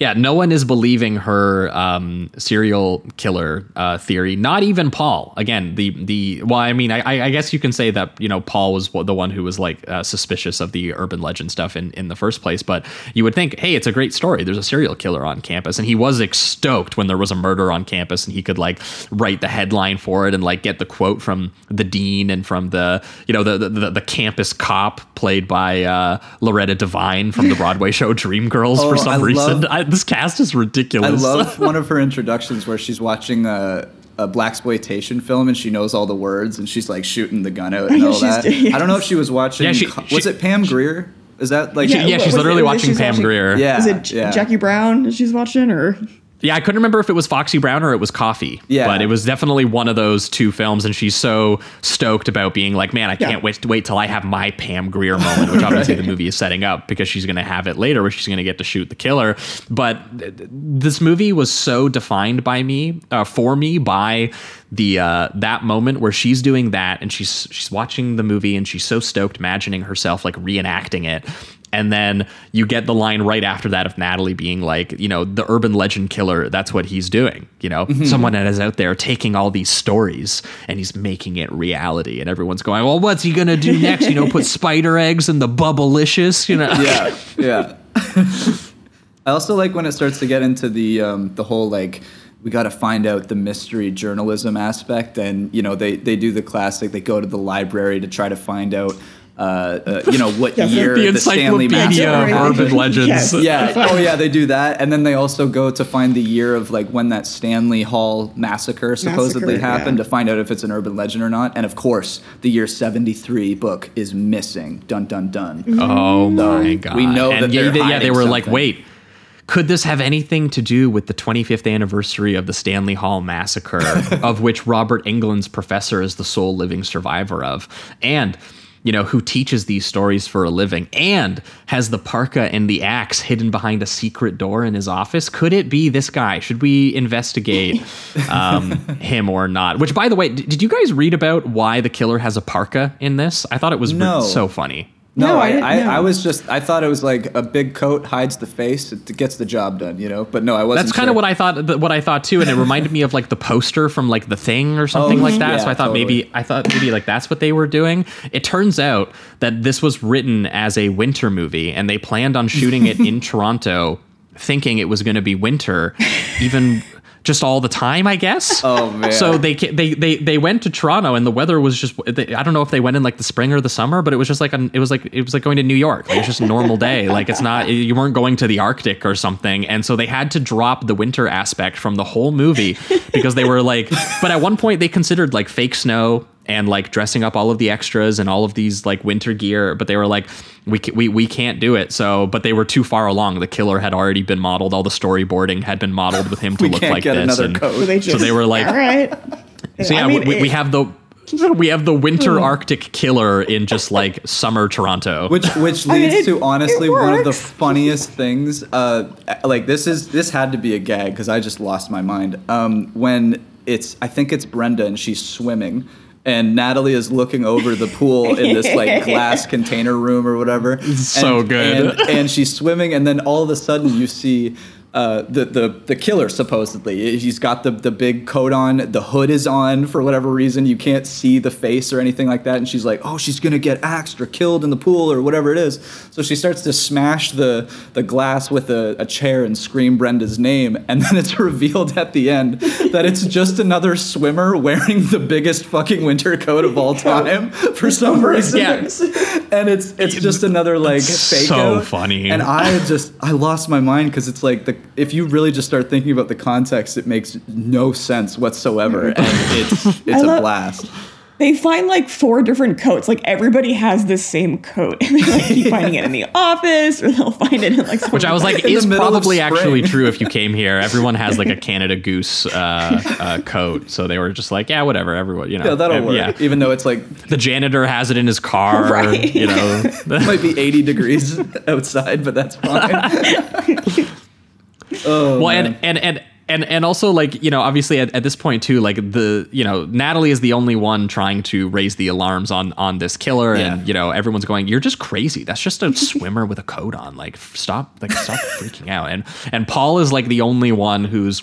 Yeah, no one is believing her um, serial killer uh, theory. Not even Paul. Again, the the well, I mean, I, I guess you can say that you know Paul was the one who was like uh, suspicious of the urban legend stuff in in the first place. But you would think, hey, it's a great story. There's a serial killer on campus, and he was ex- stoked when there was a murder on campus, and he could like write the headline for it and like get the quote from the dean and from the you know the the, the, the campus cop played by uh, Loretta Devine from the Broadway show Dreamgirls Oh, for some I love- reason. I, this cast is ridiculous. I love <laughs> one of her introductions where she's watching a, a black exploitation film and she knows all the words and she's like shooting the gun out and all she's- that. I don't know if she was watching. Yeah, she- was she- it Pam Grier? Is that like? yeah, she's was it- literally it watching she's Pam watching- Grier. Yeah, Is it J- yeah. Jackie Brown she's watching or Yeah, I couldn't remember if it was Foxy Brown or it was Coffy. Yeah. But it was definitely one of those two films, and she's so stoked about being like, man, I Yeah. can't wait to wait till I have my Pam Grier moment, which obviously the <laughs> movie is setting up because she's going to have it later where she's going to get to shoot the killer. But th- th- this movie was so defined by me, uh, for me, by the uh, that moment where she's doing that and she's she's watching the movie and she's so stoked, imagining herself like reenacting it. And then you get the line right after that of Natalie being like, you know, the urban legend killer, that's what he's doing. You know, someone that is out there taking all these stories and he's making it reality. And everyone's going, well, what's he going to do next? You know, put <laughs> spider eggs in the bubblicious, you know? yeah, <laughs> yeah. I also like when it starts to get into the um, the whole like we got to find out the mystery journalism aspect, and you know they they do the classic. They go to the library to try to find out. Uh, uh, you know what <laughs> Yes, year the the, Stanley Encyclopedia Massacre of. Urban Legends. Yes. Yeah. Oh, yeah. They do that, and then they also go to find the year of like when that Stanley Hall massacre supposedly Massacre, happened yeah. to find out if it's an urban legend or not. And of course, the year seventy three book is missing. Dun dun dun. Oh my God. we know and that yeah, they're yeah, they hiding were like, wait. could this have anything to do with the 25th anniversary of the Stanley Hall massacre, <laughs> of which Robert Englund's professor is the sole living survivor of? And you know, who teaches these stories for a living and has the parka and the axe hidden behind a secret door in his office. Could it be this guy? Should we investigate <laughs> um, him or not? Which, by the way, d- did you guys read about why the killer has a parka in this? I thought it was re- so funny. No, No, I I, I. I was just I thought it was like a big coat hides the face, it gets the job done, you know. But no, I wasn't. That's kind of what I thought. What I thought too, and it reminded me of like the poster from like the Thing or something Oh, like that. so I thought totally. maybe I thought maybe like that's what they were doing. It turns out that this was written as a winter movie, and they planned on shooting it in <laughs> Toronto, thinking it was going to be winter, even just all the time. I guess. <laughs> Oh, man. So they they they they went to Toronto, and the weather was just. They, I don't know if they went in like the spring or the summer, but it was just like an, it was like it was like going to New York. Like it's just a normal day. <laughs> Like it's not you weren't going to the Arctic or something, and so they had to drop the winter aspect from the whole movie because they were like. But at one point, they considered like fake snow and like dressing up all of the extras and all of these like winter gear, but they were like, we ca- we we can't do it. So, but they were too far along. The killer had already been modeled. All the storyboarding had been modeled with him to <laughs> We look can't like get this. another and coat. So they so they were like, all right. <laughs> so yeah, I mean, we, we have the <laughs> we have the winter Arctic killer in just like summer Toronto. which which I mean, leads it- to honestly one of the funniest things uh like this is this had to be a gag because i just lost my mind um when it's i think it's brenda and she's swimming and natalie is looking over the pool in this like <laughs> glass container room or whatever So And- good. and, and she's swimming and then all of a sudden you see uh, the, the the killer supposedly. He's got the the big coat on the hood is on for whatever reason. You can't see the face or anything like that. And she's like oh she's gonna get axed or killed in the pool or whatever it is. So she starts to smash the the glass with a, a chair and scream Brenda's name. And then it's <laughs> revealed at the end that it's just another swimmer wearing the biggest fucking winter coat of all <laughs> time for some <laughs> reason. Yeah. and it's it's just another like fake so out. funny. And I just I lost my mind because it's like the if you really just start thinking about the context, it makes no sense whatsoever, <laughs> and it's it's a blast. They find like four different coats. Like everybody has the same coat, and <laughs> they like keep finding it in the office, or they'll find it in like. which I was like <laughs> is probably actually true if you came here. Everyone has like a Canada Goose uh, uh, coat, so they were just like, yeah, whatever. Everyone, you know, Yeah, that'll ev- work. Yeah, Even though it's like the janitor has it in his car. Right. You know, it might be 80 degrees outside, but that's fine. Oh, well man. and and and and and also like you know obviously at, at this point too like the you know natalie is the only one trying to raise the alarms on on this killer Yeah. and you know everyone's going you're just crazy that's just a <laughs> swimmer with a coat on like stop like stop freaking out and and paul is like the only one who's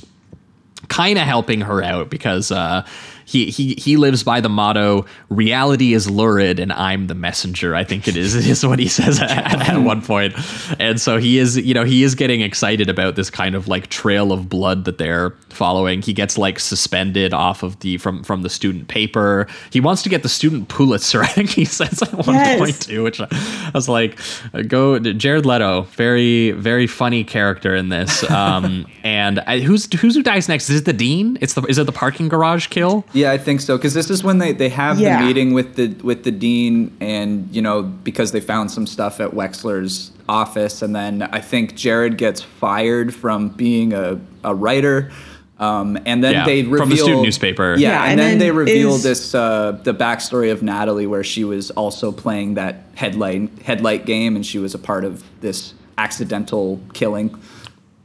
kind of helping her out because uh, he he he lives by the motto "Reality is lurid and I'm the messenger." I think it is <laughs> is what he says at, at one point, and so he is you know he is getting excited about this kind of like trail of blood that they're following. He gets like suspended off of the from from the student paper. He wants to get the student Pulitzer. <laughs> I think he says at one Yes. point too, which I, I was like, uh, go Jared Leto, very very funny character in this. <laughs> Um, and I, who's who's who dies next? Is it the dean? It's the is it the parking garage kill? Yeah, I think so. Because this is when they, they have Yeah. the meeting with the with the dean, and you know because they found some stuff at Wexler's office, and then I think Jared gets fired from being a, a writer. Um, and then Yeah, they reveal from the student newspaper. Yeah, Yeah, and, and then, then they reveal is- this uh, the backstory of Natalie, where she was also playing that headlight headlight game, and she was a part of this accidental killing.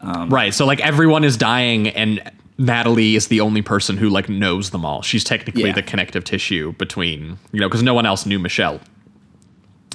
Right. So like everyone is dying and Natalie is the only person who like knows them all. She's technically Yeah. the connective tissue between, you know, because no one else knew Michelle.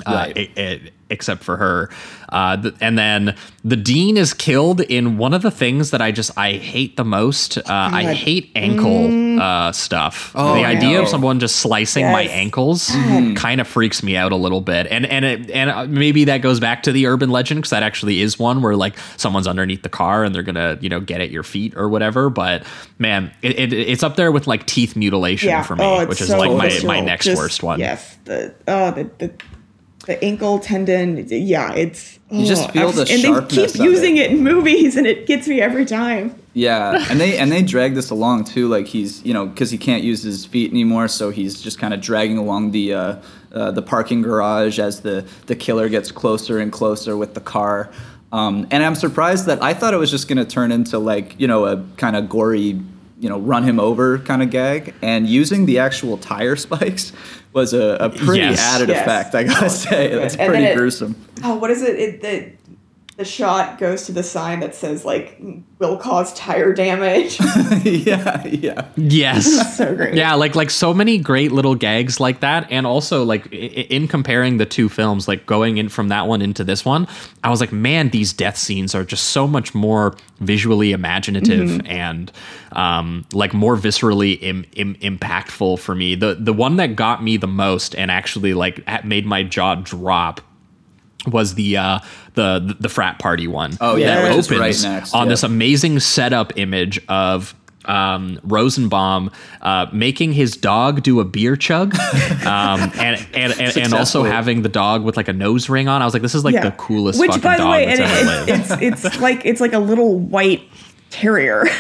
Uh, Right. e- e- except for her. Uh, th- and then the dean is killed in one of the things that I just I hate the most. Uh, I God. hate ankle uh, stuff. Oh, the idea no. of someone just slicing my ankles Mm-hmm. kind of freaks me out a little bit. And and it, and uh, maybe that goes back to the urban legend because that actually is one where like someone's underneath the car and they're gonna you know get at your feet or whatever. But man, it, it, it's up there with like teeth mutilation yeah. for me, oh, which is so like my, my next Just- worst one. Yes, the oh the the, the ankle tendon. Yeah, it's You just oh, feel the and sharpness they of keep using it. it. in movies, and it gets me every time. Yeah, and they and they drag this along too. Like he's you know because he can't use his feet anymore, so he's just kind of dragging along the uh, uh, the parking garage as the the killer gets closer and closer with the car. Um, and I'm surprised that I thought it was just going to turn into like you know a kind of gory, you know, run him over kind of gag. And using the actual tire spikes was a, a pretty Yes. added Yes. effect. I gotta say, that's And pretty it- gruesome. Oh, what is it? it the, the shot goes to the sign that says like will cause tire damage. <laughs> yeah, yeah. Yes. <laughs> so great. Yeah, like like so many great little gags like that, and also like i- i- in comparing the two films, like going in from that one into this one, I was like, man, these death scenes are just so much more visually imaginative Mhm. and um, like more viscerally Im- Im- impactful for me. The the one that got me the most and actually like made my jaw drop was the uh the the frat party one. Oh, yeah, that opens right next, on yeah. this amazing setup image of um, Rosenbaum uh, making his dog do a beer chug, <laughs> um, and and, and, and also having the dog with like a nose ring on. I was like, this is like Yeah. the coolest Which, fucking by the dog way, that's and ever it, lived. it's it's like it's like a little white terrier. <laughs>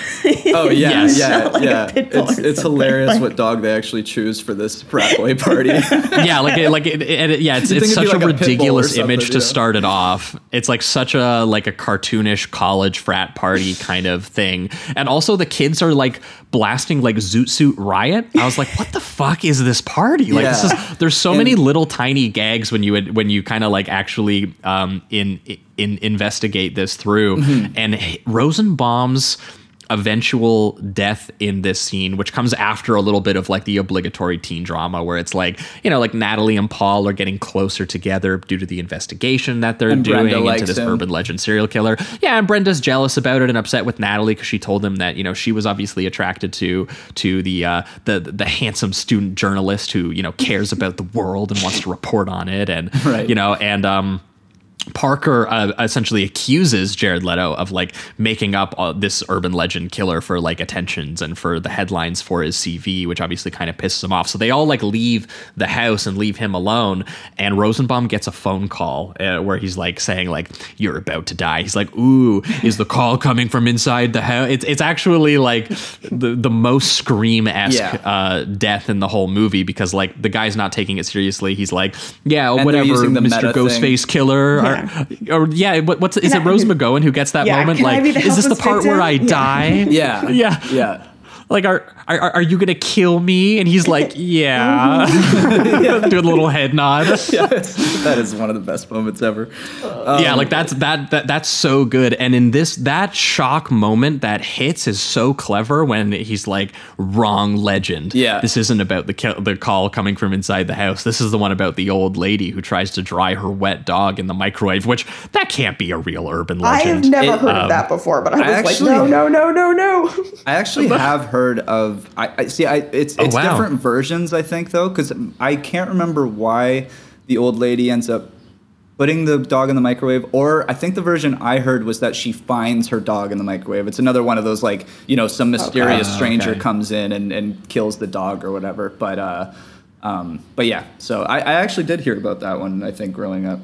Oh yeah, Yes. yeah, Not like yeah. It's, it's hilarious like- what dog they actually choose for this frat boy party. <laughs> yeah, like it, like it, it, it- yeah, it's, it's such a like a pit bull or ridiculous something, image to yeah. start it off. It's like such a like a cartoonish college frat party kind of thing, and also the kids are like blasting like Zoot Suit Riot. I was like, what the fuck is this party? Like this is there's so many little tiny gags when you when you kind of like actually um in in investigate this through, Mhm. and Rosenbaum's eventual death in this scene, which comes after a little bit of like the obligatory teen drama where it's like, you know, like Natalie and Paul are getting closer together due to the investigation that they're And doing into this him. urban legend serial killer. Yeah, and Brenda's jealous about it and upset with Natalie because she told him that, you know, she was obviously attracted to to the uh the the handsome student journalist who, you know, cares about the world and wants to report on it and <laughs> Right. you know, and um Parker uh, essentially accuses Jared Leto of like making up uh, this urban legend killer for like attentions and for the headlines for his CV, which obviously kind of pisses him off. So they all like leave the house and leave him alone. And Rosenbaum gets a phone call uh, where he's like saying like you're about to die. He's like, ooh, is the call coming from inside the house? It's it's actually like the the most scream esque Yeah. uh, death in the whole movie because like the guy's not taking it seriously. He's like, yeah, And whatever, Mr. meta thing. Ghostface killer. Yeah. Or, or yeah, what, what's is it? Rose McGowan who gets that Yeah, moment? Like, is this the helpless part where I? Yeah. die? <laughs> <laughs> yeah, yeah, yeah. Like, are, are are you gonna kill me? And he's <laughs> like, yeah, <laughs> doing a little head nod. <laughs> yeah, it's- that is one of the best moments ever. Um, yeah, like that's that, that that's so good. And in this that shock moment that hits is so clever when he's like, "Wrong legend. Yeah. this isn't about the ki- the call coming from inside the house. This is the one about the old lady who tries to dry her wet dog in the microwave. Which that can't be a real urban legend. I have never It- heard um, of that before, but I was I like, no, no, no, no, no. I actually have heard of. I, I see. I it's Oh, wow. different versions. I think though, because I can't remember why the old lady ends up putting the dog in the microwave. Or I think the version I heard was that she finds her dog in the microwave. It's another one of those like you know some mysterious Okay. stranger Okay. comes in and, and kills the dog or whatever. But uh, um, but yeah. So I, I actually did hear about that one. I think growing up.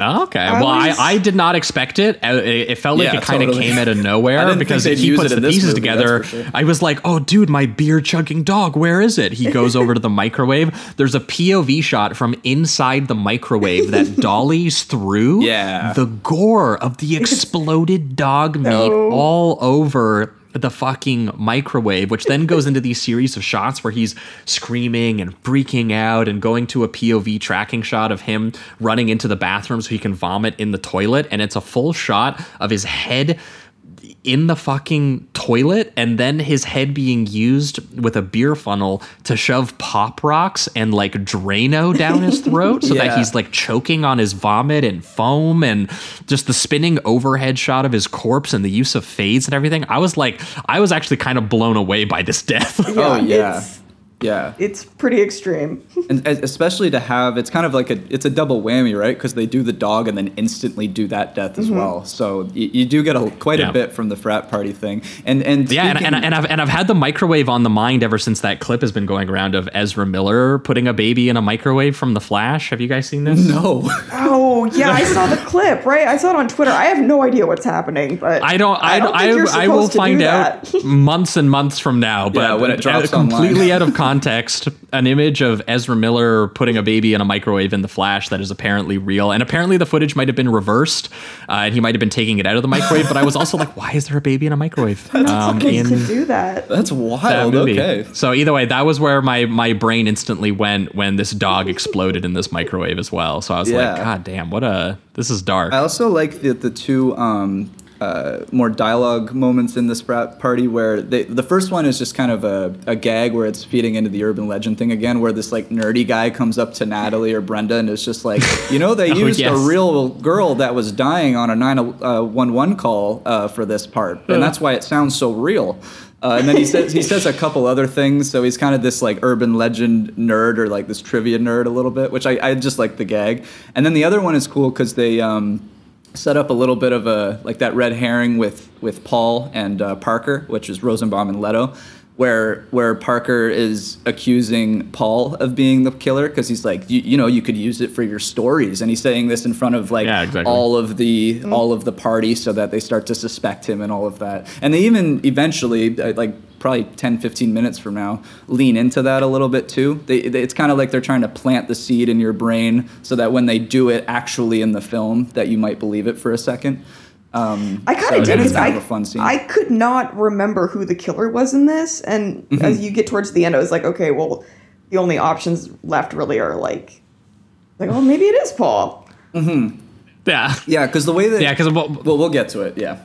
Oh, okay. I well, I, was- I did not expect it. Uh, It, it felt like Yeah, it kind of totally. came out of <laughs> nowhere because think he use puts the pieces movie, together. sure. I was like, oh, dude, my beer chugging dog, where is it? He goes over to the microwave. There's a POV shot from inside the microwave that <laughs> dollies through Yeah. the gore of the exploded dog meat No. all over the fucking microwave, which then goes into these series of shots where he's screaming and freaking out and going to a POV tracking shot of him running into the bathroom so he can vomit in the toilet. And it's a full shot of his head in the fucking toilet and then his head being used with a beer funnel to shove pop rocks and like Drano down his <laughs> throat so that he's like choking on his vomit and foam and just the spinning overhead shot of his corpse and the use of fades and everything. I was like, I was actually kind of blown away by this death. oh yeah. It's, Yeah. it's pretty extreme. <laughs> and especially to have it's kind of like a it's a double whammy right because they do the dog and then instantly do that death as well so you, you do get a quite Yeah. a bit from the frat party thing and and Yeah, and, speaking- and, and I've and I've had the microwave on the mind ever since that clip has been going around of Ezra Miller putting a baby in a microwave from The Flash. Have you guys seen this? no Oh yeah, I <laughs> saw the clip. Right, I saw it on Twitter. I have no idea what's happening, but I don't. I, don't I, think you're I, will to find out <laughs> months and months from now. But Yeah, when it drops uh, completely online. out of context. an image of Ezra Miller putting a baby in a microwave in the Flash that is apparently real, and apparently the footage might have been reversed, uh, and he might have been taking it out of the microwave. but I was also like, why is there a baby in a microwave? <laughs> Um, Kids in could do that. That's wild. movie. Okay. So either way, that was where my my brain instantly went when this dog exploded in this microwave as well. So I was like, God damn, what a this is dark. I also like the the two um, uh, more dialogue moments in this party where they, the first one is just kind of a, a gag where it's feeding into the urban legend thing again, where this like nerdy guy comes up to Natalie or Brenda and is just like, you know, they <laughs> Oh, used yes. a real girl that was dying on a 911 call uh, for this part, and that's why it sounds so real. Uh, and then he says he <laughs> says a couple other things, so he's kind of this like urban legend nerd or like this trivia nerd a little bit, which I, I just like the gag. And then the other one is cool because they um, set up a little bit of a like that red herring with with Paul and uh, Parker, which is Rosenbaum and Leto, where where Parker is accusing Paul of being the killer because he's like, you, you know, you could use it for your stories, and he's saying this in front of like Yeah, exactly. all of the all of the party so that they start to suspect him and all of that. And they even eventually uh, like probably 10 15 minutes from now lean into that a little bit too. They, they- it's kind of like they're trying to plant the seed in your brain so that when they do it actually in the film that you might believe it for a second. Um, I kind so of did it's because kind I, of a fun scene. I could not remember who the killer was in this, and Mhm. as you get towards the end, I was like, okay, well, the only options left really are like, like, oh, maybe it is Paul. mm-hmm. Yeah. Yeah, because the way that yeah, because well, well, we'll get to it. Yeah.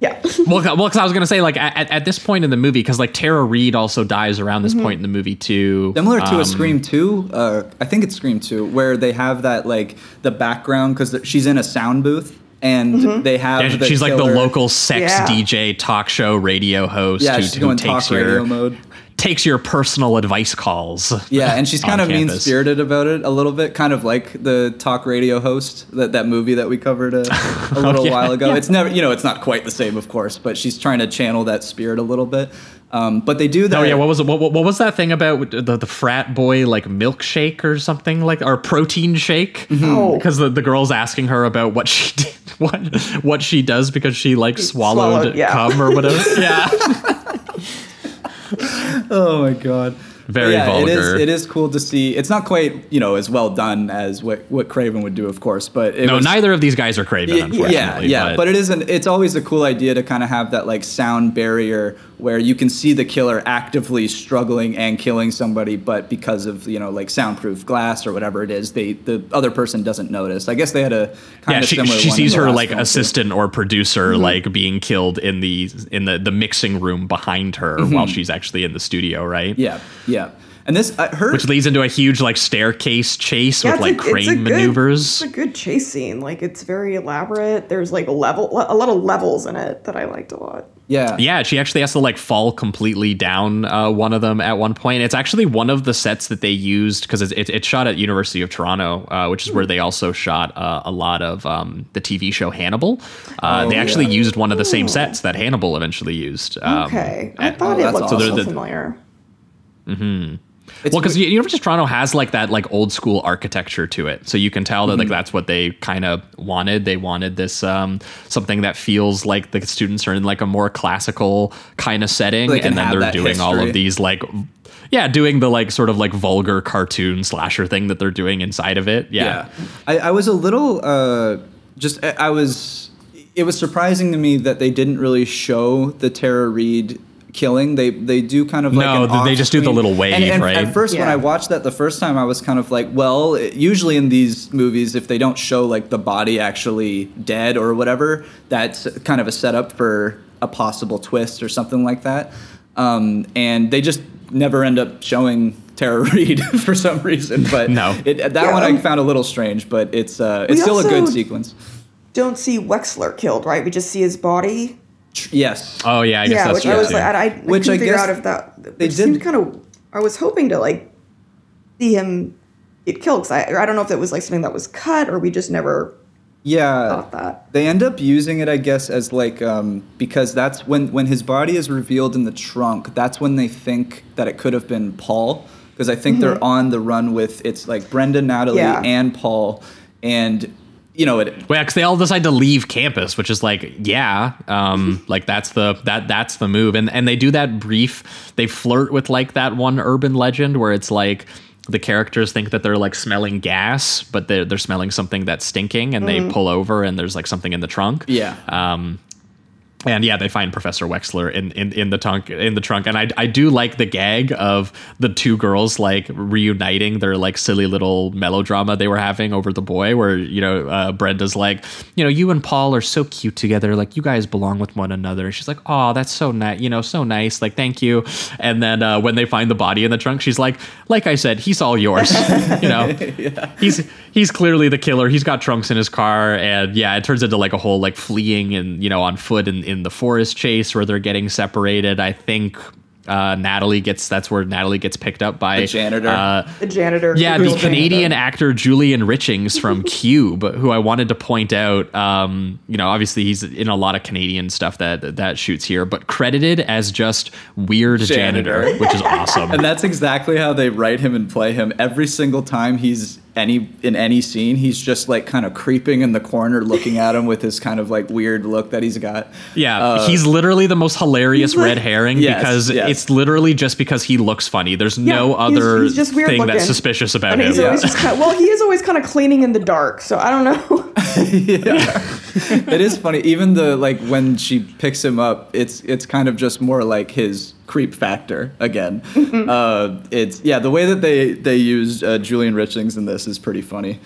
Yeah. <laughs> well, well, because I was gonna say like at, at this point in the movie, because like Tara Reid also dies around this Mhm. point in the movie too. Similar to Um, a Scream 2, uh, I think it's Scream 2, where they have that like the background because she's in a sound booth and they have Yeah, the she's like the local sex Yeah. DJ talk show radio host Yeah, who, she's who going takes talk your radio mode. takes your personal advice calls. Yeah, and she's kind of mean spirited about it a little bit, kind of like the talk radio host that that movie that we covered a, <laughs> a little Oh, yeah, while ago. yeah. It's never, you know, it's not quite the same, of course, but she's trying to channel that spirit a little bit. Um, but they do that. Oh yeah, what was? What, what what was that thing about the, the frat boy like milkshake or something like or protein shake? Mm-hmm. Oh. Because the, the girl's asking her about what she <laughs> did, <laughs> what what she does because she like swallowed, Swallowed, yeah. cum or whatever. <laughs> yeah, <laughs> oh my god. Very yeah, vulgar. is, it is cool to see. It's not quite, you know, as well done as what, what Craven would do, of course, but it no, was, neither of these guys are Craven. Unfortunately, yeah, yeah, but, it is an. It's always a cool idea to kind of have that like sound barrier where you can see the killer actively struggling and killing somebody, but because of you know like soundproof glass or whatever it is, they the other person doesn't notice. I guess they had a kind yeah, of she, similar. she one sees her like film, too. assistant or producer Mhm. like being killed in the in the the mixing room behind her Mhm. while she's actually in the studio, right? Yeah, yeah, and this uh, her Which leads into a huge like staircase chase Yeah, with like a- it's crane good- maneuvers. It's a good chase scene. Like it's very elaborate. There's like a level, a lot of levels in it that I liked a lot. Yeah. Yeah, she actually has to like fall completely down uh, one of them at one point. It's actually one of the sets that they used because it's, it's, it's shot at University of Toronto, uh, which is where they also shot uh, a lot of um, the TV show Hannibal. Uh, Oh, they actually yeah. used one of the same sets that Hannibal eventually used. Um, okay, I at- thought it looked so the- familiar. Mm-hmm. well, because University of Toronto has like that like old school architecture to it, so you can tell that like Mhm. that's what they kind of wanted. They wanted this um, something that feels like the students are in like a more classical kind of setting, and then they're doing all of these like. Yeah, doing the like sort of like vulgar cartoon slasher thing that they're doing inside of it. Yeah. I, I was a little uh, just I, was it was surprising to me that they didn't really show the Tara Reid killing. They they do kind of like No, an they just do the little wave, and, and right? At first, when I watched that the first time, I was kind of like, well, usually in these movies, if they don't show like the body actually dead or whatever, that's kind of a setup for a possible twist or something like that. Um, and they just never end up showing Tara <laughs> Reid for some reason. But No. it, that Yeah, one I um, found a little strange, but it's uh, We it's still a good sequence. Don't see Wexler killed, right? We just see his body. Yes. Oh yeah, I guess yeah, that's which true I was too. like, I, I Which couldn't I figure guess out if that they they seemed kind of. I was hoping to like see him get killed because I I don't know if it was like something that was cut or we just never Yeah. thought that. They end up using it, I guess, as like um, because that's when when his body is revealed in the trunk. That's when they think that it could have been Paul, because I think Mhm. they're on the run with it's like Brenda, Natalie, Yeah. and Paul, and you know, it, Well, yeah, because they all decide to leave campus, which is like, yeah, um, like that's the that that's the move, and and they do that brief. They flirt with like that one urban legend where it's like the characters think that they're like smelling gas, but they're they're smelling something that's stinking, and they Mhm. pull over, and there's like something in the trunk. Yeah. Um, and yeah, they find Professor Wexler in, in, in the trunk in the trunk, and I, I do like the gag of the two girls like reuniting their like silly little melodrama they were having over the boy, where you know uh, Brenda's like, you know, you and Paul are so cute together, like you guys belong with one another. She's like, oh, that's so nice, you know, so nice, like thank you. And then uh, when they find the body in the trunk, she's like, like I said, he's all yours, <laughs> you know, <laughs> he's he's clearly the killer. He's got trunks in his car, and yeah, it turns into like a whole like fleeing and you know on foot in, in the forest chase where they're getting separated. I think uh, Natalie gets that's where Natalie gets picked up by The janitor. Uh, The janitor. yeah, real the Canadian janitor. actor Julian Richings from <laughs> Cube, who I wanted to point out. Um, you know, obviously he's in a lot of Canadian stuff that that shoots here, but credited as just weird janitor, Janitor. which is awesome. <laughs> and that's exactly how they write him and play him. Every single time he's any in any scene, he's just like kind of creeping in the corner, looking at him with his kind of like weird look that he's got. Yeah, Uh, he's literally the most hilarious like- red herring Yes, because yes. it's literally just because he looks funny. There's Yeah, no other he's just weird thing that's suspicious about And him. he's always just kind of, well, he is always kind of cleaning in the dark, so I don't know. <laughs> it is funny. Even the like when she picks him up, it's it's kind of just more like his creep factor again. <laughs> uh, it's yeah, the way that they they use uh, Julian Richings in this is pretty funny.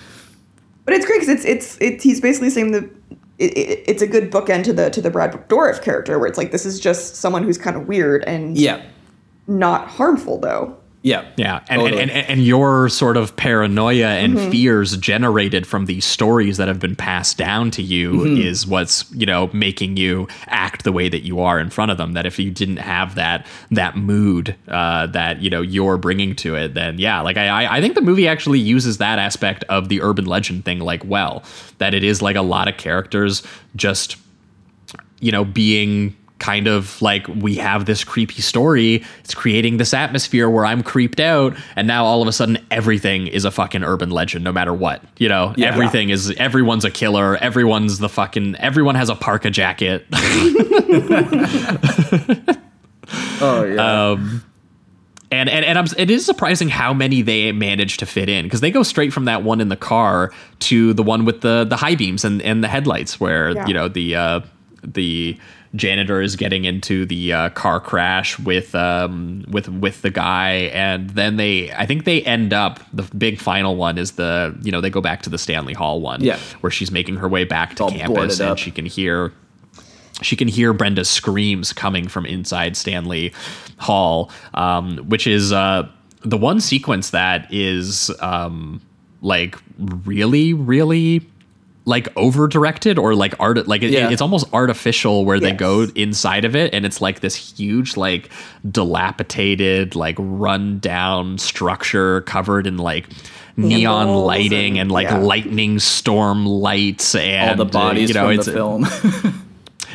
But it's great because it's it's it's he's basically saying the it, it, it's a good bookend to the to the Brad Dourif character where it's like this is just someone who's kind of weird and Yeah, not harmful though. Yeah, Yeah, and, Totally. and, and, and your sort of paranoia and Mhm. fears generated from these stories that have been passed down to you Mhm. is what's you know making you act the way that you are in front of them. That if you didn't have that that mood uh, that you know you're bringing to it, then yeah, like I I- I think the movie actually uses that aspect of the urban legend thing like well. That it is like a lot of characters just you know, being kind of like we have this creepy story. It's creating this atmosphere where I'm creeped out, and now all of a sudden everything is a fucking urban legend, no matter what. You know, Yeah. everything is everyone's a killer. Everyone's the fucking everyone has a parka jacket. <laughs> Oh yeah. Um, and and, and I'm, it is surprising how many they managed to fit in because they go straight from that one in the car to the one with the the high beams and, and the headlights where Yeah. you know the uh, the janitor is getting into the uh, car crash with um with with the guy and then they I think they end up the big final one is the you know they go back to the Stanley Hall one Yeah. where she's making her way back to all campus and she can hear she can hear Brenda's screams coming from inside Stanley Hall, um, which is uh, the one sequence that is um, like really, really like over directed or like art like it, Yeah. it's almost artificial where they Yes. go inside of it and it's like this huge like dilapidated like run down structure covered in like neon lighting and, and- like yeah. lightning storm lights and all the uh, bodies you know from the film. <laughs>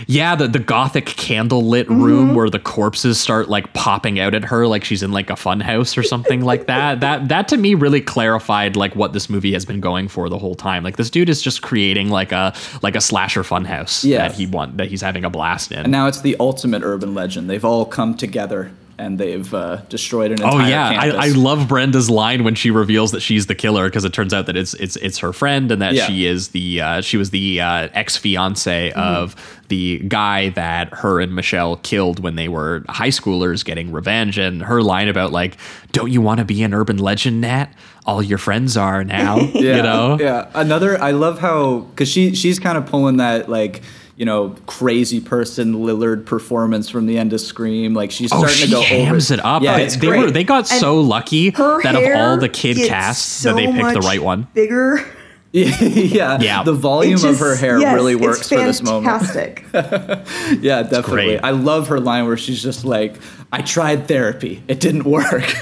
yeah, the, the gothic candle lit room mm-hmm. where the corpses start like popping out at her like she's in like a fun house or something like that. That that to me really clarified like what this movie has been going for the whole time. Like this dude is just creating like a like a slasher fun house Yeah. that he want that he's having a blast in. and now it's the ultimate urban legend. They've all come together and they've uh, destroyed an entire Oh yeah, I. I love Brenda's line when she reveals that she's the killer because it turns out that it's it's it's her friend and that Yeah. she is the uh, she was the uh, ex fiance Mm-hmm. of the guy that her and Michelle killed when they were high schoolers getting revenge. And her line about like, "Don't you want to be an urban legend, Nat? All your friends are now." <laughs> yeah, you know. Yeah. Another, I love how because she she's kind of pulling that like you know crazy person Lillard performance from the end of Scream. Like she's Oh, starting she to go hams over. it up. Yeah, they, it's they great. were they got And so lucky that of all the kid casts so that they picked the right one. Bigger. <laughs> yeah, Yeah. The volume It of her hair yes, really works for this moment. Fantastic. <laughs> Yeah, definitely. I love her line where she's just like, "I tried therapy, it didn't work." <laughs>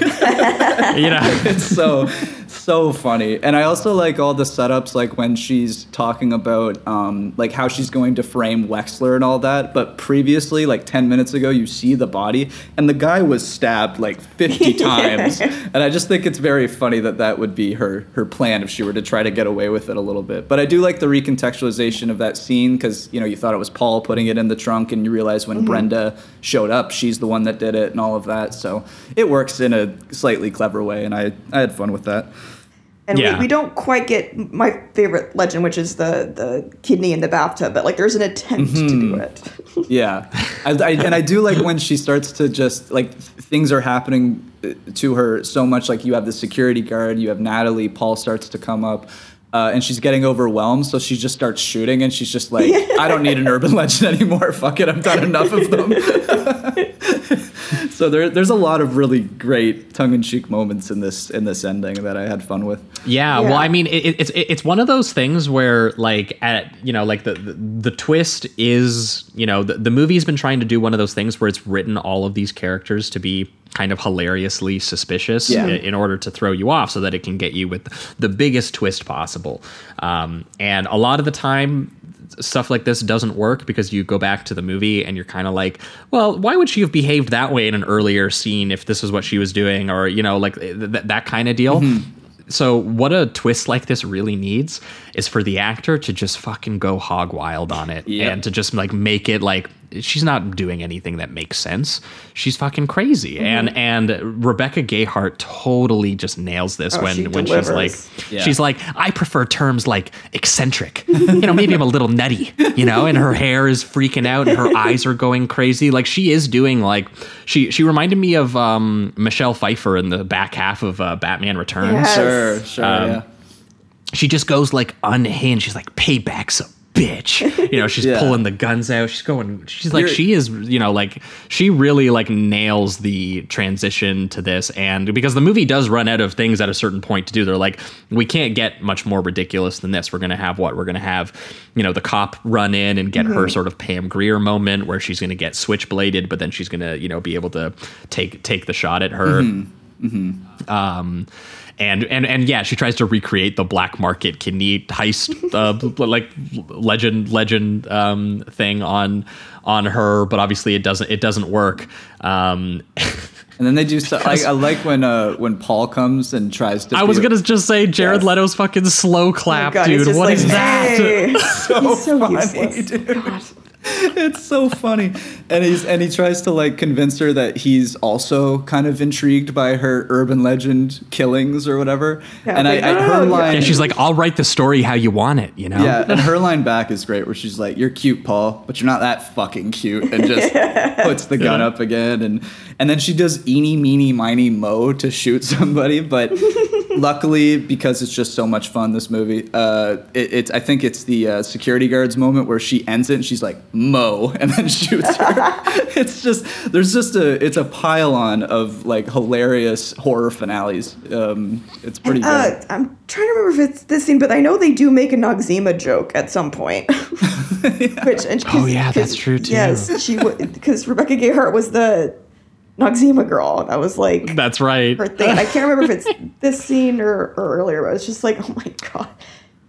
You know. it's so so funny. And I also like all the setups, like when she's talking about um, like how she's going to frame Wexler and all that. But previously, like ten minutes ago, you see the body, and the guy was stabbed like fifty <laughs> times. And I just think it's very funny that that would be her her plan if she were to try to get away with it a little bit. But I do like the recontextualization of that scene because you know you thought it was Paul putting it in the trunk, and you realize when Mhm. Brenda showed up, she's the one that did it, and all of that. So it works in a slightly clever way, and I I had fun with that. And Yeah. we, we don't quite get my favorite legend, which is the the kidney in the bathtub, but like there's an attempt to do Mhm. it. <laughs> Yeah, I, I, and I do like when she starts to just like things are happening uh, to her so much. Like you have the security guard, you have Natalie. Paul starts to come up, uh, and she's getting overwhelmed, so she just starts shooting, and she's just like, <laughs> "I don't need an urban legend anymore. Fuck it, I've done enough of them." <laughs> so there, there's a lot of really great tongue-in-cheek moments in this in this ending that I had fun with. Yeah, well, I mean, it, it's it, it's one of those things where, like, at you know, like the the, the twist is, you know, the, the movie's been trying to do one of those things where it's written all of these characters to be kind of hilariously suspicious Yeah. i- in order to throw you off, so that it can get you with the biggest twist possible. Um, and a lot of the time. Stuff like this doesn't work because you go back to the movie and you're kind of like, well, why would she have behaved that way in an earlier scene if this is what she was doing, or you know, like th- th- that kind of deal. Mm-hmm. So what a twist like this really needs is for the actor to just fucking go hog wild on it Yep. and to just like make it like she's not doing anything that makes sense. She's fucking crazy. And and Rebecca Gayheart totally just nails this Oh, when she when she's like. Yeah. she's like I prefer terms like eccentric. <laughs> you know, maybe I'm a little nutty, you know, and her hair is freaking out and her <laughs> eyes are going crazy. Like she is doing like she she reminded me of um Michelle Pfeiffer in the back half of uh, Batman Returns. Yes. Sure, sure, Um, yeah. she just goes like unhinged. She's like, payback's a bitch. You know, she's <laughs> Yeah. pulling the guns out. She's going, she's like, You're- she is, you know, like, she really like nails the transition to this. And because the movie does run out of things at a certain point to do, they're like, we can't get much more ridiculous than this. We're going to have what? We're going to have, you know, the cop run in and get her Mhm. sort of Pam Grier moment where she's going to get switchbladed, but then she's going to, you know, be able to take, take the shot at her. Um, and and and yeah, she tries to recreate the black market kidney heist, uh, <laughs> like legend legend um, thing on on her, but obviously it doesn't it doesn't work. Um, <laughs> And then they do stuff. Like, I like <laughs> when uh, when Paul comes and tries to. I was gonna just say Jared Leto's fucking slow clap, God, dude. just What like, is that? So, He's so funny, useless. dude. <laughs> It's so funny, and he's and he tries to like convince her that he's also kind of intrigued by her urban legend killings or whatever. Yeah, and I, like, I her "Oh, yeah." line, Yeah, she's like, I'll write the story how you want it, you know? yeah, and her line back is great, where she's like, "You're cute, Paul, but you're not that fucking cute," and just <laughs> puts the gun Yeah. up again, and and then she does eeny, meeny, miny, mo to shoot <laughs> somebody, but <laughs> luckily because it's just so much fun, this movie, uh, it, it's I think it's the uh, security guards moment where she ends it and she's like mo, <laughs> and then shoots her. it's just there's just a it's a pile-on of like hilarious horror finales. Um, it's pretty good. Uh, I'm trying to remember if it's this scene, but I know they do make a Noxzema joke at some point. Which, and 'cause- Oh, yeah, that's 'cause- true, too. Yes, she because Rebecca Gayheart was the Noxzema girl. That was like That's right. her thing. And I can't remember if it's <laughs> this scene or, or earlier, but it's just like, oh my god,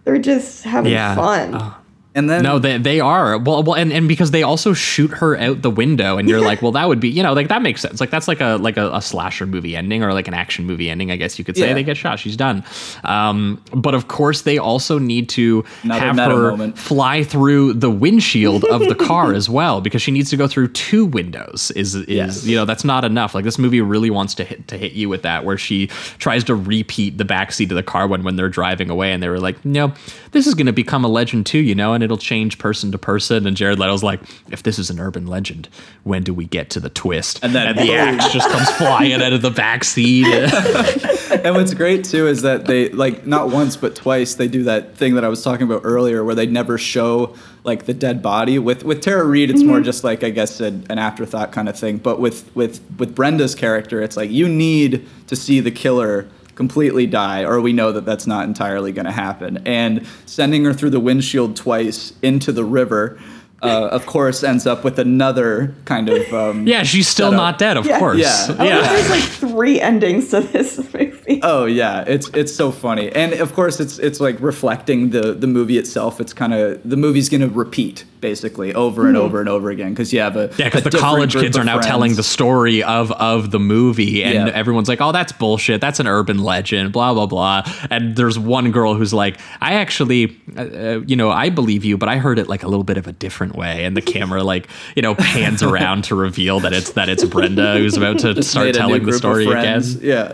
they're just having Yeah. fun. Oh. And then No, they they are. Well, well, and, and because they also shoot her out the window, and you're like, well, that would be, you know, like that makes sense. Like that's like a like a, a slasher movie ending or like an action movie ending, I guess you could say. Yeah. They get shot, she's done. Um, but of course, they also need to Another have her moment. fly through the windshield of the car as well, because she needs to go through two windows. Is is Yes. you know that's not enough. Like this movie really wants to hit to hit you with that, where she tries to repeat the backseat of the car when when they're driving away, and they were like, no, this is going to become a legend too, you know, and it'll change person to person. And Jared Leto's like, if this is an urban legend, when do we get to the twist? And then the axe just comes flying out of the backseat. <laughs> and what's great too is that they like not once but twice they do that thing that I was talking about earlier where they never show like the dead body with with Tara Reid it's more mm-hmm. just like I guess an, an afterthought kind of thing but with with with Brenda's character it's like you need to see the killer completely die or we know that that's not entirely going to happen. And sending her through the windshield twice into the river uh, of course, ends up with another kind of. Um, Yeah, she's still setup. not dead, of Yeah. course. Yeah. Oh, yeah. there's like three endings to this <laughs> movie. Oh yeah, it's it's so funny, and of course it's it's like reflecting the the movie itself. It's kind of the movie's gonna repeat basically over and over and over again because you have a Yeah, because the college kids are now friends. telling the story of of the movie, and Yeah. everyone's like, "Oh, that's bullshit. That's an urban legend." Blah blah blah. And there's one girl who's like, "I actually, uh, uh, you know, I believe you, but I heard it like a little bit of a different way." And the camera like, you know, pans around to reveal that it's that it's Brenda who's about to start made a new telling the story again. Yeah.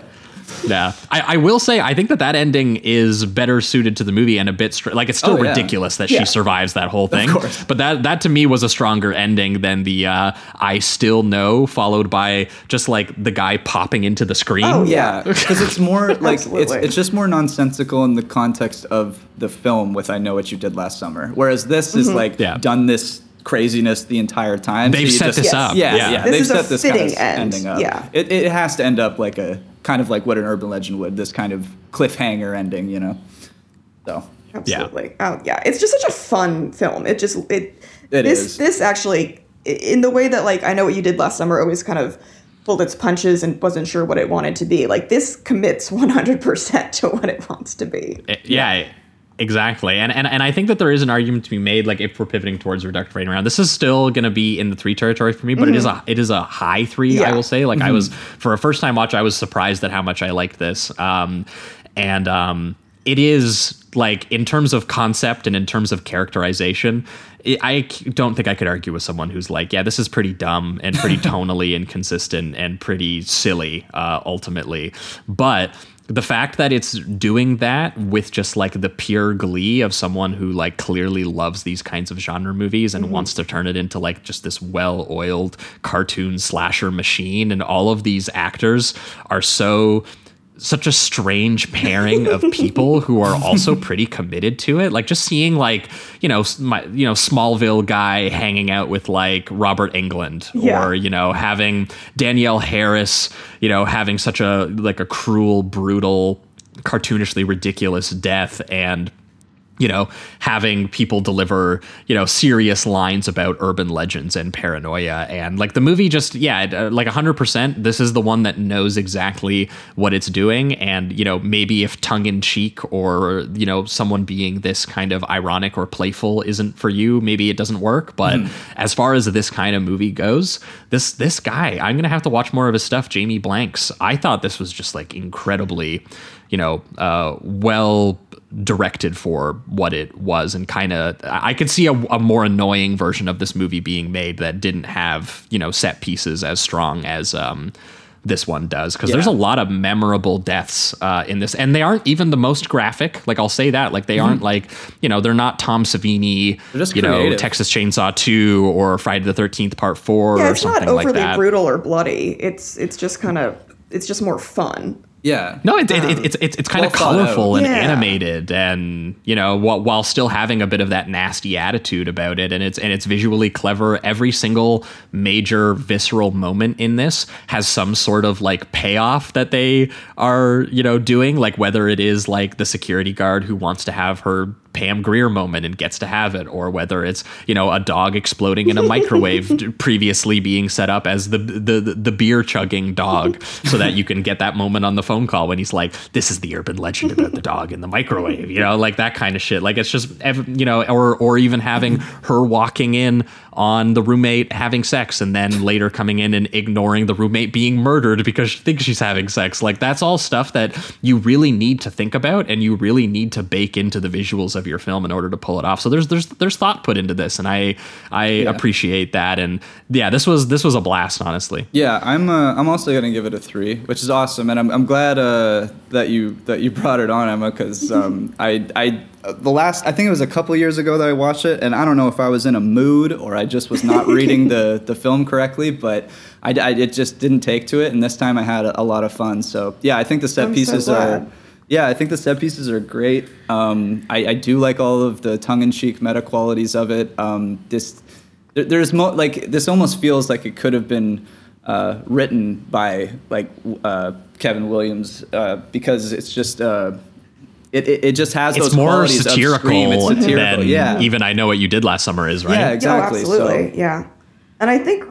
<laughs> Yeah, I, I will say I think that that ending is better suited to the movie and a bit str- like it's still Oh, yeah. ridiculous that Yeah. she survives that whole thing. course. But that that to me was a stronger ending than the uh, I still know followed by just like the guy popping into the screen. Oh, Yeah, <laughs> because it's more like it's it's just more nonsensical in the context of the film with "I Know What You Did Last Summer," whereas this is like Yeah. done this craziness the entire time. They've you set this up. Yeah, Yeah. yeah, This they've is a set this kind of end, ending up. yeah. it, it has to end up like a kind of like what an urban legend would. This kind of cliffhanger ending, you know. So Absolutely. Oh yeah, it's just such a fun film. It just it. It this is. this actually in the way that like I know what you did last summer always kind of pulled its punches and wasn't sure what it wanted to be. Like this commits 100% to what it wants to be. Eh, yeah. Exactly, and, and and I think that there is an argument to be made. Like if we're pivoting towards reductive rating around, this is still going to be in the three territory for me, but it is a it is a high three. I will say. Like I was for a first time watch, I was surprised at how much I liked this, um, and um, it is like in terms of concept and in terms of characterization. I don't think I could argue with someone who's like, yeah, this is pretty dumb and pretty <laughs> tonally inconsistent and pretty silly, uh, ultimately. But the fact that it's doing that with just like the pure glee of someone who like clearly loves these kinds of genre movies and mm-hmm. wants to turn it into like just this well-oiled cartoon slasher machine and all of these actors are so such a strange pairing of <laughs> people who are also pretty committed to it. Like just seeing like you know my you know Smallville guy hanging out with like Robert Englund, Yeah. or you know having Danielle Harris, you know having such a like a cruel, brutal, cartoonishly ridiculous death and you know, having people deliver, you know, serious lines about urban legends and paranoia. And like the movie just, yeah, uh, like 100%, this is the one that knows exactly what it's doing. And, you know, maybe if tongue in cheek or, you know, someone being this kind of ironic or playful isn't for you, maybe it doesn't work. But as far as this kind of movie goes, this, this guy, I'm going to have to watch more of his stuff. Jamie Blanks. I thought this was just like incredibly, you know, uh, well directed for what it was and kind of i could see a, a more annoying version of this movie being made that didn't have you know set pieces as strong as um this one does because there's a lot of memorable deaths uh, in this and they aren't even the most graphic like i'll say that like they aren't like you know they're not tom savini Mm-hmm. Just you know texas chainsaw 2 or friday the 13th part 4 Yeah, or it's not overly brutal or bloody. It's it's just kind of it's just more fun. Yeah, No, it, it, it, um, it's it's it's kind well of thought colorful and Yeah. animated, and you know, while, while still having a bit of that nasty attitude about it, and it's and it's visually clever. Every single major visceral moment in this has some sort of like payoff that they are you know doing, like whether it is like the security guard who wants to have her Pam Grier moment and gets to have it, or whether it's you know a dog exploding in a microwave <laughs> previously being set up as the the the beer chugging dog, so that you can get that moment on the phone call when he's like, "This is the urban legend about the dog in the microwave," you know, like that kind of shit. Like it's just you know, or or even having her walking in on the roommate having sex and then later coming in and ignoring the roommate being murdered because she thinks she's having sex. Like that's all stuff that you really need to think about and you really need to bake into the visuals of your film in order to pull it off. So there's there's there's thought put into this and I I appreciate that and yeah, this was this was a blast honestly. Yeah, I'm. Uh, I'm also gonna give it a three, which is awesome, and I'm, I'm glad uh, that you that you <laughs> brought it on, Emma, because um, I I the last I think it was a couple years ago that I watched it, and I don't know if I was in a mood or I just was not reading the <laughs> the film correctly, but I, I it just didn't take to it, and this time I had a, a lot of fun. So yeah, I think the set I'm so pieces are. Yeah, I think the set pieces are great. Um, I, I do like all of the tongue-in-cheek meta qualities of it. Um, this, there, there's mo- like this almost feels like it could have been uh, written by like uh, Kevin Williams uh, because it's just uh, it, it, it just has it's those more qualities of satirical, Scream. It's satirical, than yeah. even I know what you did last summer is, right? Yeah, Yeah, exactly. absolutely. So, Yeah. And I think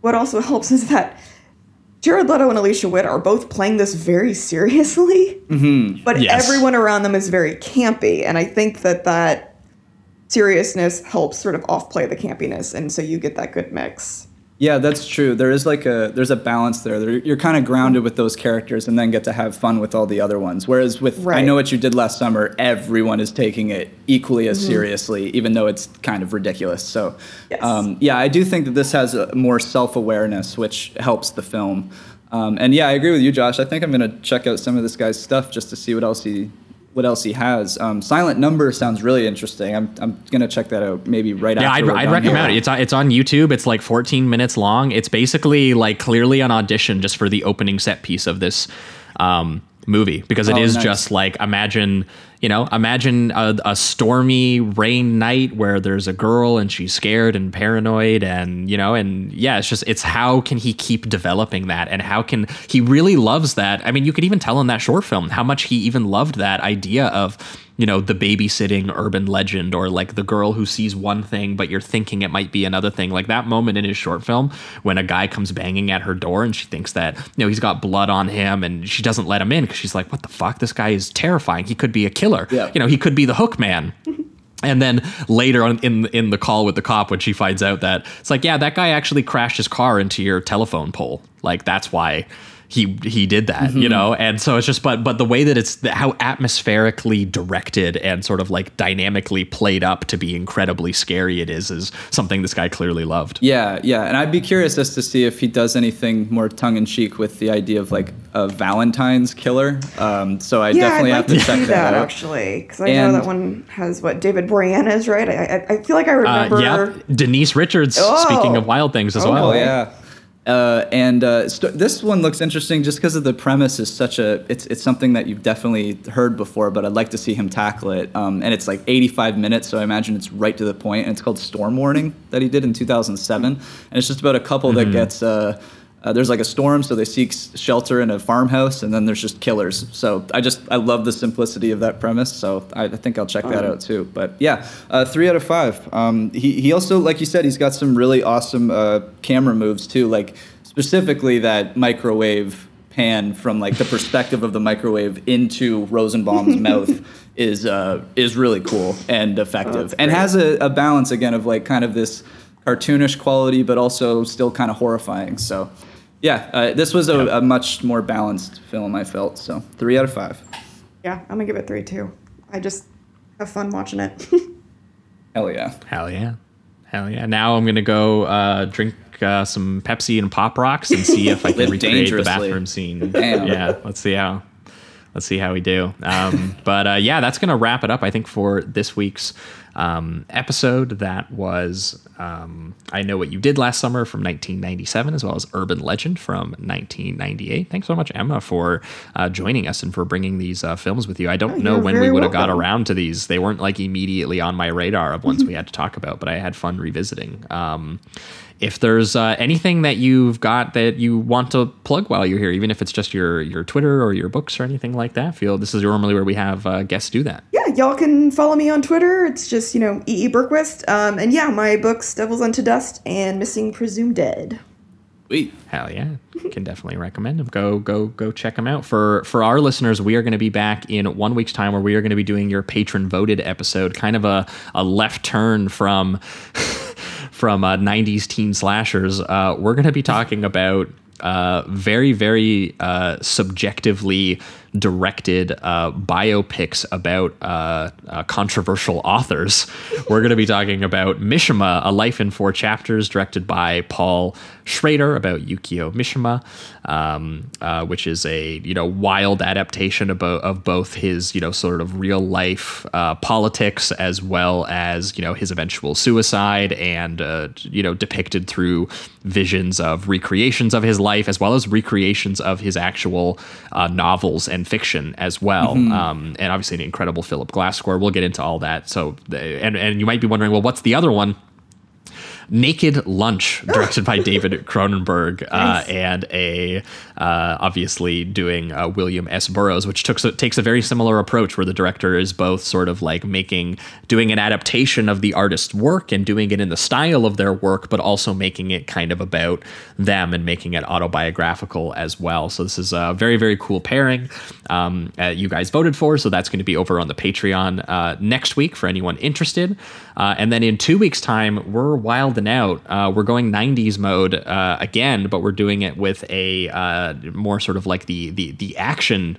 what also <laughs> helps is that Jared Leto and Alicia Witt are both playing this very seriously, mhm. but Yes. everyone around them is very campy. And I think that that seriousness helps sort of offplay the campiness. And so you get that good mix. Yeah, that's true. There is like a there's a balance there. You're kind of grounded with those characters, and then get to have fun with all the other ones. Whereas with I know what you did last summer, everyone is taking it equally as Mhm. seriously, even though it's kind of ridiculous. So, um, yeah, I do think that this has a more self awareness, which helps the film. Um, and yeah, I agree with you, Josh. I think I'm gonna check out some of this guy's stuff just to see what else he what else he has. Um, Silent Number sounds really interesting. I'm I'm gonna check that out maybe right Yeah, after. I'd, I'd done recommend here. it. It's on, it's on YouTube. It's like 14 minutes long. It's basically like clearly an audition just for the opening set piece of this um, movie because it Oh, is nice. just like imagine you know imagine a, a stormy rain night where there's a girl and she's scared and paranoid and you know and yeah it's just it's how can he keep developing that and how can he really loves that. I mean you could even tell in that short film how much he even loved that idea of you know the babysitting urban legend or like the girl who sees one thing but you're thinking it might be another thing. Like that moment in his short film when a guy comes banging at her door and she thinks that you know he's got blood on him and she doesn't let him in because she's like what the fuck? This guy is terrifying. He could be a killer Yeah. you know he could be the hook man. And then later on in in the call with the cop when she finds out that it's like yeah that guy actually crashed his car into your telephone pole. Like that's why he he did that you Mhm. know and so it's just but but the way that it's how atmospherically directed and sort of like dynamically played up to be incredibly scary it is is something this guy clearly loved Yeah, yeah, and I'd be curious as to see if he does anything more tongue in cheek with the idea of like a Valentine's killer. Um, so I yeah, definitely I'd have to to check that, that, out. actually, because I And- know that one has what David Boreanaz, right? I, I, I feel like I remember. uh, yeah denise richards Oh. speaking of wild things as Oh, well yeah. Uh, and uh, st- this one looks interesting just because of the premise is such a it's it's something that you've definitely heard before, but I'd like to see him tackle it. Um, and it's like 85 minutes, so I imagine it's right to the point. And it's called Storm Warning that he did in 2007, and it's just about a couple that Mhm. gets. Uh, uh, there's like a storm, so they seek shelter in a farmhouse, and then there's just killers. So I just I love the simplicity of that premise. So I, I think I'll check that Oh. out too. But yeah, uh, three out of five. Um, he he also like you said, he's got some really awesome uh, camera moves too. Like specifically that microwave pan from like the <laughs> perspective of the microwave into Rosenbaum's <laughs> mouth is uh, is really cool and effective, and has a, a balance again of like kind of this cartoonish quality, but also still kind of horrifying. So. Yeah, uh, this was a, a much more balanced film. I felt so. Three out of five. Yeah, I'm gonna give it three too. I just have fun watching it. <laughs> Hell yeah. Hell yeah. Hell yeah. Now I'm going to go uh, drink uh, some Pepsi and Pop Rocks and see if I can <laughs> Live recreate the bathroom scene. <laughs> Damn. Yeah, let's see how. Let's see how we do. Um, but uh, yeah, that's going to wrap it up, I think, for this week's um, episode. That was um, I Know What You Did Last Summer from 1997, as well as Urban Legend from 1998. Thanks so much, Emma, for uh, joining us and for bringing these uh, films with you. I don't Yeah, know when we would have got around to these. They weren't like immediately on my radar of ones we <laughs> had to talk about, but I had fun revisiting. Um, if there's uh, anything that you've got that you want to plug while you're here, even if it's just your your Twitter or your books or anything like that, feel this is normally where we have uh, guests do that. yeah, y'all can follow me on Twitter. It's just you know E. E. Berquist. Um, and yeah, my books Devils Unto Dust and Missing Presumed Dead. Sweet. Hell yeah, can definitely recommend them. Go go go check them out. For for our listeners, we are going to be back in one week's time where we are going to be doing your patron voted episode, kind of a a left turn from <laughs> from uh, 90s teen slashers. Uh, we're going to be talking about uh, very very uh, subjectively directed uh, biopics about uh, uh, controversial authors. We're going to be talking about Mishima, A Life in Four Chapters, directed by Paul Schrader, about Yukio Mishima, um, uh, which is a you know wild adaptation of, of both his you know sort of real life uh, politics as well as you know his eventual suicide and uh, you know depicted through visions of recreations of his life as well as recreations of his actual novels and fiction as well. Mhm. Um, and obviously an incredible Philip Glass score. We'll get into all that. So, and and you might be wondering, well, what's the other one? Naked Lunch, directed by <laughs> David Cronenberg, uh, and a uh, obviously doing uh, William S. Burroughs, which took, so, takes a very similar approach, where the director is both sort of like making doing an adaptation of the artist's work and doing it in the style of their work, but also making it kind of about them and making it autobiographical as well. So this is a very very cool pairing. Um, uh, you guys voted for, so that's going to be over on the Patreon uh, next week for anyone interested. Uh, and then in two weeks' time, we're wilding out. Uh, we're going 90s mode uh, again, but we're doing it with a uh, more sort of like the the the action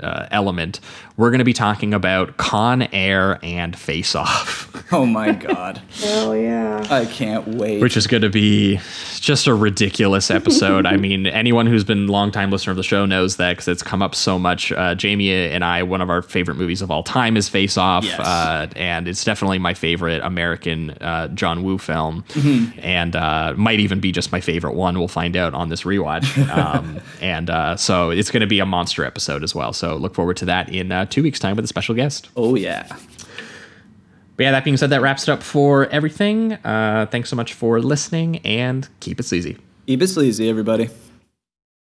uh, element. We're going to be talking about Con Air and Face Off. <laughs> Oh my god. Hell yeah. I can't wait. which is going to be just a ridiculous episode. I mean, <laughs> anyone who's been a longtime listener of the show knows that because it's come up so much. Uh, Jamie and I, one of our favorite movies of all time is Face Off, Yes. uh, and it's definitely my favorite American uh, John Woo film, Mhm. and uh, might even be just my favorite one. We'll find out on this rewatch. <laughs> Um, and uh, so it's going to be a monster episode as well. So look forward to that in uh, two weeks' time with a special guest. Oh yeah. But yeah, that being said, that wraps it up for everything. Uh, thanks so much for listening and keep it sleazy. Keep it sleazy, everybody.